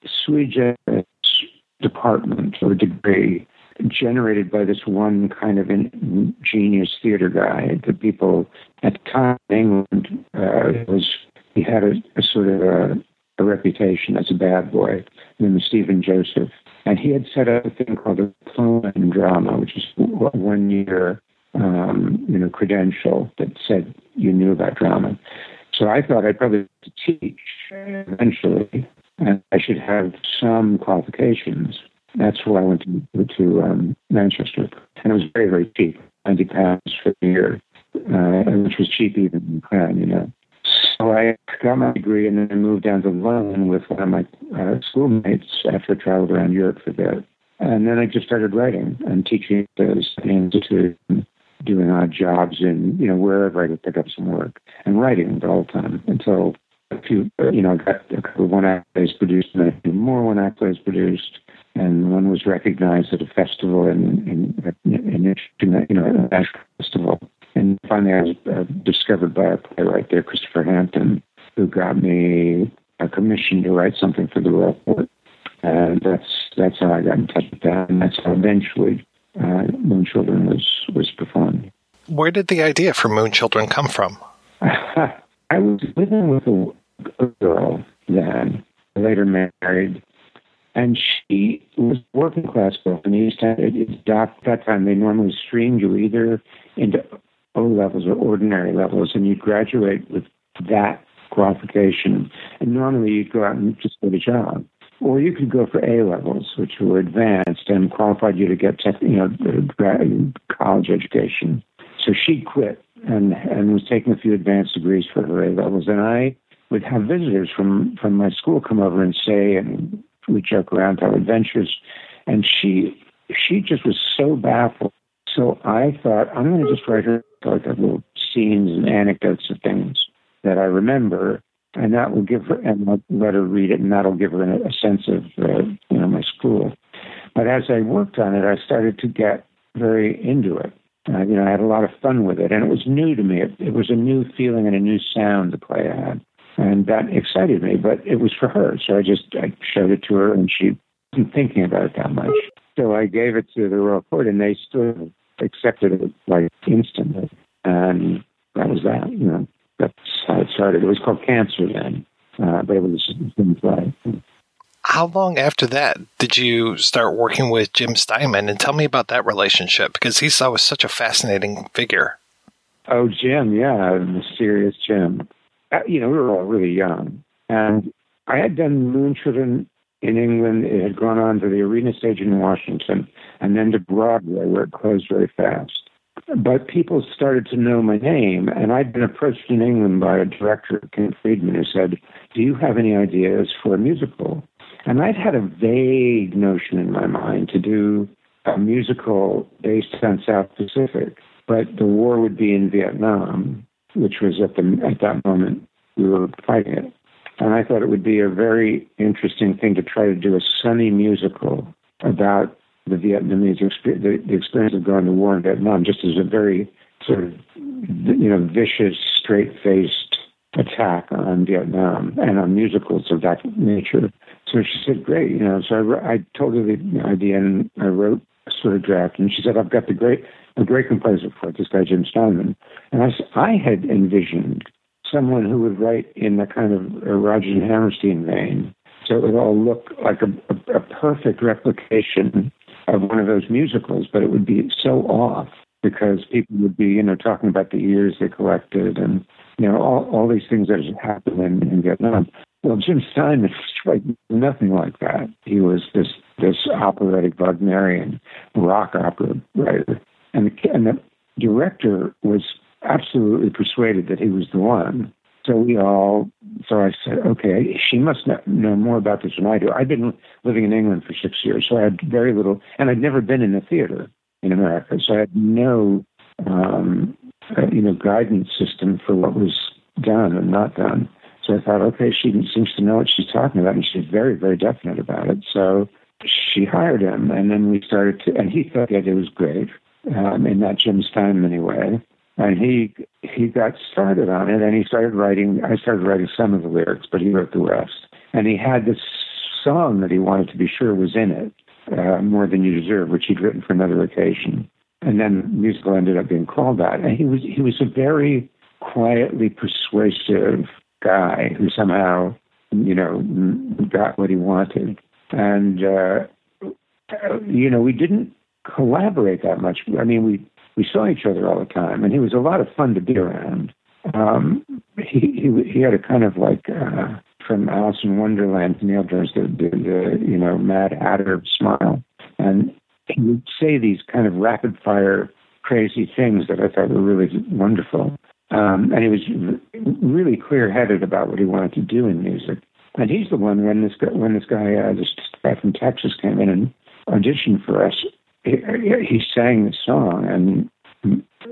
sui generis department or degree generated by this one kind of in, genius theater guy. The people at the time in England uh, was he had a, a sort of a, a, reputation as a bad boy named Stephen Joseph, and he had set up a thing called the diploma in drama, which is one year um, you know credential that said you knew about drama. So I thought I'd probably teach eventually, and I should have some qualifications. That's why I went to, to um, Manchester, and it was very, very cheap, ninety pounds for a year, uh, which was cheap even in Crown, you know. So I got my degree and then moved down to London with one of my uh, schoolmates after I traveled around Europe for a bit. And then I just started writing and teaching at the Institute, doing odd jobs and, you know, wherever I could pick up some work and writing all the time until a few, you know, got a couple of one act plays produced and a few more one act plays produced. And one was recognized at a festival in, in, in, in you know, a national festival. And finally, I was uh, discovered by a playwright there, Christopher Hampton, who got me a commission to write something for the Royal Court. And that's that's how I got in touch with that, and that's how eventually uh, Moonchildren was was performed. Where did the idea for Moonchildren come from? (laughs) I was living with a, a girl then, later married, and she was working class girl in the East End. At that time, they normally streamed you either into O levels or ordinary levels, and you'd graduate with that qualification. And normally you'd go out and just get a job. Or you could go for A levels, which were advanced and qualified you to get tech, you know college education. So she quit and and was taking a few advanced degrees for her A levels, and I would have visitors from from my school come over and say, and we joke around, tell adventures, and she she just was so baffled. So I thought I'm going to just write her like little scenes and anecdotes of things that I remember, and that will give her and let her read it, and that'll give her a, a sense of uh, you know my school. But as I worked on it, I started to get very into it. Uh, you know, I had a lot of fun with it, and it was new to me. It, it was a new feeling and a new sound the play had, and that excited me. But it was for her, so I just I showed it to her, and she wasn't thinking about it that much. So I gave it to the Royal Court, and they still accepted it like instantly, and that was that. You know, that's how it started. It was called Cancer then, uh, but it was a play. How long after that did you start working with Jim Steinman? And tell me about that relationship because he's always such a fascinating figure. Oh, Jim, yeah, a mysterious Jim. Uh, you know, we were all really young, and I had done Moonchildren in England. It had gone on to the arena stage in Washington, and then to Broadway, where it closed very fast but people started to know my name, and I'd been approached in England by a director, Ken Friedman, who said, "Do you have any ideas for a musical?" And I'd had a vague notion in my mind to do a musical based on South Pacific, but the war would be in Vietnam, which was at the at that moment we were fighting it. And I thought it would be a very interesting thing to try to do a sunny musical about the Vietnamese experience, the, the experience of going to war in Vietnam, just as a very sort of you know vicious, straight-faced attack on Vietnam and on musicals of that nature. So she said, "Great," you know. So I, I told her the idea and I wrote a sort of draft, and she said, "I've got the great a great composer for it, this guy Jim Steinman." And I I had envisioned someone who would write in the kind of uh, Roger and Hammerstein vein, so it would all look like a, a, a perfect replication of one of those musicals, but it would be so off because people would be, you know, talking about the years they collected and, you know, all, all these things that happened in, in Vietnam. Well, Jim Steinman was like nothing like that. He was this this operatic Wagnerian rock opera writer, and the, and the director was absolutely persuaded that he was the one. So we all, so I said, okay, she must know more about this than I do. I'd been living in England for six years, so I had very little, and I'd never been in a theater in America, so I had no, um, uh, you know, guidance system for what was done and not done. So I thought, okay, she seems to know what she's talking about, and she's very, very definite about it. So she hired him, and then we started to, and he thought the idea was great, um, in that Jim Steinman way. And he he got started on it, and he started writing. I started writing some of the lyrics, but he wrote the rest. And he had this song that he wanted to be sure was in it, uh, "More Than You Deserve," which he'd written for another occasion. And then the musical ended up being called that. And he was he was a very quietly persuasive guy who somehow, you know, got what he wanted. And uh, you know, we didn't collaborate that much. I mean, we we saw each other all the time, and he was a lot of fun to be around. Um, he, he he had a kind of like uh, from Alice in Wonderland, Neil Jones, the, the, the you know Mad Hatter smile, and he would say these kind of rapid fire crazy things that I thought were really wonderful. Um, and he was really clear headed about what he wanted to do in music. And he's the one when this guy, when this guy, uh, this guy from Texas came in and auditioned for us. He, sang the song, and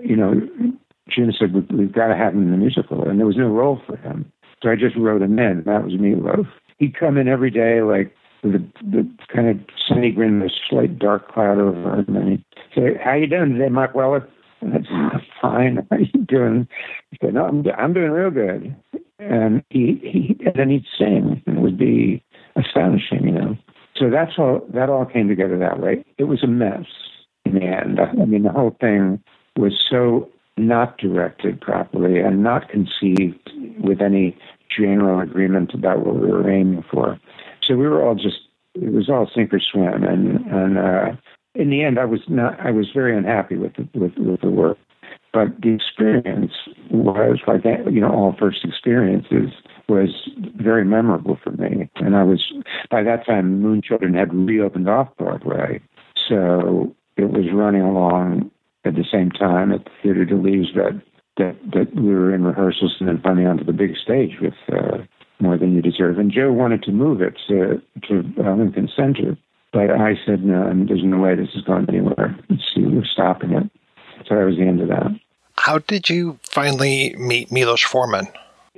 you know, Jim said we've got to have him in the musical, and there was no role for him. So I just wrote him in. That was Meatloaf. He'd come in every day, like a the kind of sunny grin, a slight dark cloud over him, and he'd say, "How you doing today, Mark Weller?" And I'd say, "Fine. How you doing?" He said, "No, I'm I'm doing real good." And he he and then he'd sing, and it would be astonishing, you know. So that's all. That all came together that way. It was a mess in the end. I mean, the whole thing was so not directed properly and not conceived with any general agreement about what we were aiming for. So we were all just it was all sink or swim, and and uh, in the end, I was not I was very unhappy with the, with with the work. But the experience was like you know, all first experiences was very memorable for me. And I was by that time Moonchildren had reopened off Broadway, so it was running along at the same time at the Theatre de Lys that that that we were in rehearsals and then finally onto the big stage with uh, More Than You Deserve. And Joe wanted to move it to to Lincoln Center, but I said no, there's no way this is going anywhere. See, we're stopping it. So that was the end of that. How did you finally meet Milos Forman?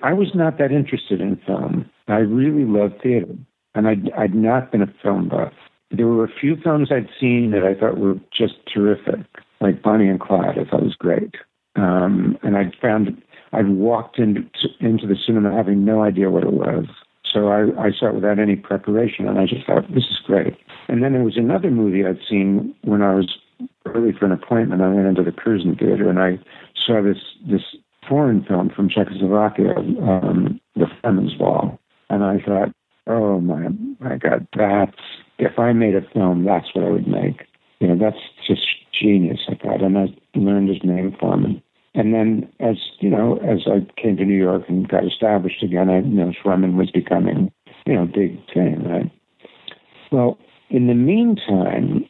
I was not that interested in film. I really loved theater, and I'd, I'd not been a film buff. There were a few films I'd seen that I thought were just terrific, like Bonnie and Clyde. I thought was great, um, and I'd found I'd walked into into the cinema having no idea what it was. So I, I saw it without any preparation, and I just thought this is great. And then there was another movie I'd seen when I was early for an appointment. I went into the Curzon Theater, and I saw this this foreign film from Czechoslovakia, um, The Firemen's Ball, and I thought, oh my my God, that's if I made a film, that's what I would make. You know, that's just genius. I thought, and I learned his name from him. And then, as you know, as I came to New York and got established again, I you know was becoming, you know, big thing, right? Well, in the meantime,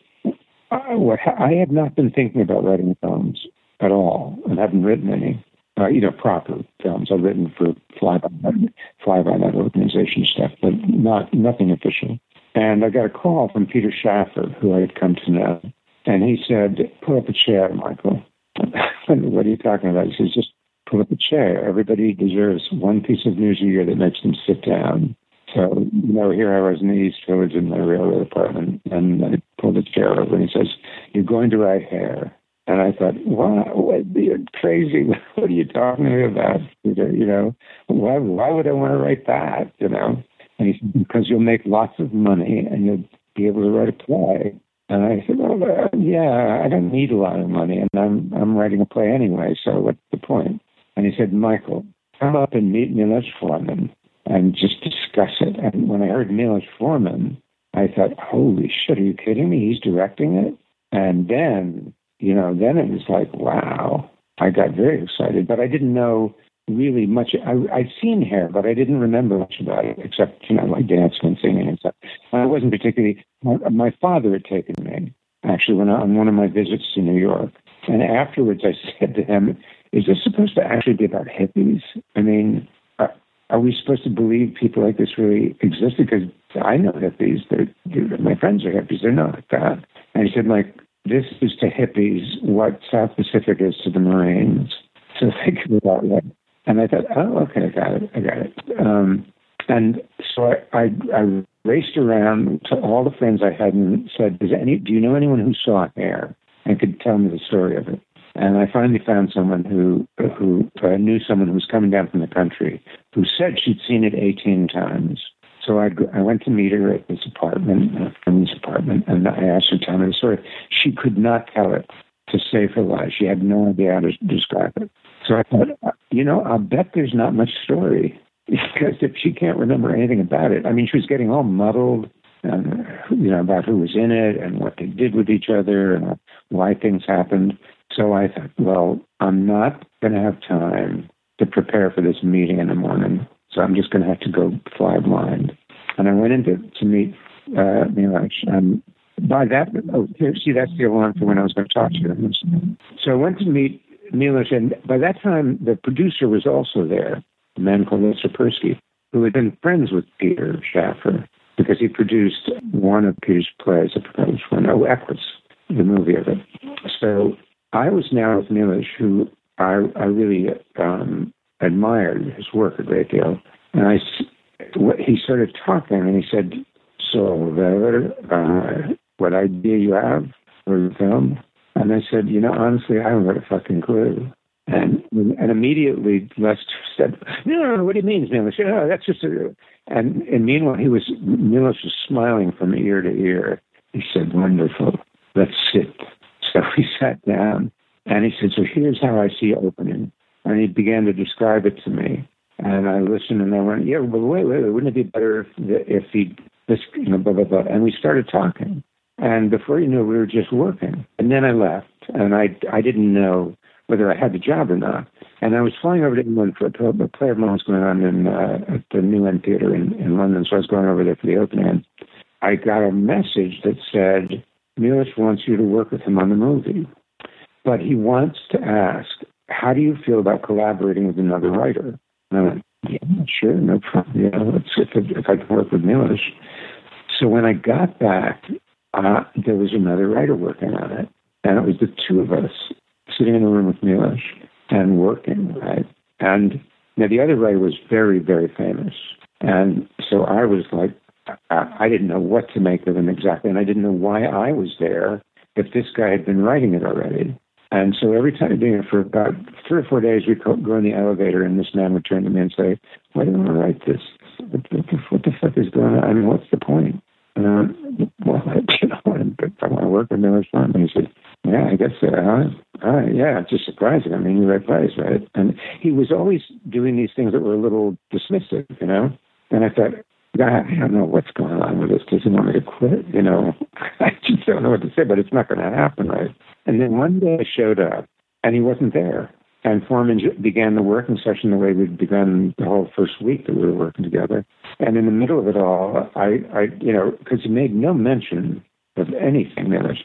I, what, I had not been thinking about writing films at all, and haven't written any, uh, you know, proper films. I've written for fly by fly by night organization stuff, but not nothing official. And I got a call from Peter Shaffer, who I had come to know, and he said, "Put up a chair, Michael." (laughs) what are you talking about? He says, just put up a chair. Everybody deserves one piece of news a year that makes them sit down. So, you know, here I was in the East Village in my railroad apartment, and I pulled a chair over, and he says, You're going to write hair. And I thought, wow, what, you're crazy. (laughs) What are you talking me about? You know, why, why would I want to write that? You know, and he said, because you'll make lots of money and you'll be able to write a play. And I said, well, uh, yeah, I don't need a lot of money, and I'm I'm writing a play anyway. So what's the point? And he said, Michael, come up and meet Milos Forman and just discuss it. And when I heard Milos Forman, I thought, holy shit, are you kidding me? He's directing it. And then, you know, then it was like, wow. I got very excited, but I didn't know really much. I, I'd seen hair, but I didn't remember much about it except, you know, like dancing and singing and stuff. I wasn't particularly, my, my father had taken me actually when I, on one of my visits to New York. And afterwards I (laughs) said to him, is this supposed to actually be about hippies? I mean, are, are we supposed to believe people like this really existed? Because I know hippies. They're, they're, my friends are hippies. They're not that. And he said, like, this is to hippies what South Pacific is to the Marines. So think about that. way. And I thought, oh, okay, I got it, I got it. Um, and so I, I, I raced around to all the friends I had and said, Does any, do you know anyone who saw Hair and could tell me the story of it? And I finally found someone who who uh, knew someone who was coming down from the country who said she'd seen it 18 times. So I, I went to meet her at this apartment, a friend's apartment, and I asked her to tell me the story. She could not tell it to save her life. She had no idea how to describe it. So I thought, uh, you know, I'll bet there's not much story (laughs) because if she can't remember anything about it, I mean, she was getting all muddled, and you know, about who was in it and what they did with each other and why things happened. So I thought, well, I'm not going to have time to prepare for this meeting in the morning, so I'm just going to have to go fly blind. And I went in to, to meet uh, Milos. And by that, oh, here, see, that's the alarm for when I was going to talk to him. So I went to meet Milos, and by that time, the producer was also there, a man called Lester Persky, who had been friends with Peter Shaffer because he produced one of Peter's plays, I forgot which one, oh, Equus, the movie of it. So I was now with Milos, who I, I really um, admired his work a great deal. And I, he started talking and he said, So, uh, what idea you have for the film? And I said, You know, honestly, I haven't got a fucking clue. And and immediately Lester said, No, no, no what do you mean, Milos? Oh, that's just a. And, and meanwhile, he was, Milos was smiling from ear to ear. He said, Wonderful. Let's sit. So (laughs) we sat down and he said, So here's how I see opening. And he began to describe it to me. And I listened and I went, Yeah, but wait, wait, wait. wouldn't it be better if, if he, this, you know, blah, blah, blah. And we started talking. And before you knew, we were just working. And then I left and I, I didn't know whether I had the job or not. And I was flying over to England for a, play of mine was going on in uh, at the New End Theatre in, in London. So I was going over there for the opening. And I got a message that said, Milos wants you to work with him on the movie. But he wants to ask, how do you feel about collaborating with another writer? And I went, yeah, sure, no problem. Yeah, let's, if, if I can work with Milos. So when I got back, uh, there was another writer working on it. And it was the two of us sitting in a room with Milos and working, right? And now the other writer was very, very famous. And so I was like, I, I didn't know what to make of him exactly. And I didn't know why I was there if this guy had been writing it already. And so every time, you know, for about three or four days, we'd go in the elevator, and this man would turn to me and say, "Why do to write this? What the, what the fuck is going on? I mean, what's the point?" And um, well, I, (laughs) you know, I want to work with Milos Forman. And he said, "Yeah, I guess so. Huh? All right, yeah, it's just surprising. I mean, you write plays, right?" And he was always doing these things that were a little dismissive, you know. And I thought, God, I don't know what's going on with this. Does he want me to quit? You know, (laughs) I just don't know what to say, but it's not going to happen, right? And then one day I showed up and he wasn't there. And Forman began the working session the way we'd begun the whole first week that we were working together. And in the middle of it all, I, I you know, because he made no mention of anything there.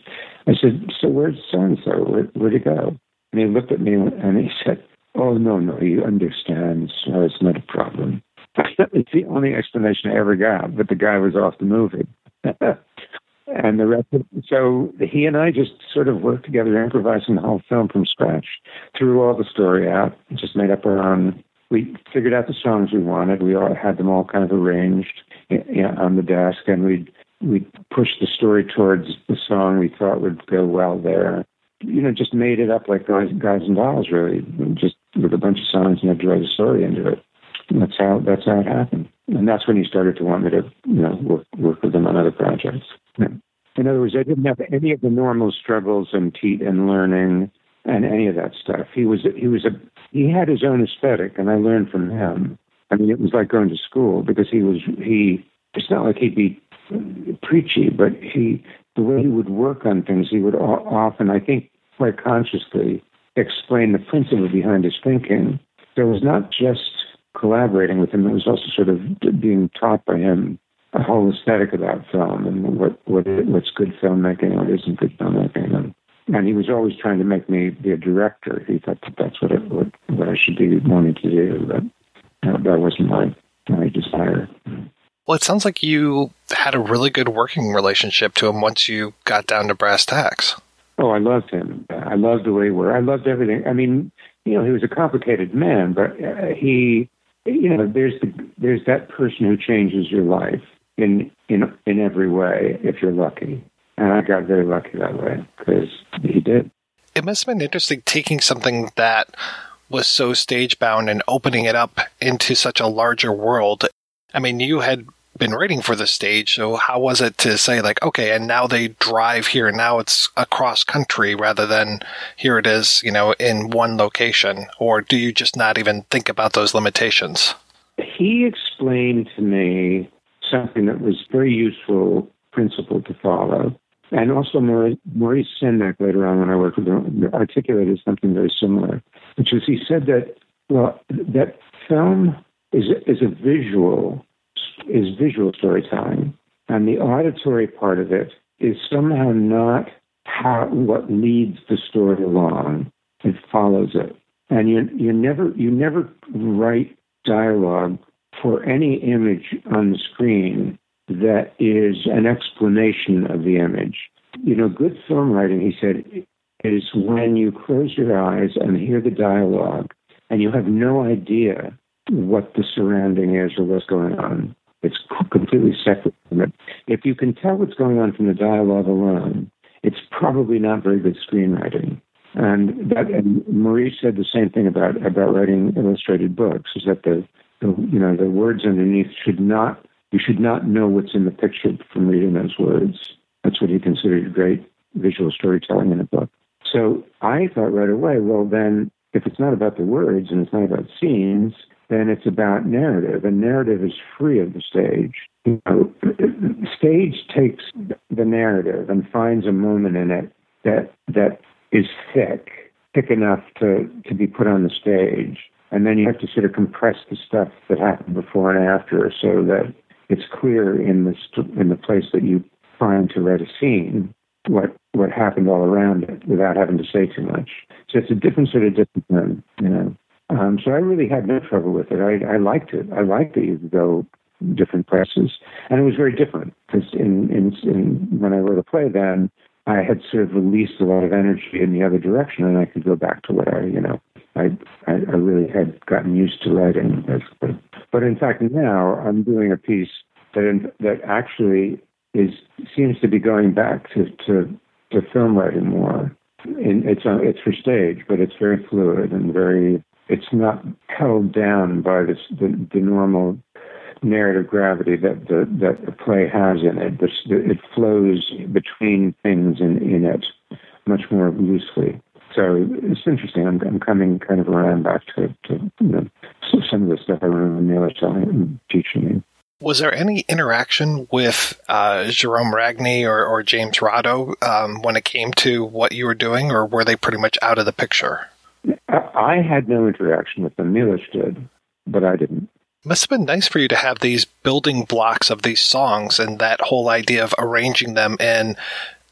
I said, So where's so and so? Where'd he go? And he looked at me and he said, Oh, no, no, he understands. No, uh, it's not a problem. (laughs) it's the only explanation I ever got, but the guy was off the movie. (laughs) and the rest of so he and I just sort of worked together, improvising the whole film from scratch, threw all the story out, just made up our own. We figured out the songs we wanted. We all had them all kind of arranged on the desk, and we'd we pushed the story towards the song we thought would go well there. You know, just made it up like guys, guys and dolls, really, just with a bunch of songs and to write a story into it. That's how that's how it happened, and that's when he started to want me to, you know, work work with him on other projects. In other words, I didn't have any of the normal struggles and te- and learning and any of that stuff. He was he was a he had his own aesthetic, and I learned from him. I mean, it was like going to school because he was he. It's not like he'd be preachy, but he the way he would work on things, he would often, I think, quite consciously explain the principle behind his thinking. There was not just collaborating with him; it was also sort of being taught by him a whole aesthetic about film and what what what's good filmmaking and what isn't good filmmaking. And, and he was always trying to make me be a director. He thought that that's what it, what what I should be wanting to do, but that, that wasn't my my desire. Well, it sounds like you had a really good working relationship to him once you got down to brass tacks. Oh, I loved him. I loved the way he worked. I loved everything. I mean, you know, he was a complicated man, but uh, he, you know, there's the, there's that person who changes your life in in in every way if you're lucky, and I got very lucky that way because he did. It must have been interesting taking something that was so stage bound and opening it up into such a larger world. I mean, you had been writing for the stage, so how was it to say like, okay, and now they drive here, and now it's across country rather than here it is, you know, in one location, or do you just not even think about those limitations? He explained to me something that was very useful principle to follow. And also Maurice, Sendak later on when I worked with him articulated something very similar, which is he said that well that film is is a visual is visual storytelling, and the auditory part of it is somehow not how what leads the story along. It follows it, and you you never you never write dialogue for any image on the screen that is an explanation of the image. You know, good film writing, he said, is when you close your eyes and hear the dialogue and you have no idea what the surrounding is or what's going on. It's completely separate from it. If you can tell what's going on from the dialogue alone, it's probably not very good screenwriting. And that and Maurice said the same thing about about writing illustrated books, is that the, the you know the words underneath should not you should not know what's in the picture from reading those words. That's what he considered great visual storytelling in a book. So I thought right away, well, then if it's not about the words and it's not about scenes, then it's about narrative, and narrative is free of the stage. You know, stage takes the narrative and finds a moment in it that that is thick, thick enough to, to be put on the stage. And then you have to sort of compress the stuff that happened before and after so that it's clear in the st- in the place that you find to write a scene what what happened all around it without having to say too much. So it's a different sort of discipline, you know. Um, so I really had no trouble with it. I, I liked it. I liked that you could go different places, and it was very different because in, in in when I wrote a play, then I had sort of released a lot of energy in the other direction, and I could go back to what I, you know, I I, I really had gotten used to writing. Basically. But in fact, now I'm doing a piece that in, that actually is seems to be going back to to, to film writing more. And it's uh, it's for stage, but it's very fluid and very. It's not held down by this the, the normal narrative gravity that the that the play has in it. It flows between things in, in it much more loosely. So it's interesting. I'm, I'm coming kind of around back to, to you know, some of the stuff I remember Neil telling and teaching me. Was there any interaction with uh, Gerome Ragni or, or James Rado um, when it came to what you were doing, or were they pretty much out of the picture? I had no interaction with them. Milos did, but I didn't. It must have been nice for you to have these building blocks of these songs and that whole idea of arranging them and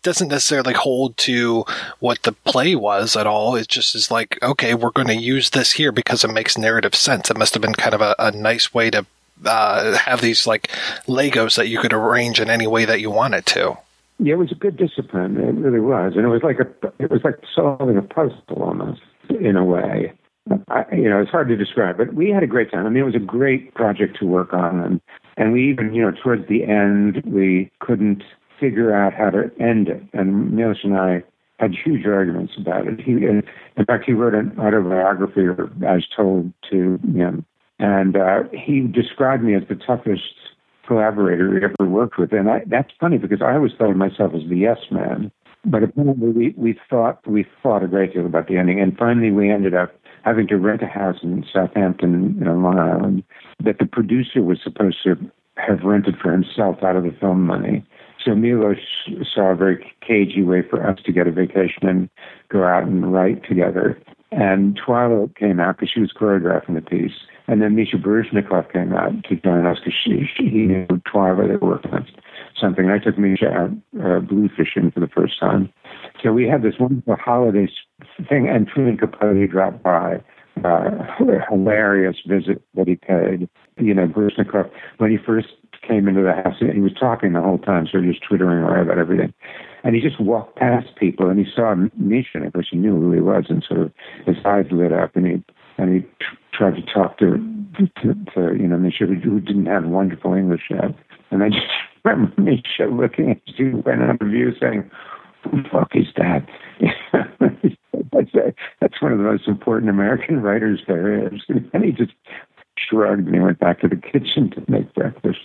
doesn't necessarily hold to what the play was at all. It just is like, okay, we're going to use this here because it makes narrative sense. It must have been kind of a, a nice way to uh, have these like Legos that you could arrange in any way that you wanted to. Yeah, it was a good discipline. It really was, and it was like a it was like solving a puzzle almost in a way. I, you know, it's hard to describe, but we had a great time. I mean, it was a great project to work on, and and we even, you know, towards the end, we couldn't figure out how to end it, and Milos and I had huge arguments about it. He, in fact, he wrote an autobiography, or as told to him, and uh, he described me as the toughest collaborator he ever worked with. And I, that's funny because I always thought of myself as the yes man. But apparently we, we thought we thought a great deal about the ending. And finally we ended up having to rent a house in Southampton, you know, Long Island, that the producer was supposed to have rented for himself out of the film money. So Milos saw a very cagey way for us to get a vacation and go out and write together. And Twyla came out because she was choreographing the piece. And then Misha Baryshnikov came out to join us because she, she, he knew Twyla. They were working on something. I took Misha out uh, blue fishing for the first time. So we had this wonderful holiday thing. And Truman Capote dropped by. Uh, hilarious visit that he paid. You know, Baryshnikov, when he first came into the house, he was talking the whole time, so just twittering away about everything. and he just walked past people and he saw Misha, and of course he knew who he was, and sort of his eyes lit up, and he and he tr- tried to talk to, to, to you know Misha, who didn't have wonderful English yet, and I just remember Misha looking at you went on the view saying, "Who the fuck is that?" (laughs) that's, that's one of the most important American writers there is, (laughs) and he just shrugged and he went back to the kitchen to make breakfast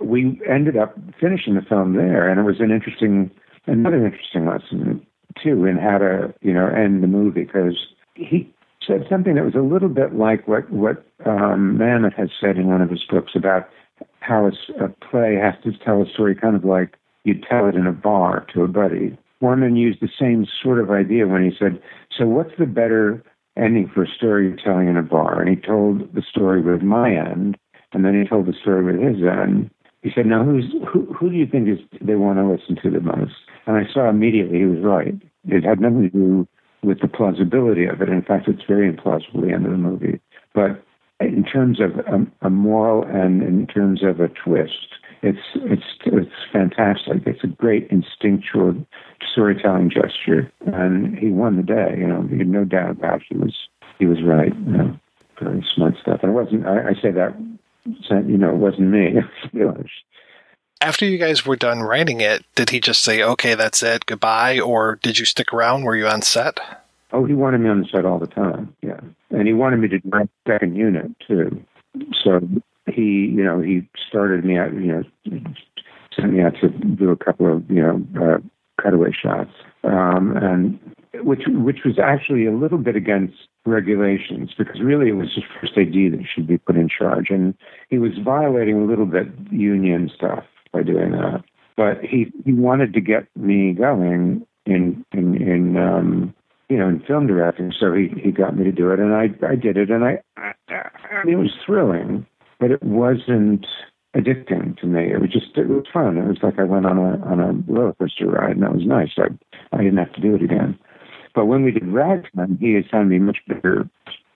we ended up finishing the film there, and it was an interesting, another interesting lesson too in how to, you know, end the movie because he said something that was a little bit like what what um, Mamet has said in one of his books about how a, a play has to tell a story kind of like you tell it in a bar to a buddy. Forman used the same sort of idea when he said, "So what's the better ending for a story telling in a bar?" And he told the story with my end, and then he told the story with his end. He said, "Now, who's who? Who do you think is they want to listen to the most?" And I saw immediately he was right. It had nothing to do with the plausibility of it. In fact, it's very implausible the end of the movie. But in terms of a, a moral and in terms of a twist, it's it's it's fantastic. It's a great instinctual storytelling gesture, and he won the day. You know, no doubt about it. he was he was right. You know, very smart stuff. And it wasn't. I, I say that you know, it wasn't me. (laughs) After you guys were done writing it, did he just say, "Okay, that's it, goodbye," or did you stick around? Were you on set? Oh, he wanted me on the set all the time. Yeah, and he wanted me to direct second unit too. So he, you know, he started me out. You know, sent me out to do a couple of you know uh, cutaway shots, um, and which which was actually a little bit against regulations because really it was his first AD that should be put in charge, and he was violating a little bit union stuff by doing that. But he he wanted to get me going in in in um, you know in film directing, so he he got me to do it, and I I did it, and I, I, I mean, it was thrilling, but it wasn't addicting to me. It was just it was fun. It was like I went on a on a roller coaster ride, and that was nice. I I didn't have to do it again. But when we did Ragtime, he assigned me much bigger,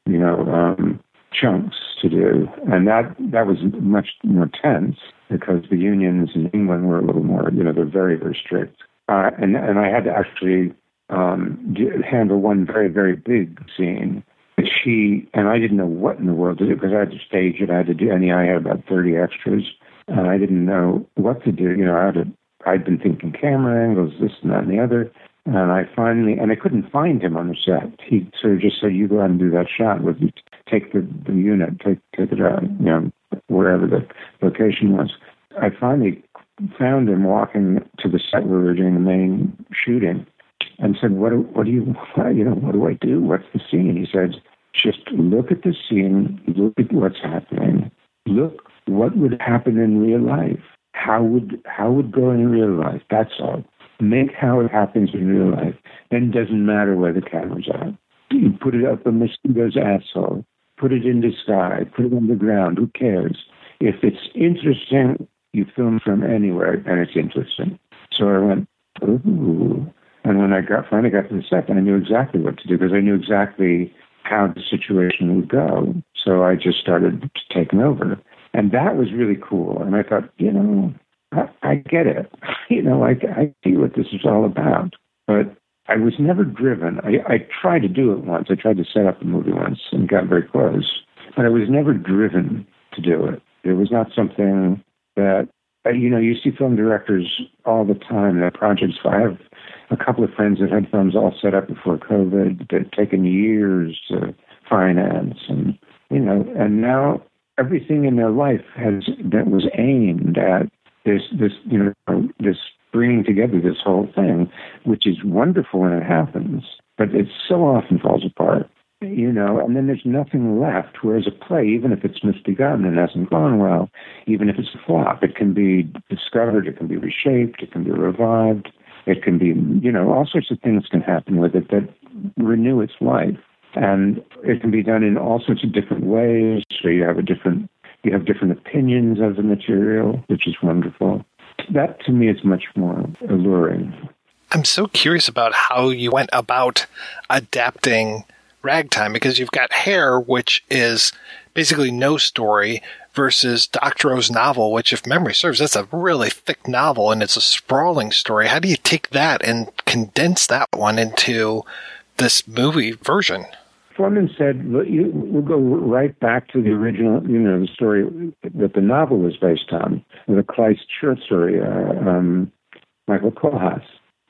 you know, um, chunks to do, and that that was much more tense because the unions in England were a little more, you know, they're very very strict, uh, and and I had to actually um, handle one very very big scene. That she and I didn't know what in the world to do because I had to stage it. I had to do, and I had about thirty extras, and I didn't know what to do. You know, I had to, I'd been thinking camera angles, this and that and the other. And I finally, and I couldn't find him on the set. He sort of just said, "You go out and do that shot with you. Take the, the unit, take take it out, you know, wherever the location was." I finally found him walking to the set where we were doing the main shooting, and said, "What do, what do you, (laughs) you know, what do I do? What's the scene?" He said, "Just look at the scene. Look at what's happening. Look what would happen in real life. How would how would go in real life? That's all." Make how it happens in real life. Then it doesn't matter where the camera's at. You put it up a mosquito's asshole. Put it in the sky. Put it on the ground. Who cares? If it's interesting, you film from anywhere, and it's interesting. So I went, ooh. And when I got finally got to the set, I knew exactly what to do because I knew exactly how the situation would go. So I just started taking over. And that was really cool. And I thought, you know, I, I get it. (laughs) You know, I, I see what this is all about. But I was never driven. I, I tried to do it once. I tried to set up a movie once and got very close. But I was never driven to do it. It was not something that, uh, you know, you see film directors all the time, their projects. I have a couple of friends that had films all set up before COVID that had taken years to finance and, you know, and now everything in their life has that was aimed at this this you know this bringing together this whole thing, which is wonderful when it happens, but it so often falls apart. You know, and then there's nothing left. Whereas a play, even if it's misbegotten and hasn't gone well, even if it's a flop, it can be discovered, it can be reshaped, it can be revived, it can be, you know, all sorts of things can happen with it that renew its life. And it can be done in all sorts of different ways. So you have a different you have different opinions of the material, which is wonderful. That to me is much more alluring. I'm so curious about how you went about adapting ragtime because you've got hair, which is basically no story, versus Doctorow's novel, which, if memory serves, that's a really thick novel and it's a sprawling story. How do you take that and condense that one into this movie version? Fleming said, we'll go right back to the original, you know, the story that the novel was based on, the Kleist short story, uh, um, Michael Kohlhaas.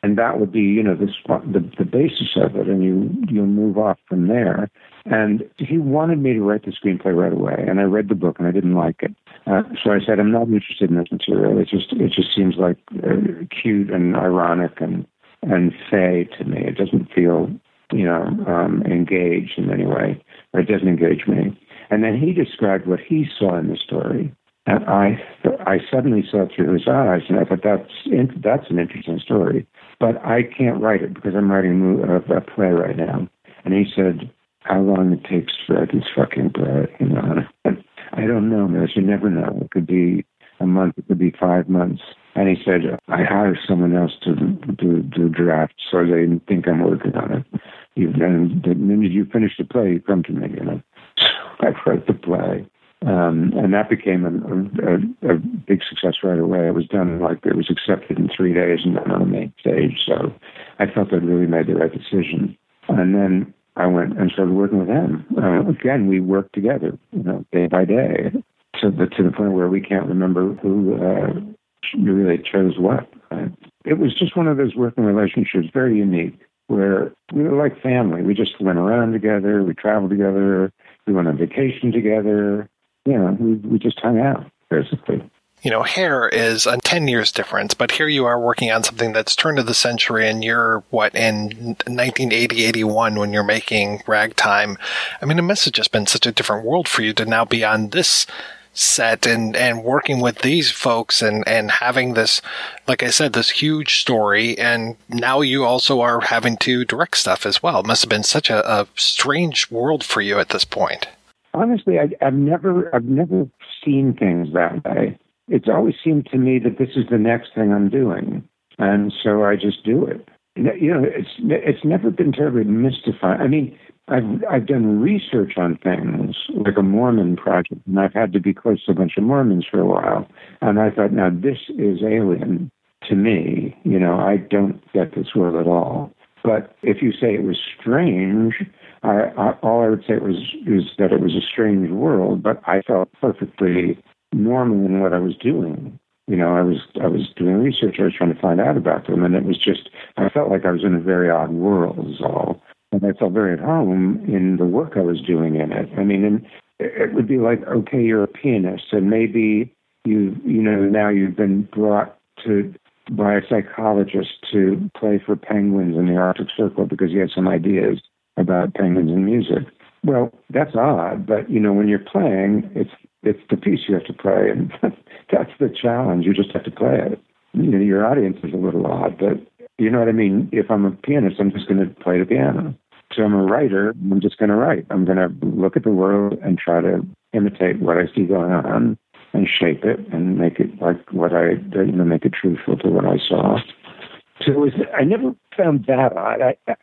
And that would be, you know, the, the, the basis of it, and you, you'll move off from there. And he wanted me to write the screenplay right away, and I read the book and I didn't like it. Uh, so I said, I'm not interested in this material. It just, it just seems like uh, cute and ironic and, and fey to me. It doesn't feel you know, um, engaged in any way, or it doesn't engage me. And then he described what he saw in the story, and I, I suddenly saw through his eyes, and I thought that's in, that's an interesting story, but I can't write it because I'm writing a, a play right now. And he said, "How long it takes write this fucking play?" You know, (laughs) I don't know, man. You never know. It could be a month. It could be five months. And he said, I hire someone else to do do draft so they think I'm working on it. You, and the minute you finish the play, you come to me, you know. (laughs) I wrote the play. Um, and that became a, a, a big success right away. It was done like it was accepted in three days and then on the main stage. So I felt I'd really made the right decision. And then I went and started working with him. Uh, again, we worked together, you know, day by day, to the to the point where we can't remember who uh, really chose what. Uh, it was just one of those working relationships, very unique, where we were like family. We just went around together, we traveled together, we went on vacation together. You know, we we just hung out basically. You know, hair is a 10 years difference, but here you are working on something that's turn of the century and you're, what, in 1980, 81 when you're making ragtime. I mean, it must have just been such a different world for you to now be on this set and, and working with these folks and, and having this, like I said, this huge story. And now you also are having to direct stuff as well. It must have been such a, a strange world for you at this point. Honestly, I, I've never I've never seen things that way. It's always seemed to me that this is the next thing I'm doing, and so I just do it. You know, it's it's never been terribly mystifying. I mean, I've I've done research on things like a Mormon project, and I've had to be close to a bunch of Mormons for a while. And I thought, now this is alien to me. You know, I don't get this world at all. But if you say it was strange, I, I, all I would say was is that it was a strange world. But I felt perfectly normal in what I was doing. You know, I was I was doing research. I was trying to find out about them, and it was just I felt like I was in a very odd world. Is all and I felt very at home in the work I was doing in it. I mean, and it would be like, okay, you're a pianist, and maybe you, you know, now you've been brought to by a psychologist to play for penguins in the Arctic Circle because he had some ideas about penguins and music. Well, that's odd, but you know, when you're playing, it's it's the piece you have to play, and (laughs) that's the challenge. You just have to play it. You know, your audience is a little odd, but you know what I mean. If I'm a pianist, I'm just going to play the piano. So I'm a writer. I'm just going to write. I'm going to look at the world and try to imitate what I see going on and shape it and make it like what I, you know, make it truthful to what I saw. So it was, I never found that odd. I, I,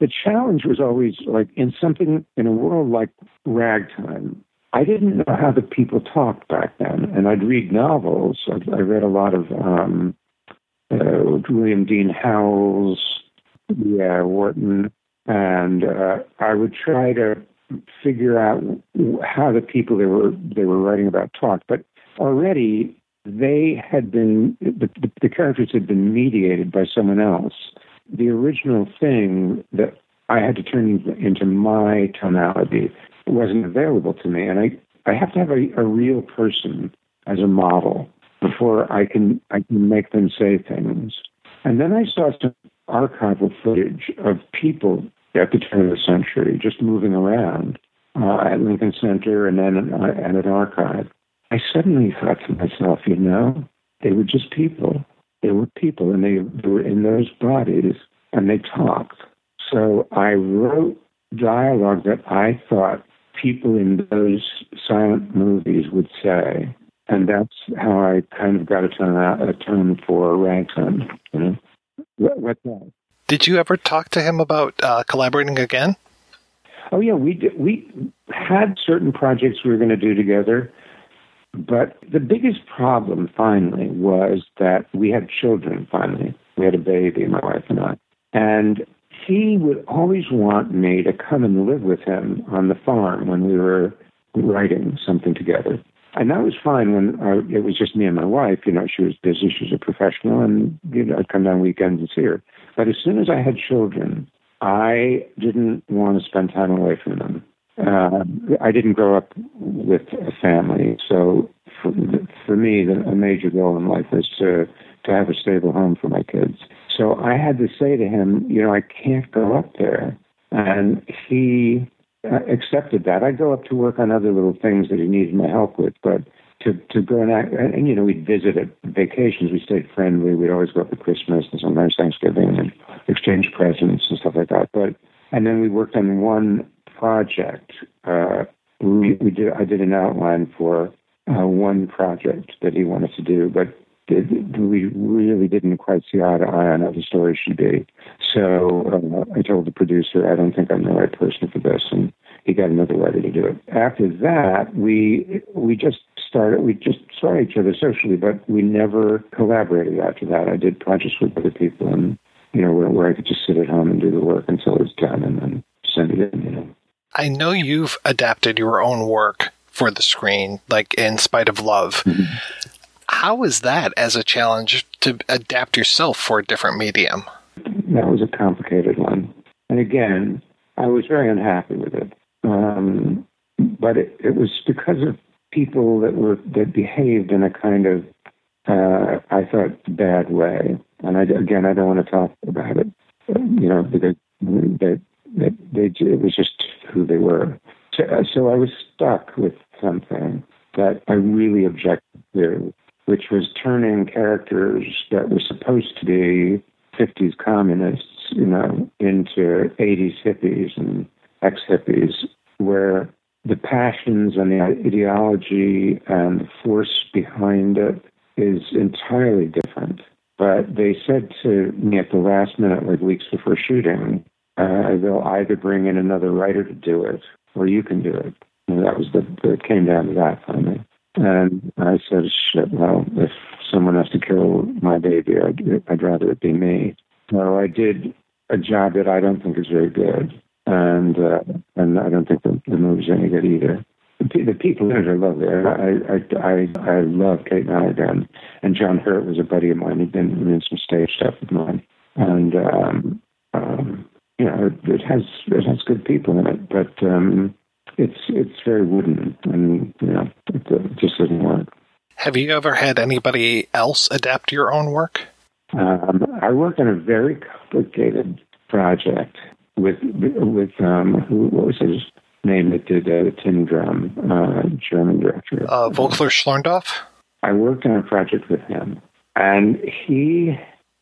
the challenge was always like in something in a world like ragtime. I didn't know how the people talked back then, and I'd read novels. I, I read a lot of um, uh, William Dean Howells, yeah, Wharton, and uh, I would try to figure out how the people they were they were writing about talked. But already they had been the, the, characters had been mediated by someone else. The original thing that I had to turn into my tonality wasn't available to me, and I I have to have a, a real person as a model before I can I can make them say things. And then I saw some archival footage of people at the turn of the century just moving around uh, at Lincoln Center and then uh, at an archive. I suddenly thought to myself, you know, they were just people. They were people, and they, they were in those bodies, and they talked. So I wrote dialogue that I thought people in those silent movies would say and that's how I kind of got a tone, a tone for ragtime. You know, what, what's that? Did you ever talk to him about uh, collaborating again? Oh yeah, we did, we had certain projects we were going to do together, But the biggest problem finally was that we had children finally. We had a baby, my wife and I. And he would always want me to come and live with him on the farm when we were writing something together. And that was fine when uh, it was just me and my wife. You know, she was busy, she was a professional, and you know, I'd come down weekends and see her. But as soon as I had children, I didn't want to spend time away from them. Uh, I didn't grow up with a family, so for, for me, the, a major goal in life was to to have a stable home for my kids. So I had to say to him, you know, I can't go up there, and he uh, accepted that. I'd go up to work on other little things that he needed my help with, but to to go and act, and, and you know, we'd visit at vacations. We stayed friendly. We'd always go up for Christmas and sometimes Thanksgiving and exchange presents and stuff like that. But and then we worked on one project. Uh, we, we did. I did an outline for uh, one project that he wanted to do, but we really didn't quite see eye to eye on how the story should be. So uh, I told the producer, I don't think I'm the right person for this, and he got another writer to do it. After that, we we just started. We just saw each other socially, but we never collaborated after that. I did projects with other people, and you know where, where I could just sit at home and do the work until it was done, and then send it in. You know. I know you've adapted your own work for the screen, like in Spite of Love. Mm-hmm. How is that as a challenge to adapt yourself for a different medium? That was a complicated one. And again, I was very unhappy with it. Um, but it, it was because of people that were that behaved in a kind of uh, I thought bad way. And I, again, I don't want to talk about it, you know, because they, they, they it was just who they were. So, uh, so I was stuck with something that I really objected to, which was turning characters that were supposed to be 50s communists, you know, into 80s hippies and ex hippies, where the passions and the ideology and the force behind it is entirely different. But they said to me at the last minute, like weeks before shooting, uh, they'll either bring in another writer to do it or you can do it. And that was the, it came down to that finally. And I said, shit, well, if someone has to kill my baby, I'd, I'd rather it be me. So I did a job that I don't think is very good. And uh, and I don't think the, the movie's any good either. The, the people in it are lovely. I, I, I, I love Kate Madigan. And John Hurt was a buddy of mine. He'd been in some stage stuff with mine. And, um, um, you know, it, it has it has good people in it. But um, it's it's very wooden, and you know, it, it just doesn't work. Have you ever had anybody else adapt your own work? Um, I worked on a very complicated project with with um, who what was his name that did uh, the Tin Drum, uh, German director. Uh, Volker Schlöndorff. I worked on a project with him, and he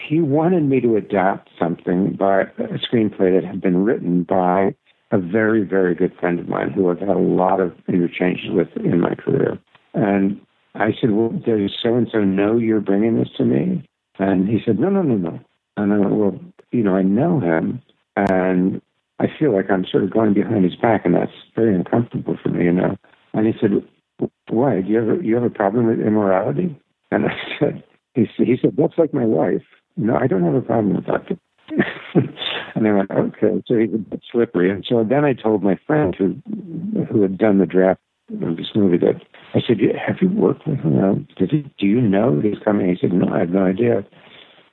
he wanted me to adapt something by a screenplay that had been written by a very, very good friend of mine who I've had a lot of interchanges with in my career. And I said, Well, does so and so know you're bringing this to me? And he said, No, no, no, no. And I went, Well, you know, I know him. And I feel like I'm sort of going behind his back, and that's very uncomfortable for me, you know. And he said, Why? Do you have a, you have a problem with immorality? And I (laughs) said, He said, he said That's like my wife. No, I don't have a problem with that. (laughs) and I went, okay, so he's a bit slippery. And so then I told my friend who who had done the draft of this movie that I said, have you worked with him? Did he, do you know that he's coming? He said, no, I have no idea.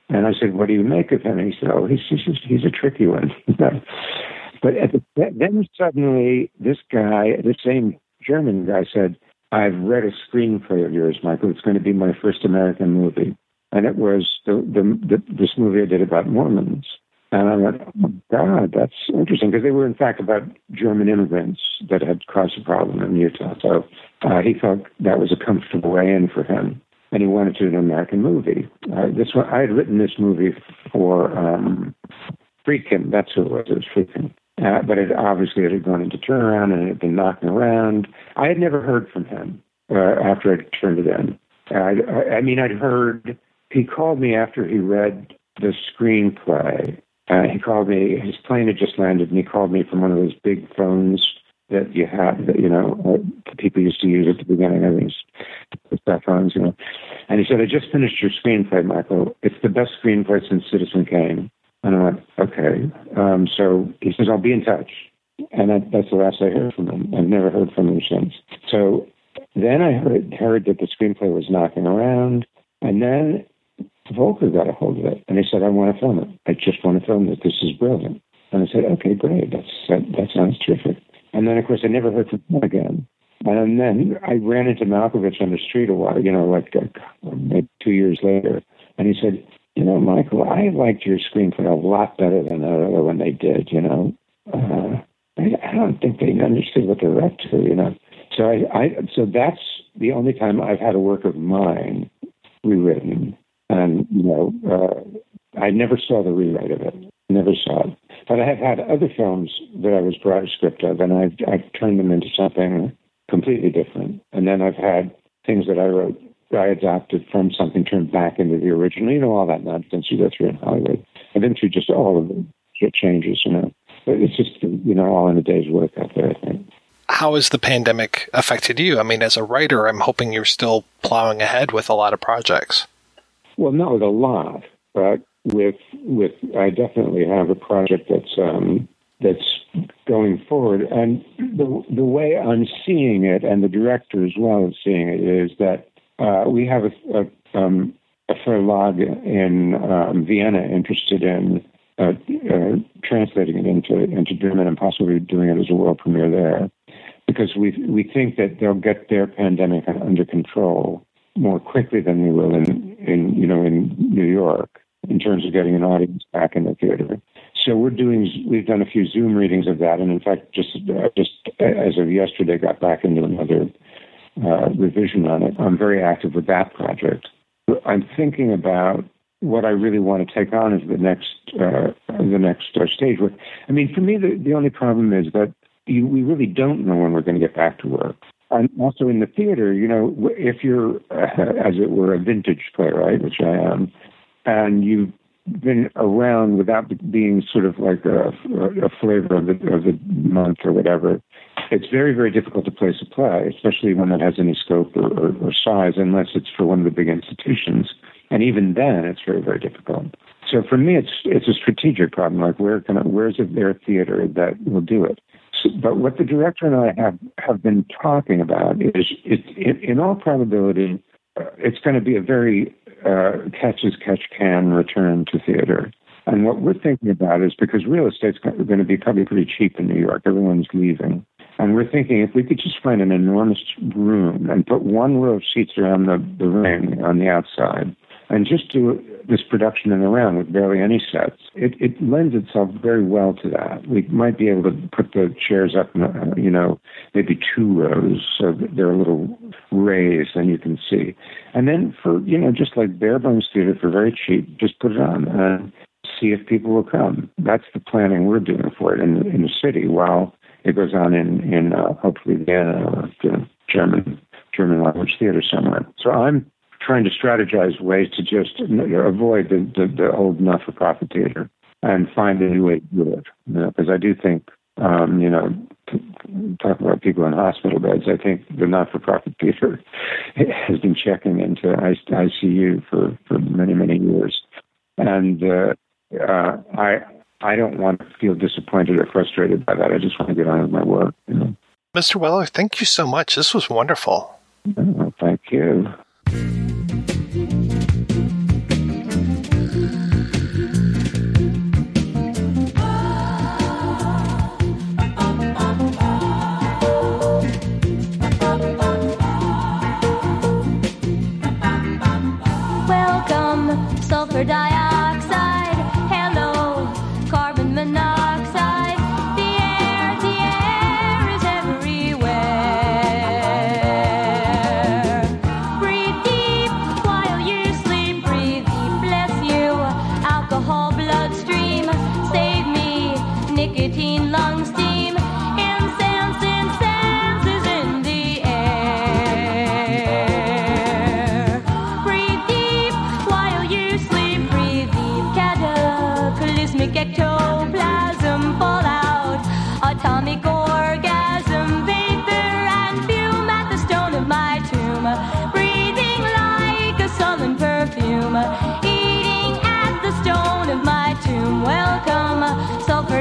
And I said, what do you make of him? And he said, oh, he's he's, he's a tricky one. (laughs) but at the, then suddenly this guy, the same German guy said, I've read a screenplay of yours, Michael. It's going to be my first American movie and it was the, the, the this movie I did about Mormons. And I went, oh God, that's interesting because they were in fact about German immigrants that had caused a problem in Utah. So uh, he felt that was a comfortable way in for him, and he wanted to do an American movie. Uh, this one, I had written this movie for um, Friedkin. That's who it was. It was Friedkin. Uh, but it obviously it had gone into turnaround and it had been knocking around. I had never heard from him uh, after I turned it in. I, I mean, I'd heard he called me after he read the screenplay. Uh, he called me. His plane had just landed, and he called me from one of those big phones that you had, that, you know, uh, people used to use at the beginning of these cell phones, you know. And he said, I just finished your screenplay, Michael. It's the best screenplay since Citizen Kane. And I went, okay. Um, so he says, I'll be in touch. And that, that's the last I heard from him. I've never heard from him since. So then I heard, heard that the screenplay was knocking around. And then Volker got a hold of it. And he said, I want to film it. I just want to film it. This is brilliant. And I said, okay, great. That's, that, that sounds terrific. And then, of course, I never heard from him again. And then I ran into Malkovich on the street a while, you know, like uh, maybe two years later. And he said, you know, Michael, I liked your screenplay a lot better than the other one they did, you know. Uh, I, I don't think they understood what they're up to, you know. So I, I so that's the only time I've had a work of mine rewritten. And, you know, uh, I never saw the rewrite of it. Never saw it. But I have had other films that I was brought a script of, and I've, I've turned them into something completely different. And then I've had things that I wrote, I adapted from something, turned back into the original. You know, all that nonsense you go through in Hollywood. I've been through just all of the changes, you know. But it's just, you know, all in a day's work out there, I think. How has the pandemic affected you? I mean, as a writer, I'm hoping you're still plowing ahead with a lot of projects. Well, not a lot, but with with I definitely have a project that's um, that's going forward. And the the way I'm seeing it, and the director as well is seeing it, is that uh, we have a, a, um, a verlag in um, Vienna interested in uh, uh, translating it into into German and possibly doing it as a world premiere there, because we we think that they'll get their pandemic under control more quickly than we will in in you know in New York in terms of getting an audience back in the theater. So we're doing we've done a few Zoom readings of that, and in fact, just uh, just as of yesterday, got back into another uh, revision on it. I'm very active with that project. I'm thinking about what I really want to take on as the next uh, the next uh, stage. I mean, for me, the, the only problem is that we really don't know when we're going to get back to work. And also in the theater, you know, if you're, uh, (laughs) as it were, a vintage playwright, which I am, and you've been around without being sort of like a, a flavor of the, of the month or whatever, it's very, very difficult to place a play, especially one that has any scope or, or, or size, unless it's for one of the big institutions. And even then, it's very, very difficult. So for me, it's it's a strategic problem. Like, where can I, where's a theater that will do it? So, but what the director and I have have been talking about is, it, it, in all probability, uh, it's going to be a very uh, catch as catch can return to theater. And what we're thinking about is because real estate's going to be probably pretty cheap in New York, everyone's leaving. And we're thinking if we could just find an enormous room and put one row of seats around the, the ring on the outside and just do this production in the round with barely any sets, it, it lends itself very well to that. We might be able to put the chairs up, uh, you know, maybe two rows so that they're a little raised and you can see. And then for, you know, just like bare bones theater for very cheap, just put it on and see if people will come. That's the planning we're doing for it in, in the city while it goes on in, in uh, hopefully Vienna or the German, German language theater somewhere. So I'm trying to strategize ways to just avoid the, the, the old not-for-profit theater and find a new way to do it. Because you know, I do think, um, you know, talk about people in hospital beds. I think the not-for-profit theater (laughs) has been checking into ICU for, for many, many years, and uh, uh, I I don't want to feel disappointed or frustrated by that. I just want to get on with my work. You know? Mr. Weller, thank you so much. This was wonderful. Oh, thank you.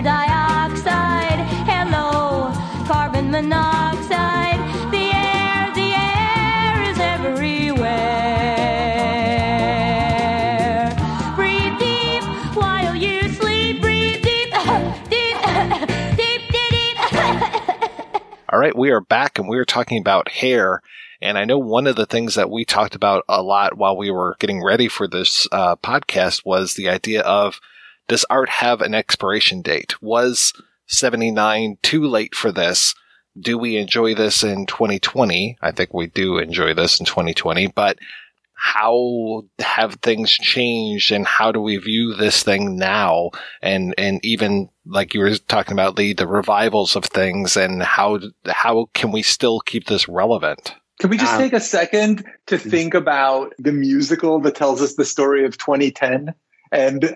Dioxide. Hello, carbon monoxide. The air, the air is everywhere. Breathe deep while you sleep. Breathe deep, (laughs) (laughs) deep, deep, deep, deep. (laughs) All right, we are back and we are talking about hair. And I know one of the things that we talked about a lot while we were getting ready for this uh, podcast was the idea of does art have an expiration date? Was 79 too late for this? Do we enjoy this in 2020? I think we do enjoy this in 2020, but how have things changed and how do we view this thing now? And, and even like you were talking about, Lee, the revivals of things and how, how can we still keep this relevant? Can we just Um, take a second to think about the musical that tells us the story of 2010? And (laughs)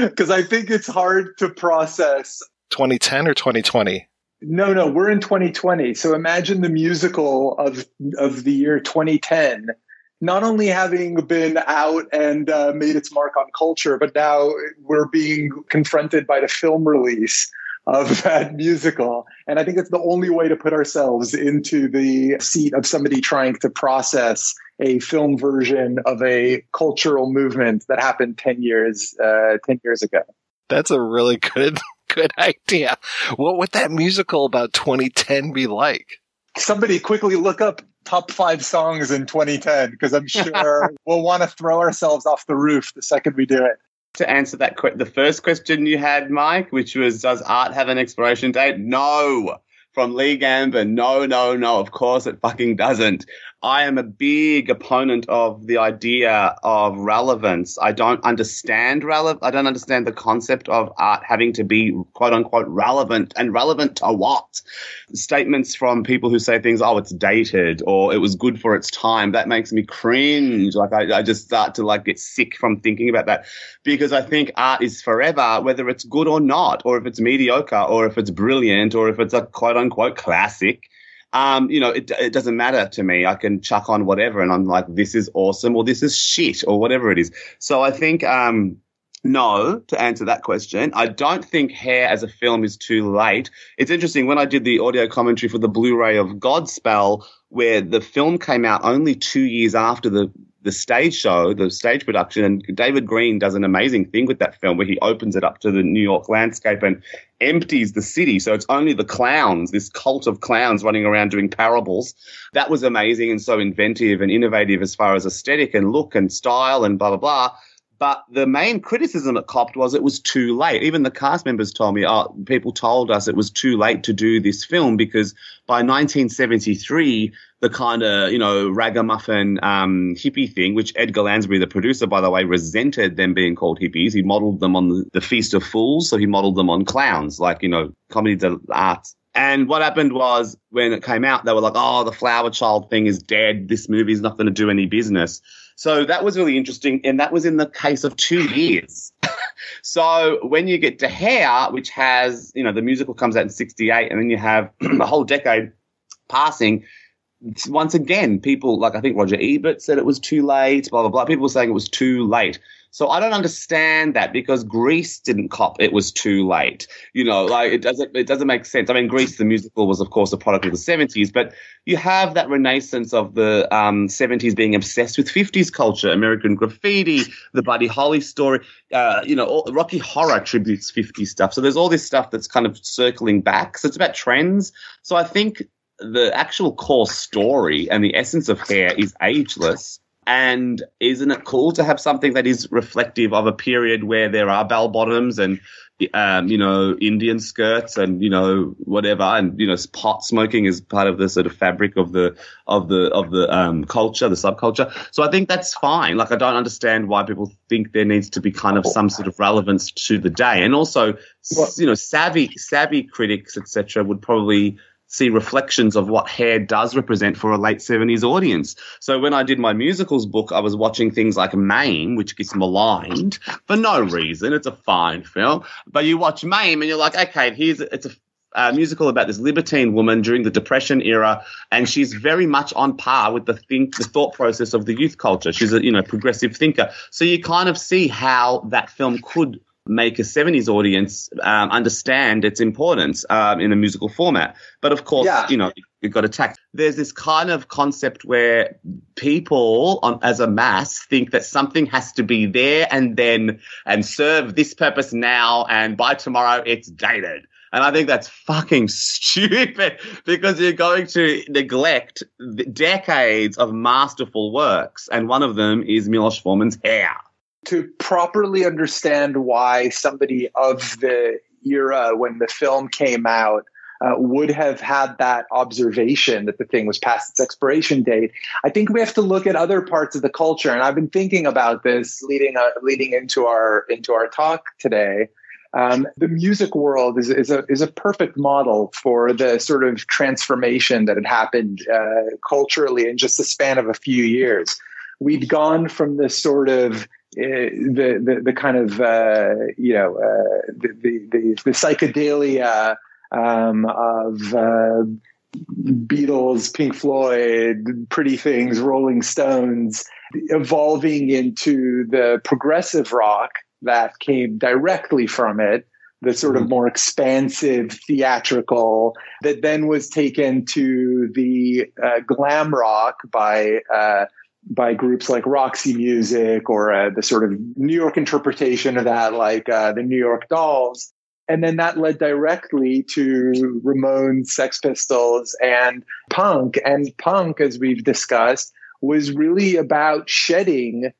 because I think it's hard to process 2010 or 2020? No, no, we're in 2020. So imagine the musical of of the year 2010, not only having been out and uh, made its mark on culture, but now we're being confronted by the film release of (laughs) that musical. And I think it's the only way to put ourselves into the seat of somebody trying to process a film version of a cultural movement that happened 10 years uh, 10 years ago. That's a really good, (laughs) good idea. What would that musical about 2010 be like? somebody quickly look up top five songs in 2010 because I'm (laughs) sure we'll want to throw ourselves off the roof the second we do it. To answer that, que- the first question you had, Mike, which was, does art have an expiration date? No. From Lee Gambin, no, no, no. Of course it fucking doesn't. I am a big opponent of the idea of relevance. I don't understand relevant. I don't understand the concept of art having to be quote unquote relevant and relevant to what? Statements from people who say things, oh, it's dated or it was good for its time. That makes me cringe. Like I, I just start to like get sick from thinking about that because I think art is forever, whether it's good or not, or if it's mediocre, or if it's brilliant, or if it's a quote unquote classic. Um, you know, it, it doesn't matter to me. I can chuck on whatever, and I'm like, this is awesome, or this is shit, or whatever it is. So I think, um, no, to answer that question, I don't think Hair as a film is too late. It's interesting when I did the audio commentary for the Blu-ray of Godspell, where the film came out only two years after the the stage show, the stage production, and David Greene does an amazing thing with that film where he opens it up to the New York landscape and empties the city. So it's only the clowns, this cult of clowns running around doing parables. That was amazing and so inventive and innovative as far as aesthetic and look and style and blah, blah, blah. But the main criticism it copped was it was too late. Even the cast members told me, oh, people told us it was too late to do this film because by 1973, the kind of, you know, ragamuffin um, hippie thing, which Edgar Lansbury, the producer, by the way, resented them being called hippies. He modeled them on the, Feast of Fools. So he modeled them on clowns, like, you know, comedy de art. And what happened was when it came out, they were like, oh, the flower child thing is dead. This movie's not going to do any business. So that was really interesting. And that was in the case of two years. (laughs) so when you get to Hair, which has, you know, the musical comes out in 68, and then you have (clears throat) a whole decade passing. Once again, people like I think Roger Ebert said it was too late, blah, blah, blah. People were saying it was too late. So I don't understand that because Grease didn't cop it was too late. You know, like it doesn't it doesn't make sense. I mean, Grease the musical was of course a product of the 70s, but you have that renaissance of the um, 70s being obsessed with 50s culture, American graffiti, the Buddy Holly story, uh, you know, all, Rocky Horror tributes 50s stuff. So there's all this stuff that's kind of circling back. So it's about trends. So I think the actual core story and the essence of hair is ageless. And isn't it cool to have something that is reflective of a period where there are bell bottoms and, um, you know, Indian skirts and, you know, whatever. And, you know, pot smoking is part of the sort of fabric of the, of the, of the, um, culture, the subculture. So I think that's fine. Like, I don't understand why people think there needs to be kind of some sort of relevance to the day. And also, you know, savvy, savvy critics, etc., would probably, see reflections of what hair does represent for a late 70s audience. So when I did my musicals book, I was watching things like Mame, which gets maligned for no reason. It's a fine film. But you watch Mame and you're like, okay, here's it's a musical about this libertine woman during the Depression era, and she's very much on par with the think, the thought process of the youth culture. She's a you know progressive thinker, so you kind of see how that film could make a 70s audience um, understand its importance um, in a musical format. But of course, Yeah. you know, it got attacked. There's this kind of concept where people on, as a mass think that something has to be there and then and serve this purpose now and by tomorrow it's dated. And I think that's fucking (laughs) stupid because you're going to neglect the decades of masterful works. And one of them is Milos Forman's hair. To properly understand why somebody of the era when the film came out uh, would have had that observation that the thing was past its expiration date. I think we have to look at other parts of the culture, and I've been thinking about this leading uh, leading into our into our talk today. Um, the music world is, is a is a perfect model for the sort of transformation that had happened uh, culturally in just the span of a few years. We'd gone from this sort of the, the the kind of uh, you know uh, the, the the psychedelia um, of uh, Beatles, Pink Floyd, Pretty Things, Rolling Stones, evolving into the progressive rock that came directly from it. The sort of more expansive theatrical that then was taken to the uh, glam rock by uh, by groups like Roxy Music or uh, the sort of New York interpretation of that, like uh, the New York Dolls. And then that led directly to Ramones, Sex Pistols, and punk. And punk, as we've discussed, was really about shedding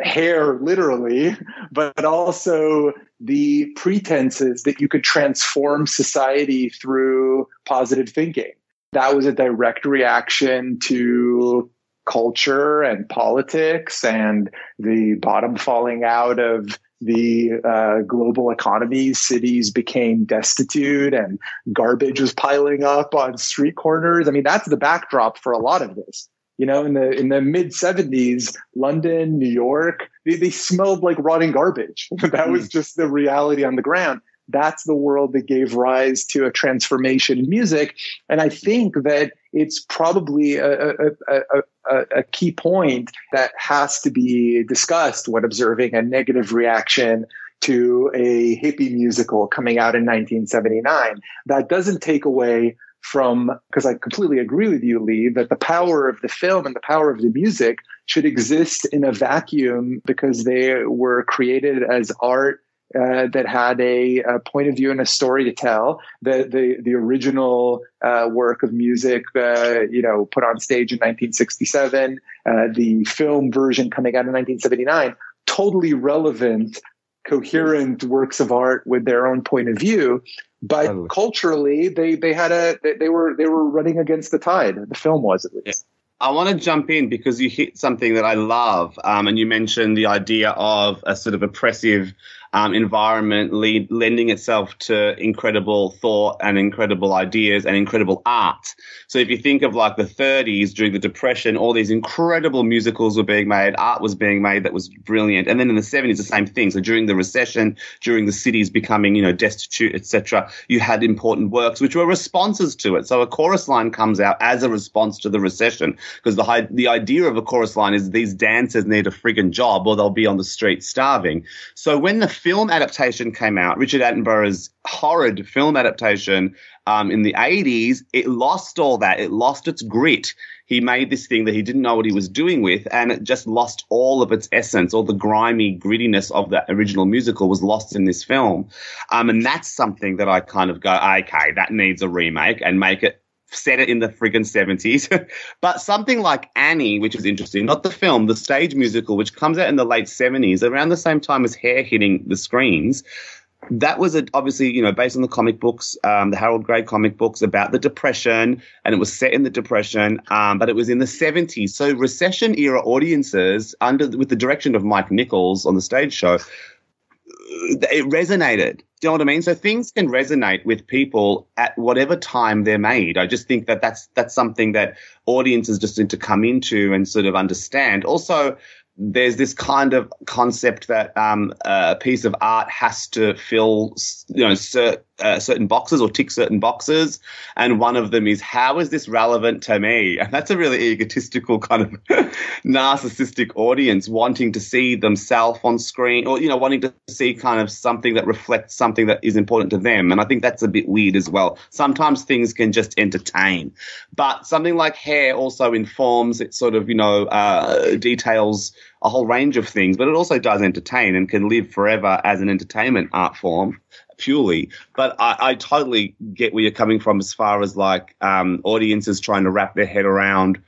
hair, literally, but also the pretenses that you could transform society through positive thinking. That was a direct reaction to culture and politics and the bottom falling out of the uh, global economy. Cities became destitute and garbage was piling up on street corners. I mean, that's the backdrop for a lot of this. You know, in the in the mid '70s, London, New York, they, they smelled like rotting garbage. (laughs) that was just the reality on the ground. That's the world that gave rise to a transformation in music, and I think that it's probably a, a, a, a, key point that has to be discussed when observing a negative reaction to a hippie musical coming out in 1979. That doesn't take away from, because I completely agree with you, Lee, that the power of the film and the power of the music should exist in a vacuum because they were created as art uh, that had a, a, point of view and a story to tell. The the the original uh, work of music, uh, you know, put on stage in 1967, uh, the film version coming out in 1979, totally relevant, coherent works of art with their own point of view. But culturally, they they had a they, they were they were running against the tide. The film was at least. I want to jump in because you hit something that I love, um, and you mentioned the idea of a sort of oppressive um, environment lead, lending itself to incredible thought and incredible ideas and incredible art. So if you think of like the 30s during the Depression, all these incredible musicals were being made, art was being made that was brilliant, and then in the 70s the same thing. So during the recession, during the cities becoming you know destitute, etc., you had important works which were responses to it. So a chorus line comes out as a response to the recession because the the idea of a chorus line is these dancers need a friggin' job or they'll be on the street starving. So when the film adaptation came out, Richard Attenborough's horrid film adaptation um, in the 80s, it lost all that. It lost its grit. He made this thing that he didn't know what he was doing with, and it just lost all of its essence. All the grimy grittiness of that original musical was lost in this film. Um, and that's something that I kind of go, okay, that needs a remake and make it set it in the friggin' 70s. (laughs) but something like Annie, which was interesting, not the film, the stage musical, which comes out in the late 70s, around the same time as Hair hitting the screens. That was a, obviously, you know, based on the comic books, um, the Harold Gray comic books about the Depression, and it was set in the Depression, um, but it was in the 70s. So recession era audiences, under with the direction of Mike Nichols on the stage show, it resonated. Do you know what I mean? So things can resonate with people at whatever time they're made. I just think that that's that's something that audiences just need to come into and sort of understand. Also, there's this kind of concept that um, a piece of art has to fill, you know, cer- uh, certain boxes or tick certain boxes, and one of them is how is this relevant to me? (laughs) And that's a really egotistical kind of (laughs) narcissistic audience wanting to see themselves on screen, or you know, wanting to see kind of something that reflects something that is important to them. And I think that's a bit weird as well. Sometimes things can just entertain, but something like hair also informs. It sort of you know uh, details a whole range of things, but it also does entertain and can live forever as an entertainment art form purely. But I, I totally get where you're coming from as far as like um, audiences trying to wrap their head around,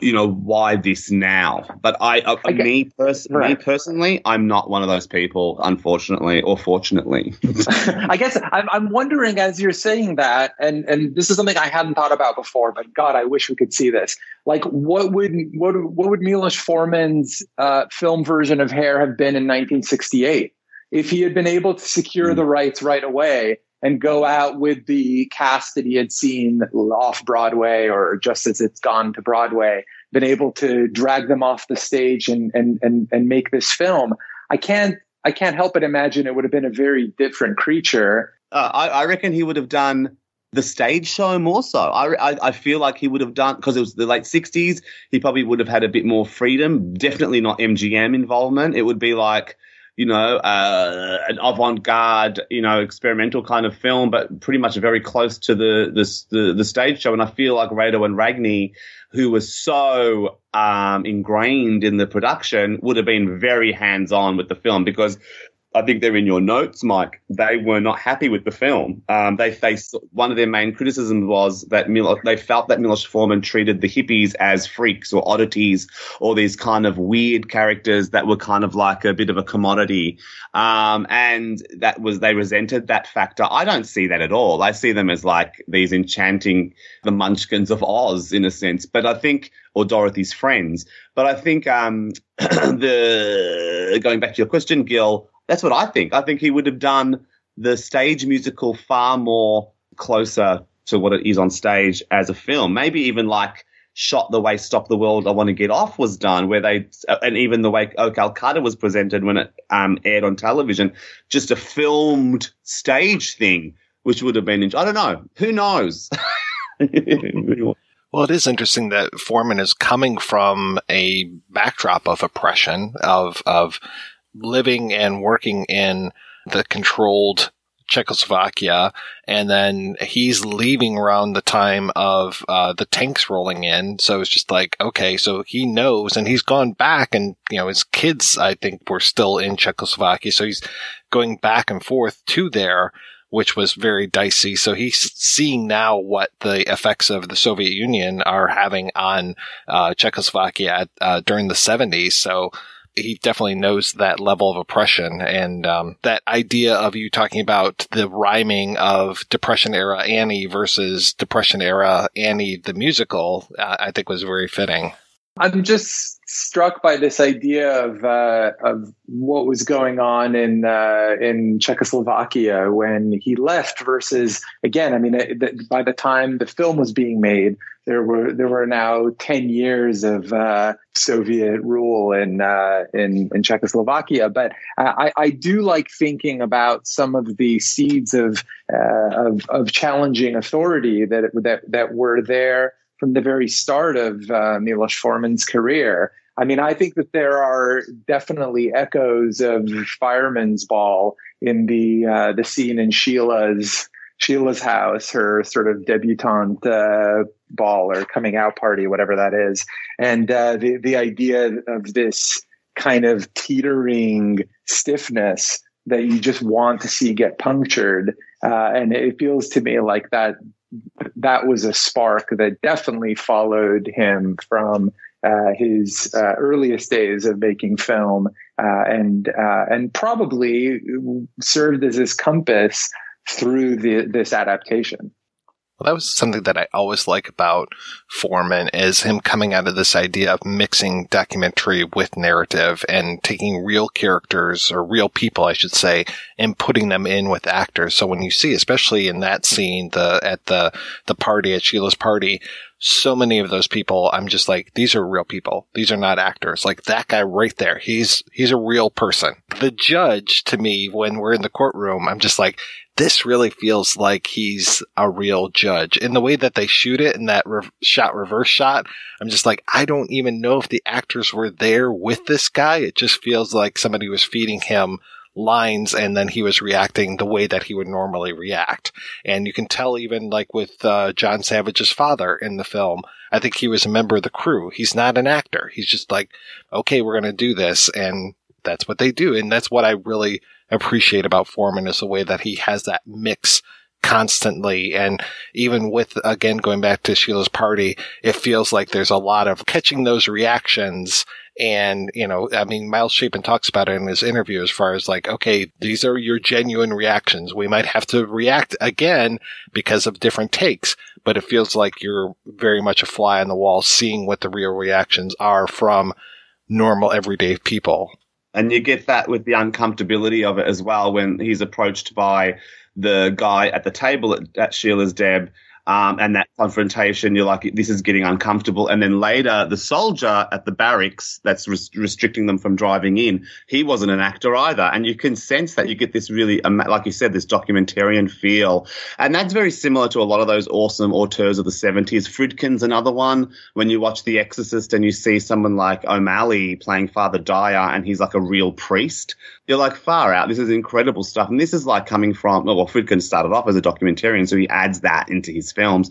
you know, why this now? But I, uh, get- me, pers- me personally, I'm not one of those people, unfortunately or fortunately. (laughs) (laughs) I guess I'm, I'm wondering as you're saying that, and and this is something I hadn't thought about before. But God, I wish we could see this. Like, what would what what would Milos Forman's uh, film version of Hair have been in 1968 if he had been able to secure the rights right away and go out with the cast that he had seen off Broadway or just as it's gone to Broadway, been able to drag them off the stage and and and and make this film. I can't I can't help but imagine it would have been a very different creature. Uh, I, I reckon he would have done the stage show more so. I, I, I feel like he would have done because it was the late '60s. He probably would have had a bit more freedom. Definitely not MGM involvement. It would be like you know uh, an avant-garde, you know, experimental kind of film, but pretty much very close to the the the, the stage show. And I feel like Rado and Ragni, who was so um, ingrained in the production, would have been very hands-on with the film because I think they're in your notes, Mike. They were not happy with the film. Um, they faced one of their main criticisms was that Mil- they felt that Milos Forman treated the hippies as freaks or oddities or these kind of weird characters that were kind of like a bit of a commodity. Um, and that was they resented that factor. I don't see that at all. I see them as like these enchanting the Munchkins of Oz in a sense. But I think or Dorothy's friends. But I think um, (clears throat) the going back to your question, Gil, that's what I think. I think he would have done the stage musical far more closer to what it is on stage as a film. Maybe even like shot the way Stop the World, I Want to Get Off was done, where they, and even the way Oh Calcutta was presented when it um, aired on television, just a filmed stage thing, which would have been, I don't know, who knows? (laughs) Well, it is interesting that Forman is coming from a backdrop of oppression, of of living and working in the controlled Czechoslovakia, and then he's leaving around the time of uh, the tanks rolling in. So it's just like, okay, so he knows, and he's gone back, and you know his kids, I think, were still in Czechoslovakia, so he's going back and forth to there which was very dicey. So he's seeing now what the effects of the Soviet Union are having on uh, Czechoslovakia at, uh, during the 70s. So he definitely knows that level of oppression and um, that idea of you talking about the rhyming of Depression era Annie versus Depression era Annie the musical. Uh, I think was very fitting. I'm just struck by this idea of uh, of what was going on in uh, in Czechoslovakia when he left. Versus again, I mean, it, that by the time the film was being made, there were there were now ten years of uh, Soviet rule in uh, in in Czechoslovakia. But I, I do like thinking about some of the seeds of uh, of, of challenging authority that that that were there from the very start of uh, Milos Forman's career. I mean, I think that there are definitely echoes of Firemen's Ball in the uh, the scene in Sheila's Sheila's house, her sort of debutante uh, ball or coming out party, whatever that is, and uh, the the idea of this kind of teetering stiffness that you just want to see get punctured, uh, and it feels to me like that that was a spark that definitely followed him from uh, his uh, earliest days of making film, uh, and uh, and probably served as his compass through the, this adaptation. Well, that was something that I always like about Forman is him coming out of this idea of mixing documentary with narrative and taking real characters or real people, I should say, and putting them in with actors. So when you see, especially in that scene, the, at the, the party, at Sheila's party, so many of those people, I'm just like, these are real people. These are not actors. Like that guy right there. He's, he's a real person. The judge to me, when we're in the courtroom, I'm just like, this really feels like he's a real judge. In the way that they shoot it in that re- shot reverse shot, I'm just like, I don't even know if the actors were there with this guy. It just feels like somebody was feeding him lines and then he was reacting the way that he would normally react. And you can tell even like with uh, John Savage's father in the film, I think he was a member of the crew. He's not an actor. He's just like, okay, we're going to do this. And that's what they do. And that's what I really appreciate about Forman is the way that he has that mix constantly. And even with, again, going back to Sheila's party, it feels like there's a lot of catching those reactions. And, you know, I mean, Miles Chapin talks about it in his interview as far as like, okay, these are your genuine reactions. We might have to react again because of different takes, but it feels like you're very much a fly on the wall seeing what the real reactions are from normal everyday people. And you get that with the uncomfortability of it as well when he's approached by the guy at the table at, at Sheila's Deb. Um, and that confrontation, you're like, this is getting uncomfortable. And then later, the soldier at the barracks that's res- restricting them from driving in, he wasn't an actor either. And you can sense that you get this really, like you said, this documentarian feel. And that's very similar to a lot of those awesome auteurs of the 70s. Friedkin's another one. When you watch The Exorcist and you see someone like O'Malley playing Father Dyer and he's like a real priest, you're like, far out. This is incredible stuff. And this is like coming from, well, Friedkin started off as a documentarian, so he adds that into his films.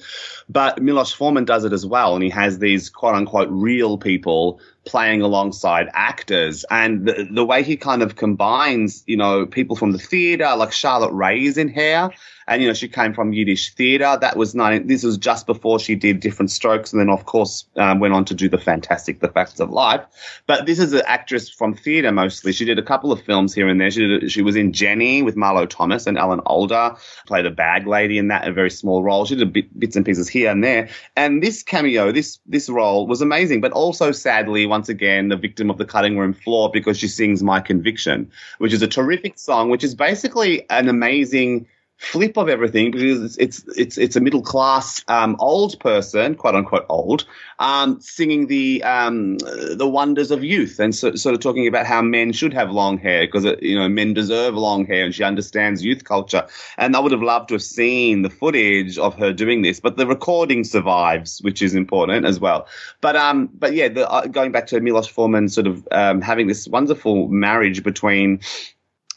But Milos Forman does it as well. And he has these quote unquote real people playing alongside actors. And the, the way he kind of combines, you know, people from the theater, like Charlotte Rae's in here. And, you know, she came from Yiddish theater. That was nine, this was just before she did Diff'rent Strokes. And then, of course, um, went on to do The Fantastic, The Facts of Life. But this is an actress from theater mostly. She did a couple of films here and there. She did, she was in Jenny with Marlo Thomas and Alan Alda, played a bag lady in that, a very small role. She did bit, bits and pieces here and there. And this cameo, this, this role was amazing, but also sadly, once again, the victim of the cutting room floor because she sings My Conviction, which is a terrific song, which is basically an amazing flip of everything because it's it's it's, it's a middle class um, old person, quote unquote old, um, singing the um, the wonders of youth and so, sort of talking about how men should have long hair because you know men deserve long hair and she understands youth culture. And I would have loved to have seen the footage of her doing this, but the recording survives, which is important as well. But um, but yeah, the, uh, going back to Milos Forman, sort of um, having this wonderful marriage between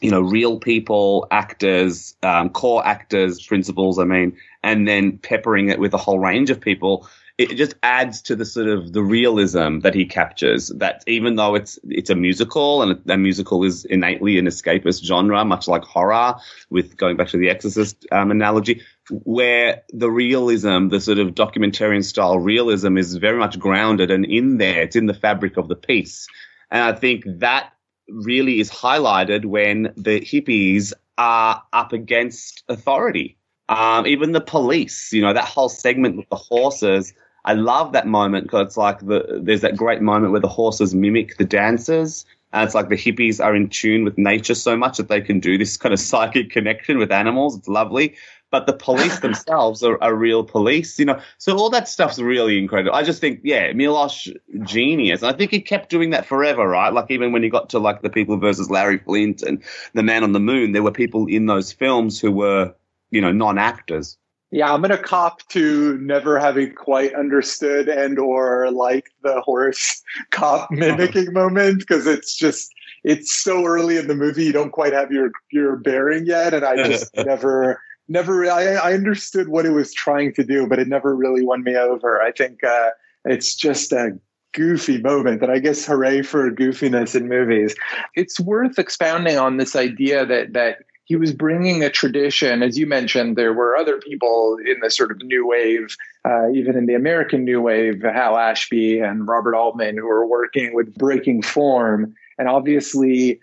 you know, real people, actors, um, core actors, principals, I mean, and then peppering it with a whole range of people. It just adds to the sort of the realism that he captures. That even though it's it's a musical and a, a musical is innately an escapist genre, much like horror, with going back to the Exorcist um, analogy, where the realism, the sort of documentarian style realism, is very much grounded and in there. It's in the fabric of the piece, and I think that really is highlighted when the hippies are up against authority. Um, even the police, you know, that whole segment with the horses. I love that moment because it's like the there's that great moment where the horses mimic the dancers. And it's like the hippies are in tune with nature so much that they can do this kind of (laughs) psychic connection with animals. It's lovely but the police (laughs) themselves are, are real police, you know. So all that stuff's really incredible. I just think, yeah, Milosh genius. And I think he kept doing that forever, right? Like even when he got to like the people versus Larry Flynt and the Man on the Moon, there were people in those films who were, you know, non-actors. Yeah, I'm gonna cop to never having quite understood and or like the horse (laughs) cop (laughs) mimicking moment because it's just it's so early in the movie you don't quite have your your bearing yet, and I just never never I, I understood what it was trying to do, but it never really won me over. I think uh, it's just a goofy moment and i guess hooray for goofiness in movies. It's worth expounding on this idea that that he was bringing a tradition. As you mentioned there were other people in the sort of new wave uh, even in the american new wave hal ashby and robert altman who were working with breaking form. And obviously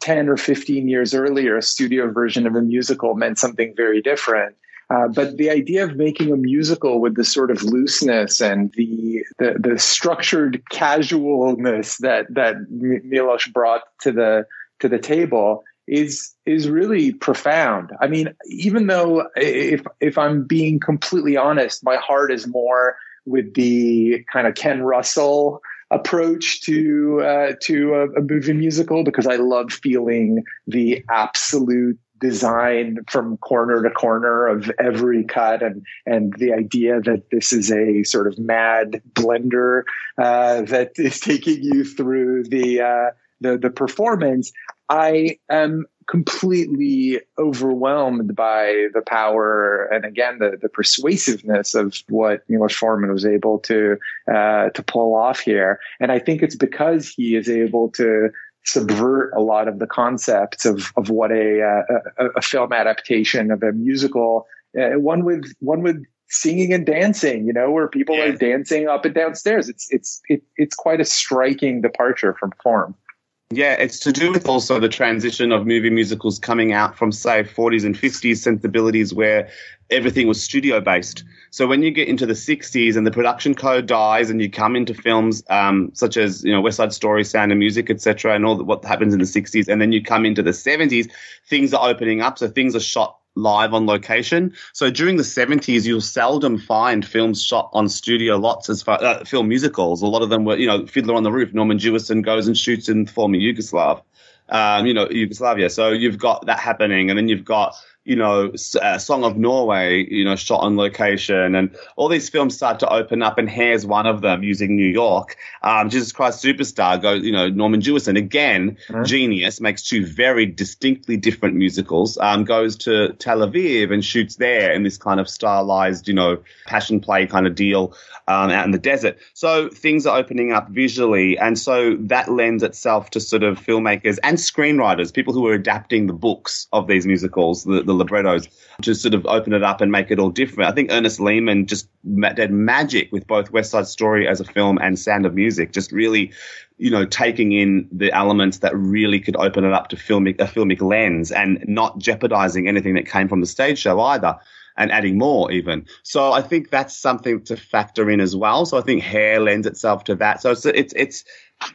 10 or 15 years earlier, a studio version of a musical meant something very different. Uh, but the idea of making a musical with the sort of looseness and the the, the structured casualness that that Milos brought to the to the table is is really profound. I mean, even though if if I'm being completely honest, my heart is more with the kind of Ken Russell approach to uh, to a, a, movie musical because I love feeling the absolute design from corner to corner of every cut and and the idea that this is a sort of mad blender uh, that is taking you through the uh, the the performance i am completely overwhelmed by the power and again the the persuasiveness of what Milos Forman was able to uh, to pull off here. And i think it's because he is able to subvert a lot of the concepts of of what a uh, a, a film adaptation of a musical uh, one with one with singing and dancing you know where people are dancing up and downstairs. It's it's it, it's quite a striking departure from form Yeah, it's to do with also the transition of movie musicals coming out from, say, 40s and 50s sensibilities where everything was studio based. So when you get into the 60s and the production code dies and you come into films um, such as, you know, West Side Story, Sound of Music, etc., and all the, what happens in the 60s, and then you come into the 70s, things are opening up. So things are shot live on location. So during the 70s, you'll seldom find films shot on studio lots as far uh, film musicals. A lot of them were, you know, Fiddler on the Roof. Norman Jewison goes and shoots in former Yugoslav, um, you know, Yugoslavia. So you've got that happening, and then you've got you know, uh, Song of Norway, you know, shot on location, and all these films start to open up. And here's one of them, using New York. Um, Jesus Christ Superstar goes, you know, Norman Jewison again, genius, makes two very distinctly different musicals. Um, goes to Tel Aviv and shoots there in this kind of stylized, you know, passion play kind of deal um, out in the desert. So things are opening up visually, and so that lends itself to sort of filmmakers and screenwriters, people who are adapting the books of these musicals, the, the librettos, to sort of open it up and make it all different. I think Ernest Lehman just did magic with both West Side Story as a film and Sound of Music, just really you know, taking in the elements that really could open it up to filmic a filmic lens and not jeopardizing anything that came from the stage show either and adding more even. So I think that's something to factor in as well. So I think hair lends itself to that. So it's it's it's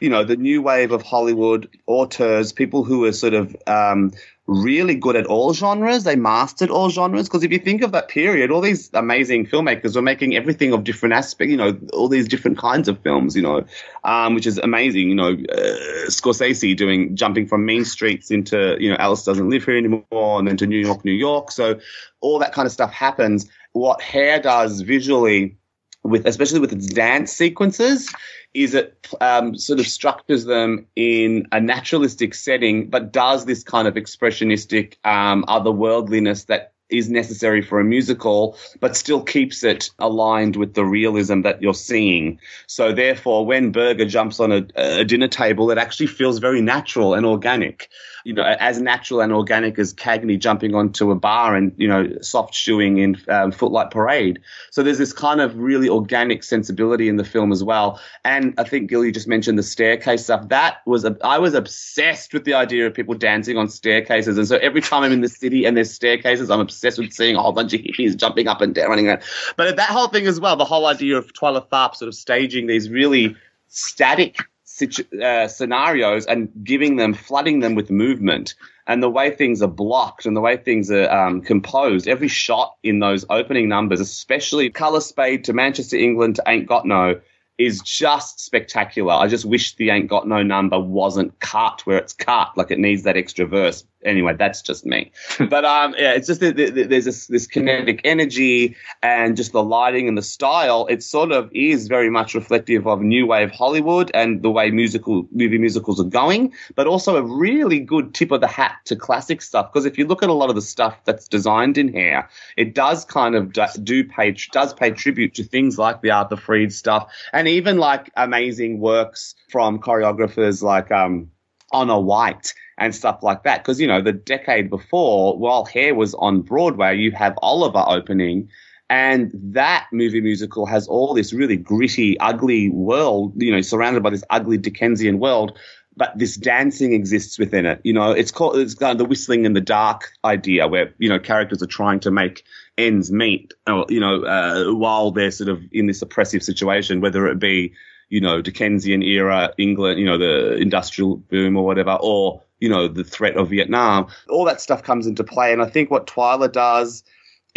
you know the new wave of Hollywood auteurs, people who are sort of um, really good at all genres. They mastered all genres because if you think of that period, all these amazing filmmakers were making everything of different aspects. You know, all these different kinds of films. You know, um, which is amazing. You know, uh, Scorsese doing jumping from Mean Streets into you know Alice doesn't live here anymore, and then to New York, New York. So all that kind of stuff happens. What Hair does visually, with especially with its dance sequences, is it um, sort of structures them in a naturalistic setting, but does this kind of expressionistic um, otherworldliness that is necessary for a musical, but still keeps it aligned with the realism that you're seeing. So therefore, when Berger jumps on a, a dinner table, it actually feels very natural and organic. You know, as natural and organic as Cagney jumping onto a bar and you know soft shoeing in um, Footlight Parade. So there's this kind of really organic sensibility in the film as well. And I think Gil, you just mentioned the staircase stuff. That was a, I was obsessed with the idea of people dancing on staircases. And so every time I'm in the city and there's staircases, I'm obsessed with seeing a whole bunch of hippies jumping up and down, running around. But that whole thing as well, the whole idea of Twyla Tharp sort of staging these really static situ- uh, scenarios and giving them, flooding them with movement. And the way things are blocked and the way things are um, composed, every shot in those opening numbers, especially Colour Spade to Manchester, England to Ain't Got No, is just spectacular. I just wish the Ain't Got No number wasn't cut where it's cut, like it needs that extra verse. Anyway, that's just me. (laughs) but um, yeah, it's just that that- that there's this, this kinetic energy and just the lighting and the style. It sort of is very much reflective of new wave Hollywood and the way musical movie musicals are going, but also a really good tip of the hat to classic stuff. Because if you look at a lot of the stuff that's designed in here, it does kind of do, do pay does pay tribute to things like the Arthur Freed stuff, and even like amazing works from choreographers like um, Onna White and stuff like that. Because you know the decade before, while Hair was on Broadway, you have Oliver opening. And that movie musical has all this really gritty, ugly world, you know, surrounded by this ugly Dickensian world but this dancing exists within it. You know, it's called it's kind of the whistling in the dark idea, where you know characters are trying to make ends meet, or, you know, uh, while they're sort of in this oppressive situation, whether it be you know Dickensian era England, you know, the industrial boom or whatever, or you know the threat of Vietnam. All that stuff comes into play, and I think what Twyla does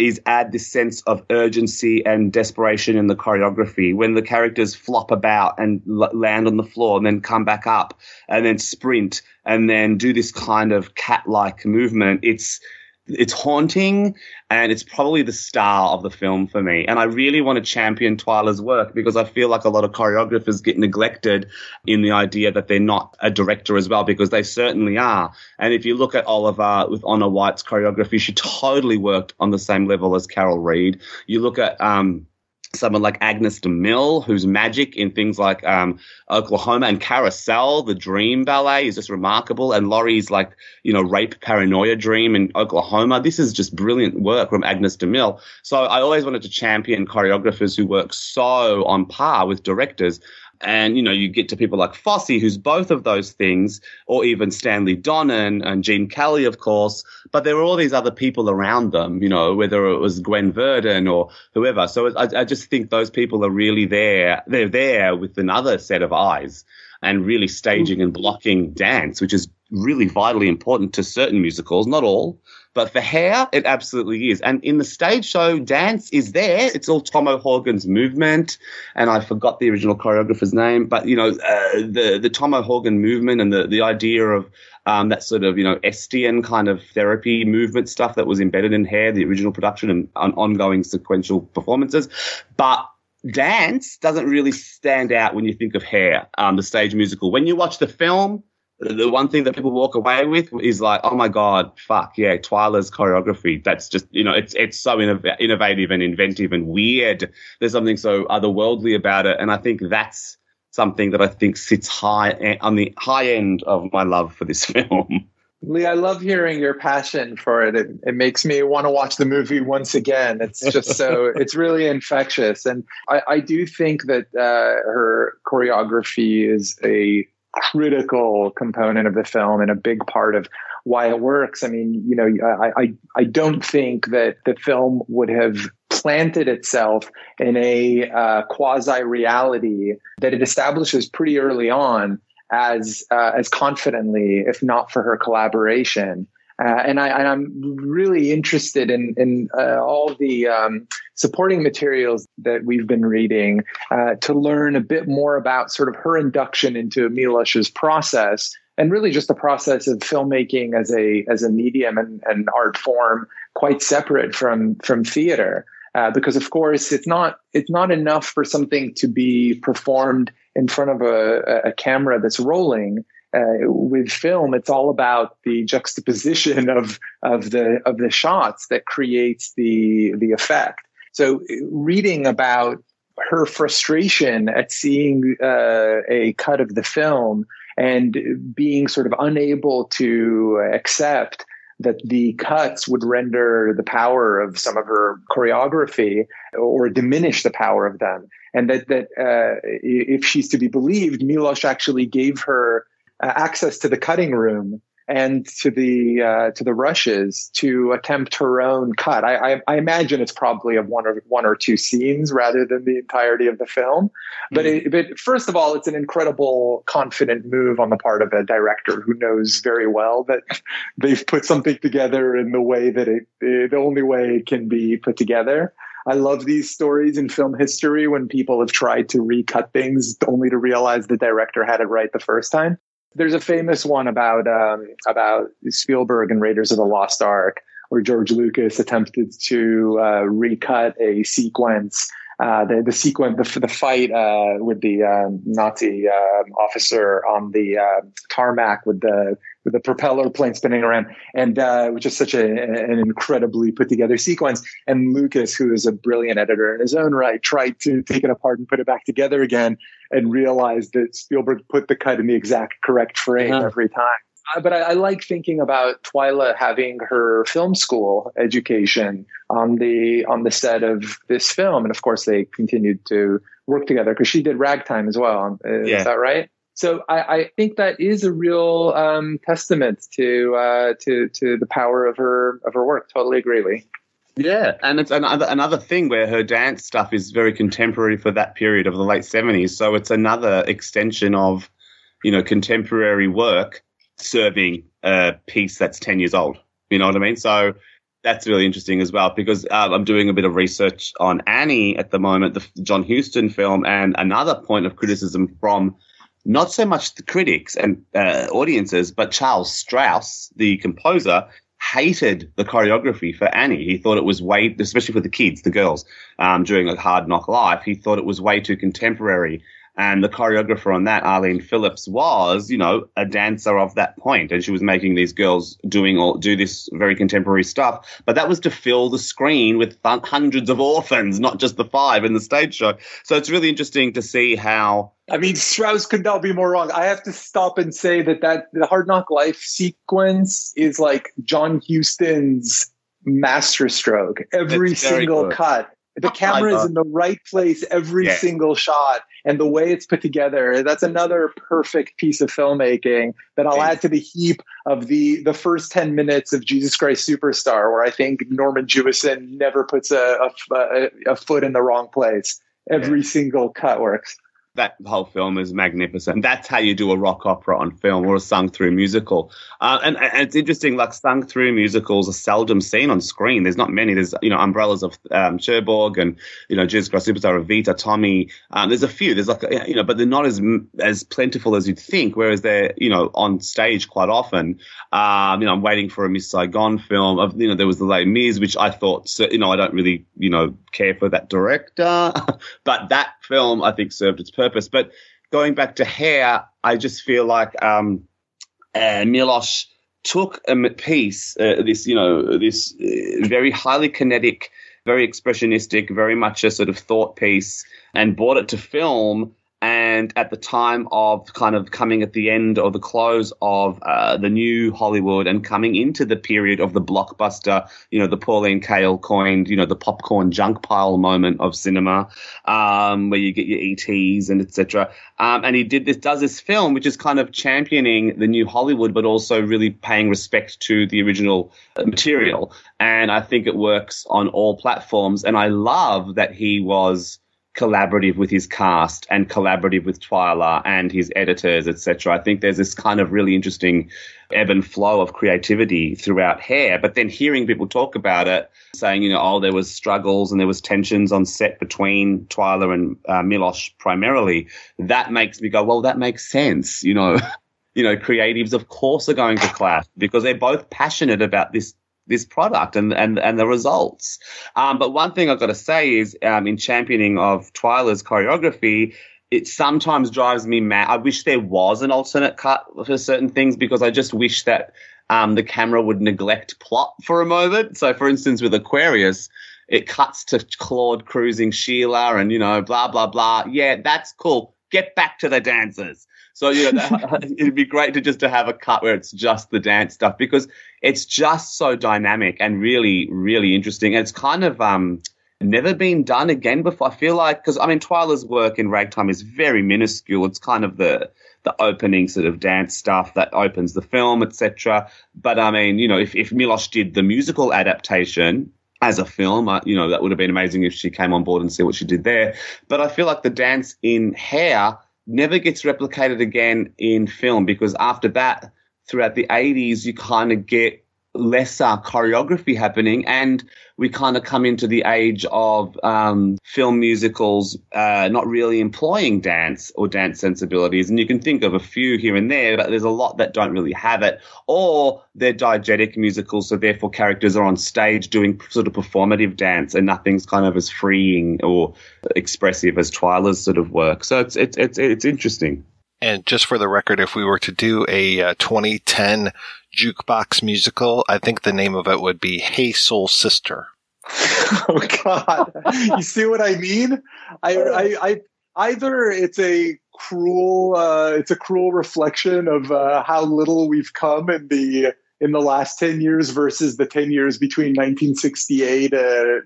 is add this sense of urgency and desperation in the choreography when the characters flop about and l- land on the floor and then come back up and then sprint and then do this kind of cat-like movement it's it's haunting and it's probably the star of the film for me. And I really want to champion Twyla's work because I feel like a lot of choreographers get neglected in the idea that they're not a director as well because they certainly are. And if you look at Oliver with Onna White's choreography, she totally worked on the same level as Carol Reed. You look at um, someone like Agnes DeMille, who's magic in things like um, Oklahoma and Carousel, the Dream Ballet is just remarkable. And Laurie's like, you know, rape paranoia dream in Oklahoma. This is just brilliant work from Agnes DeMille. So I always wanted to champion choreographers who work so on par with directors. And, you know, you get to people like Fosse, who's both of those things, or even Stanley Donen and Gene Kelly, of course. But there were all these other people around them, you know, whether it was Gwen Verdon or whoever. So I, I just think those people are really there. They're there with another set of eyes and really staging mm. and blocking dance, which is really vitally important to certain musicals, not all. But for hair, it absolutely is. And in the stage show, dance is there. It's all Tom O'Horgan's movement, and I forgot the original choreographer's name. But you know, uh, the the Tom O'Horgan movement and the the idea of um, that sort of you know Estian kind of therapy movement stuff that was embedded in hair, the original production and, ongoing sequential performances. But dance doesn't really stand out when you think of hair, um, the stage musical. When you watch the film, the one thing that people walk away with is like, oh my god, fuck yeah, Twyla's choreography. That's just you know, it's it's so innov- innovative and inventive and weird. There's something so otherworldly about it, and I think that's something that I think sits high eh, on the high end of my love for this (laughs) film. Lee, I love hearing your passion for it. It, it makes me want to watch the movie once again. It's just so, (laughs) it's really infectious. And I, I do think that uh, her choreography is a critical component of the film and a big part of why it works. I mean, you know, I, I, I don't think that the film would have planted itself in a uh, quasi reality that it establishes pretty early on as uh, as confidently, if not for her collaboration. Uh, and, I, am really interested in, in uh, all the um, supporting materials that we've been reading uh, to learn a bit more about sort of her induction into Milos's process and really just the process of filmmaking as a as a medium and, and art form quite separate from from theater. Uh, because of course it's not it's not enough for something to be performed in front of a, a camera that's rolling. Uh, with film, it's all about the juxtaposition (laughs) of of the of the shots that creates the the effect. So, reading about her frustration at seeing uh, a cut of the film and being sort of unable to accept that the cuts would render the power of some of her choreography or diminish the power of them. And that, that uh, if she's to be believed, Milos actually gave her uh, access to the cutting room and to the uh, to the rushes to attempt her own cut. I, I, I, imagine it's probably of one or one or two scenes rather than the entirety of the film. But Mm-hmm. it, but first of all, it's an incredible confident move on the part of a director who knows very well that (laughs) they've put something together in the way that it the only way it can be put together. I love these stories in film history when people have tried to recut things only to realize the director had it right the first time there's a famous one about um, about Spielberg and Raiders of the Lost Ark, where George Lucas attempted to uh, recut a sequence. Uh, the the sequence, the, the fight uh, with the um, Nazi um officer on the uh, tarmac with the with the propeller plane spinning around, and uh, which is such a, an incredibly put together sequence. And Lucas, who is a brilliant editor in his own right, tried to take it apart and put it back together again, and realized that Spielberg put the cut in the exact correct frame every time. Uh, but I, I, like thinking about Twyla having her film school education on the on the set of this film, and of course they continued to work together because she did Ragtime as well. Is Yeah. that right? So I, I think that is a real um, testament to uh, to to the power of her of her work. Totally agree, Lee. Yeah, and it's another another thing where her dance stuff is very contemporary for that period of the late seventies. So it's another extension of, you know, contemporary work serving a piece that's ten years old. You know what I mean? So That's really interesting as well because um, I'm doing a bit of research on Annie at the moment, the John Huston film, and another point of criticism from not so much the critics and uh, audiences, but Charles Strouse, the composer, hated the choreography for Annie. He thought it was way, especially for the kids, the girls, um, during a hard knock life, he thought it was way too contemporary. And the choreographer on that, Arlene Phillips, was, you know, a dancer of that point, and she was making these girls doing all do this very contemporary stuff. But that was to fill the screen with th- hundreds of orphans, not just the five in the stage show. So it's really interesting to see how I mean, Strouse could not be more wrong. I have to stop and say that that the Hard Knock Life sequence is like John Huston's masterstroke. Every single good. cut, the camera is in the right place every Yeah. single shot, and the way it's put together. That's another perfect piece of filmmaking that I'll add to the heap of the the first ten minutes of Jesus Christ Superstar, where I think Norman Jewison never puts a a, a, a foot in the wrong place. Every single cut works. That whole film is magnificent. That's how you do a rock opera on film or a sung through musical. Uh, and, and it's interesting, like sung through musicals are seldom seen on screen. There's not many. There's, you know, Umbrellas of um, Cherbourg and, you know, Jesus Christ Superstar Evita, Tommy. Um, there's a few. There's like, you know, but they're not as as plentiful as you'd think, whereas they're, you know, on stage quite often. Um, you know, I'm waiting for a Miss Saigon film. Of, you know, there was the Les Miz, which I thought, you know, I don't really, you know, care for that director. (laughs) but that film, I think, served its purpose. But going back to Hair, I just feel like um, uh, Milos took a piece, uh, this, you know, this uh, very highly kinetic, very expressionistic, very much a sort of thought piece, and brought it to film. And at the time of kind of coming at the end or the close of uh, the new Hollywood and coming into the period of the blockbuster, you know, the Pauline Kael coined, you know, the popcorn junk pile moment of cinema, um, where you get your ETs and etc. Um, and he did this, does this film, which is kind of championing the new Hollywood, but also really paying respect to the original uh, material. And I think it works on all platforms. And I love that he was collaborative with his cast and collaborative with Twyla and his editors, etc. I think there's this kind of really interesting ebb and flow of creativity throughout Hair. But then hearing people talk about it, saying, you know, oh, there was struggles and there was tensions on set between Twyla and uh, Milos primarily, that makes me go, well, that makes sense, you know. (laughs) you know, creatives of course are going to clash because they're both passionate about this this product and and and the results. Um, but one thing I've got to say is, um, in championing of Twyla's choreography, it sometimes drives me mad. I wish there was an alternate cut for certain things because I just wish that um, the camera would neglect plot for a moment. So, for instance, with Aquarius. It cuts to Claude cruising Sheila and, you know, blah, blah, blah. Yeah, that's cool. Get back to the dancers. So you know, (laughs) it'd be great to just to have a cut where it's just the dance stuff because it's just so dynamic and really, really interesting. And it's kind of um never been done again before. I feel like because I mean, Twyla's work in Ragtime is very minuscule. It's kind of the the opening sort of dance stuff that opens the film, etc. But I mean, you know, if if Milos did the musical adaptation, as a film. You know, that would have been amazing if she came on board and see what she did there. But I feel like the dance in Hair never gets replicated again in film because after that, throughout the 80s, you kind of get lesser choreography happening and we kind of come into the age of um, film musicals uh, not really employing dance or dance sensibilities. And you can think of a few here and there but there's a lot that don't really have it. Or they're diegetic musicals so therefore characters are on stage doing sort of performative dance and nothing's kind of as freeing or expressive as Twyla's sort of work. So it's it's it's, it's interesting. And just for the record, if we were to do a uh, 2010 jukebox musical, I think the name of it would be Hey Soul Sister. (laughs) oh God! you see what I mean? I, I, I either it's a cruel, uh, it's a cruel reflection of uh, how little we've come in the in the last ten years versus the ten years between 1968 uh,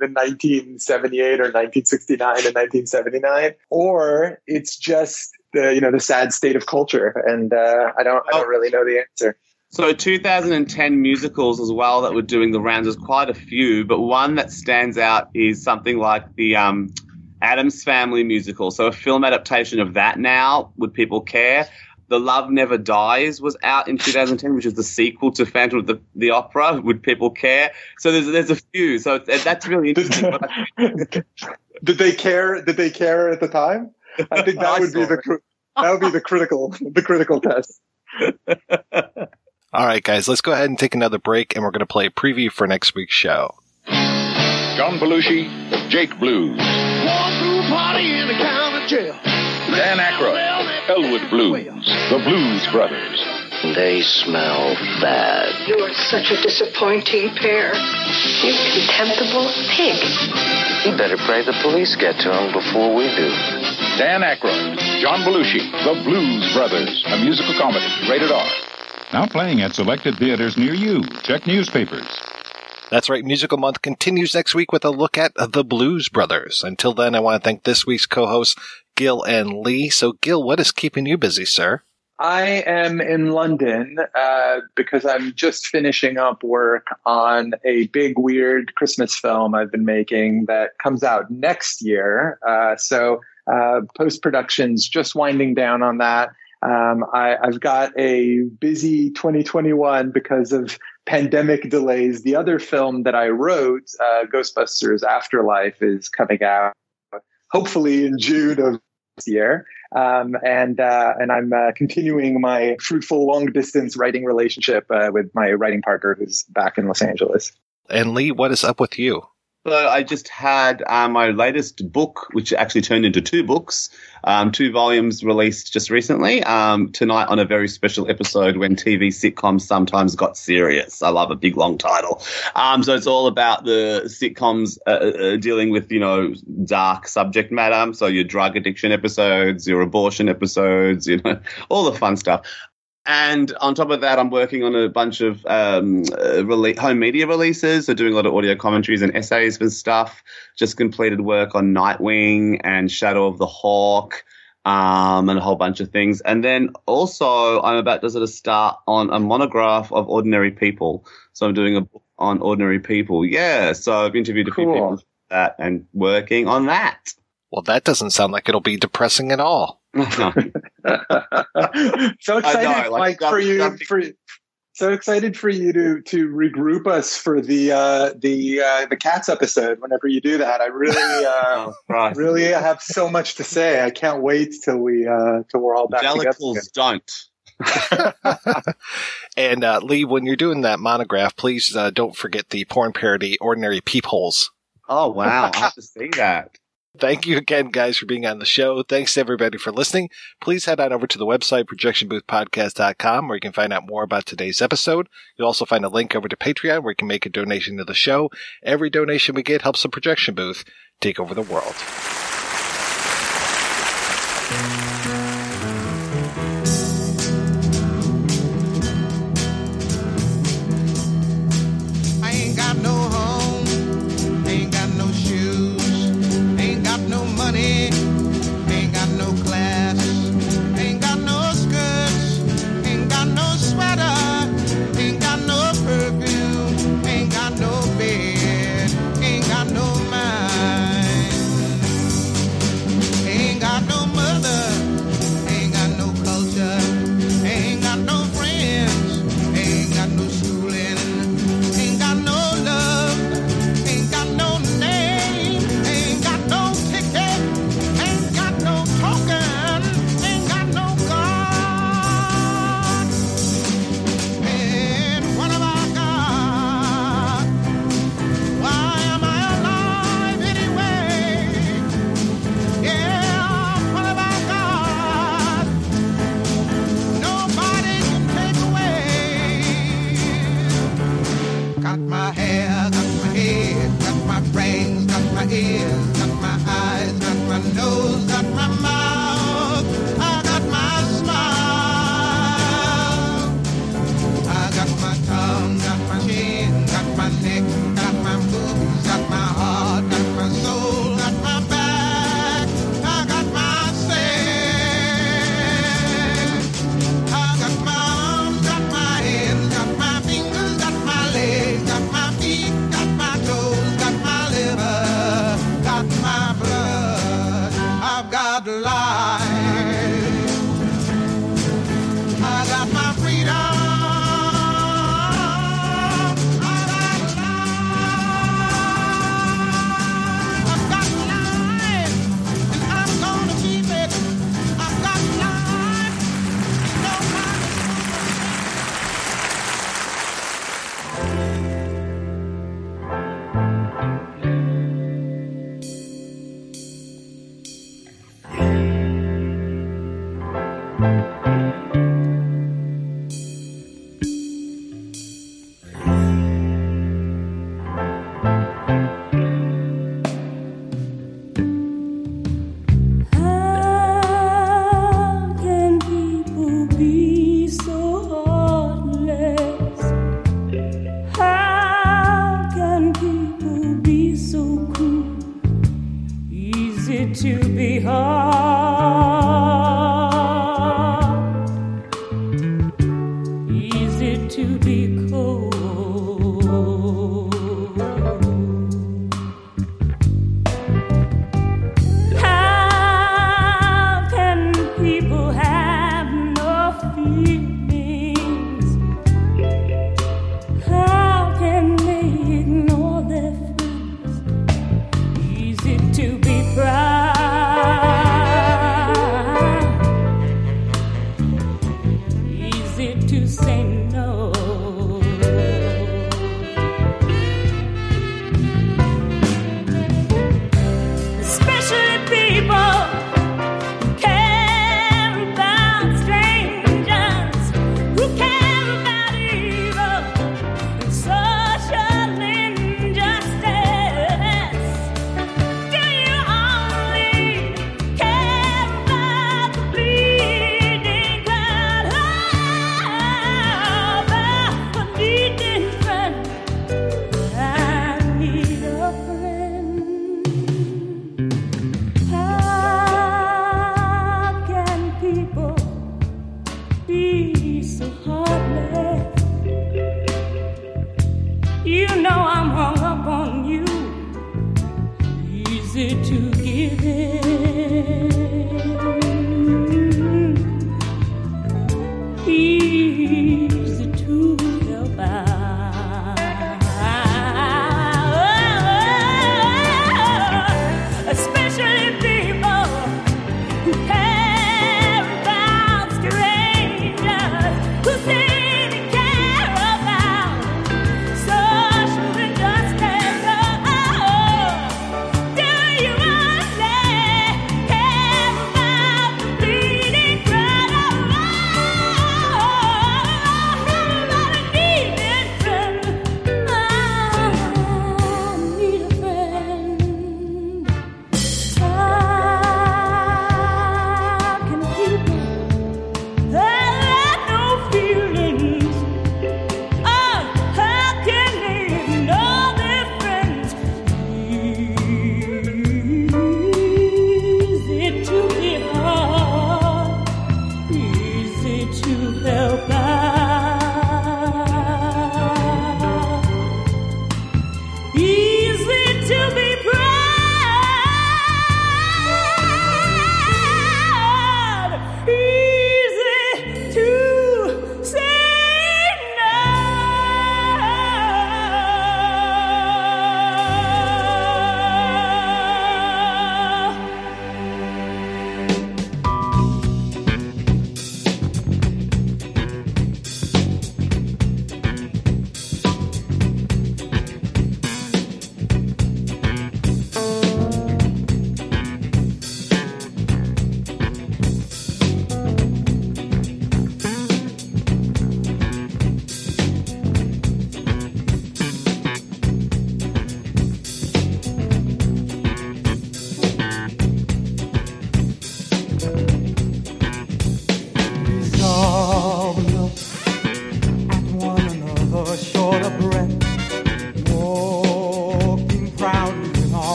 and 1978 or 1969 and 1979, or it's just the you know the sad state of culture, and uh, I don't I don't really know the answer. So 2010 musicals as well that were doing the rounds. There's quite a few, but one that stands out is something like the um, Addams Family musical. So a film adaptation of that now. Would people care? The Love Never Dies was out in 2010, which is the sequel to Phantom of the, the Opera. Would people care? So there's there's a few. So it's- that's really interesting. (laughs) Did they care? Did they care at the time? I think that (laughs) I would be saw the that would be the critical the critical test. (laughs) All right, guys, let's go ahead and take another break, and we're going to play a preview for next week's show. John Belushi, Jake Blues. Walk through party in the county jail. Dan Aykroyd, Elwood Blues. The Blues Brothers. They smell bad. You're such a disappointing pair. You contemptible pig. You better pray the police get to him before we do. Dan Aykroyd, John Belushi, The Blues Brothers. A musical comedy. Rated R. Now playing at selected theaters near you. Check newspapers. That's right, Musical Month continues next week with a look at The Blues Brothers. Until then, I want to thank this week's co-hosts, Gil and Lee. So, Gil, what is keeping you busy, sir? I am in London uh, because I'm just finishing up work on a big, weird Christmas film I've been making that comes out next year. Uh, so uh, post production's just winding down on that. Um, I, I've got a busy 2021 because of pandemic delays. The other film that I wrote, uh, Ghostbusters Afterlife, is coming out hopefully in June of this year. Um, and uh, and I'm uh, continuing my fruitful long distance writing relationship uh, with my writing partner who's back in Los Angeles. And Lee, what is up with you? So I just had uh, my latest book, which actually turned into two books, um, two volumes released just recently. Um, tonight on a very special episode when TV sitcoms sometimes got serious. I love a big long title. Um, so it's all about the sitcoms uh, uh, dealing with you know dark subject matter. So your drug addiction episodes, your abortion episodes, you know (laughs) all the fun stuff. And on top of that, I'm working on a bunch of um, uh, rele- home media releases. So doing a lot of audio commentaries and essays for stuff. Just completed work on Nightwing and Shadow of the Hawk, um, and a whole bunch of things. And then also, I'm about to sort of start on a monograph of ordinary people. So I'm doing a book on ordinary people. Yeah. So I've interviewed a few people for that and working on that. Well, that doesn't sound like it'll be depressing at all. (laughs) so excited, know, like, like, for you, something- for so excited for you to to regroup us for the uh, the uh, the cats episode. Whenever you do that, I really (laughs) uh, Right. really have so much to say. I can't wait till we uh, till we're all back together. Jellicles don't. (laughs) And uh, Lee, when you're doing that monograph, please uh, don't forget the porn parody "Ordinary Peepholes." Oh wow, I have to see that. Thank you again, guys, for being on the show. Thanks to everybody for listening. Please head on over to the website, projectionboothpodcast.com, where you can find out more about today's episode. You'll also find a link over to Patreon, where you can make a donation to the show. Every donation we get helps the projection booth take over the world.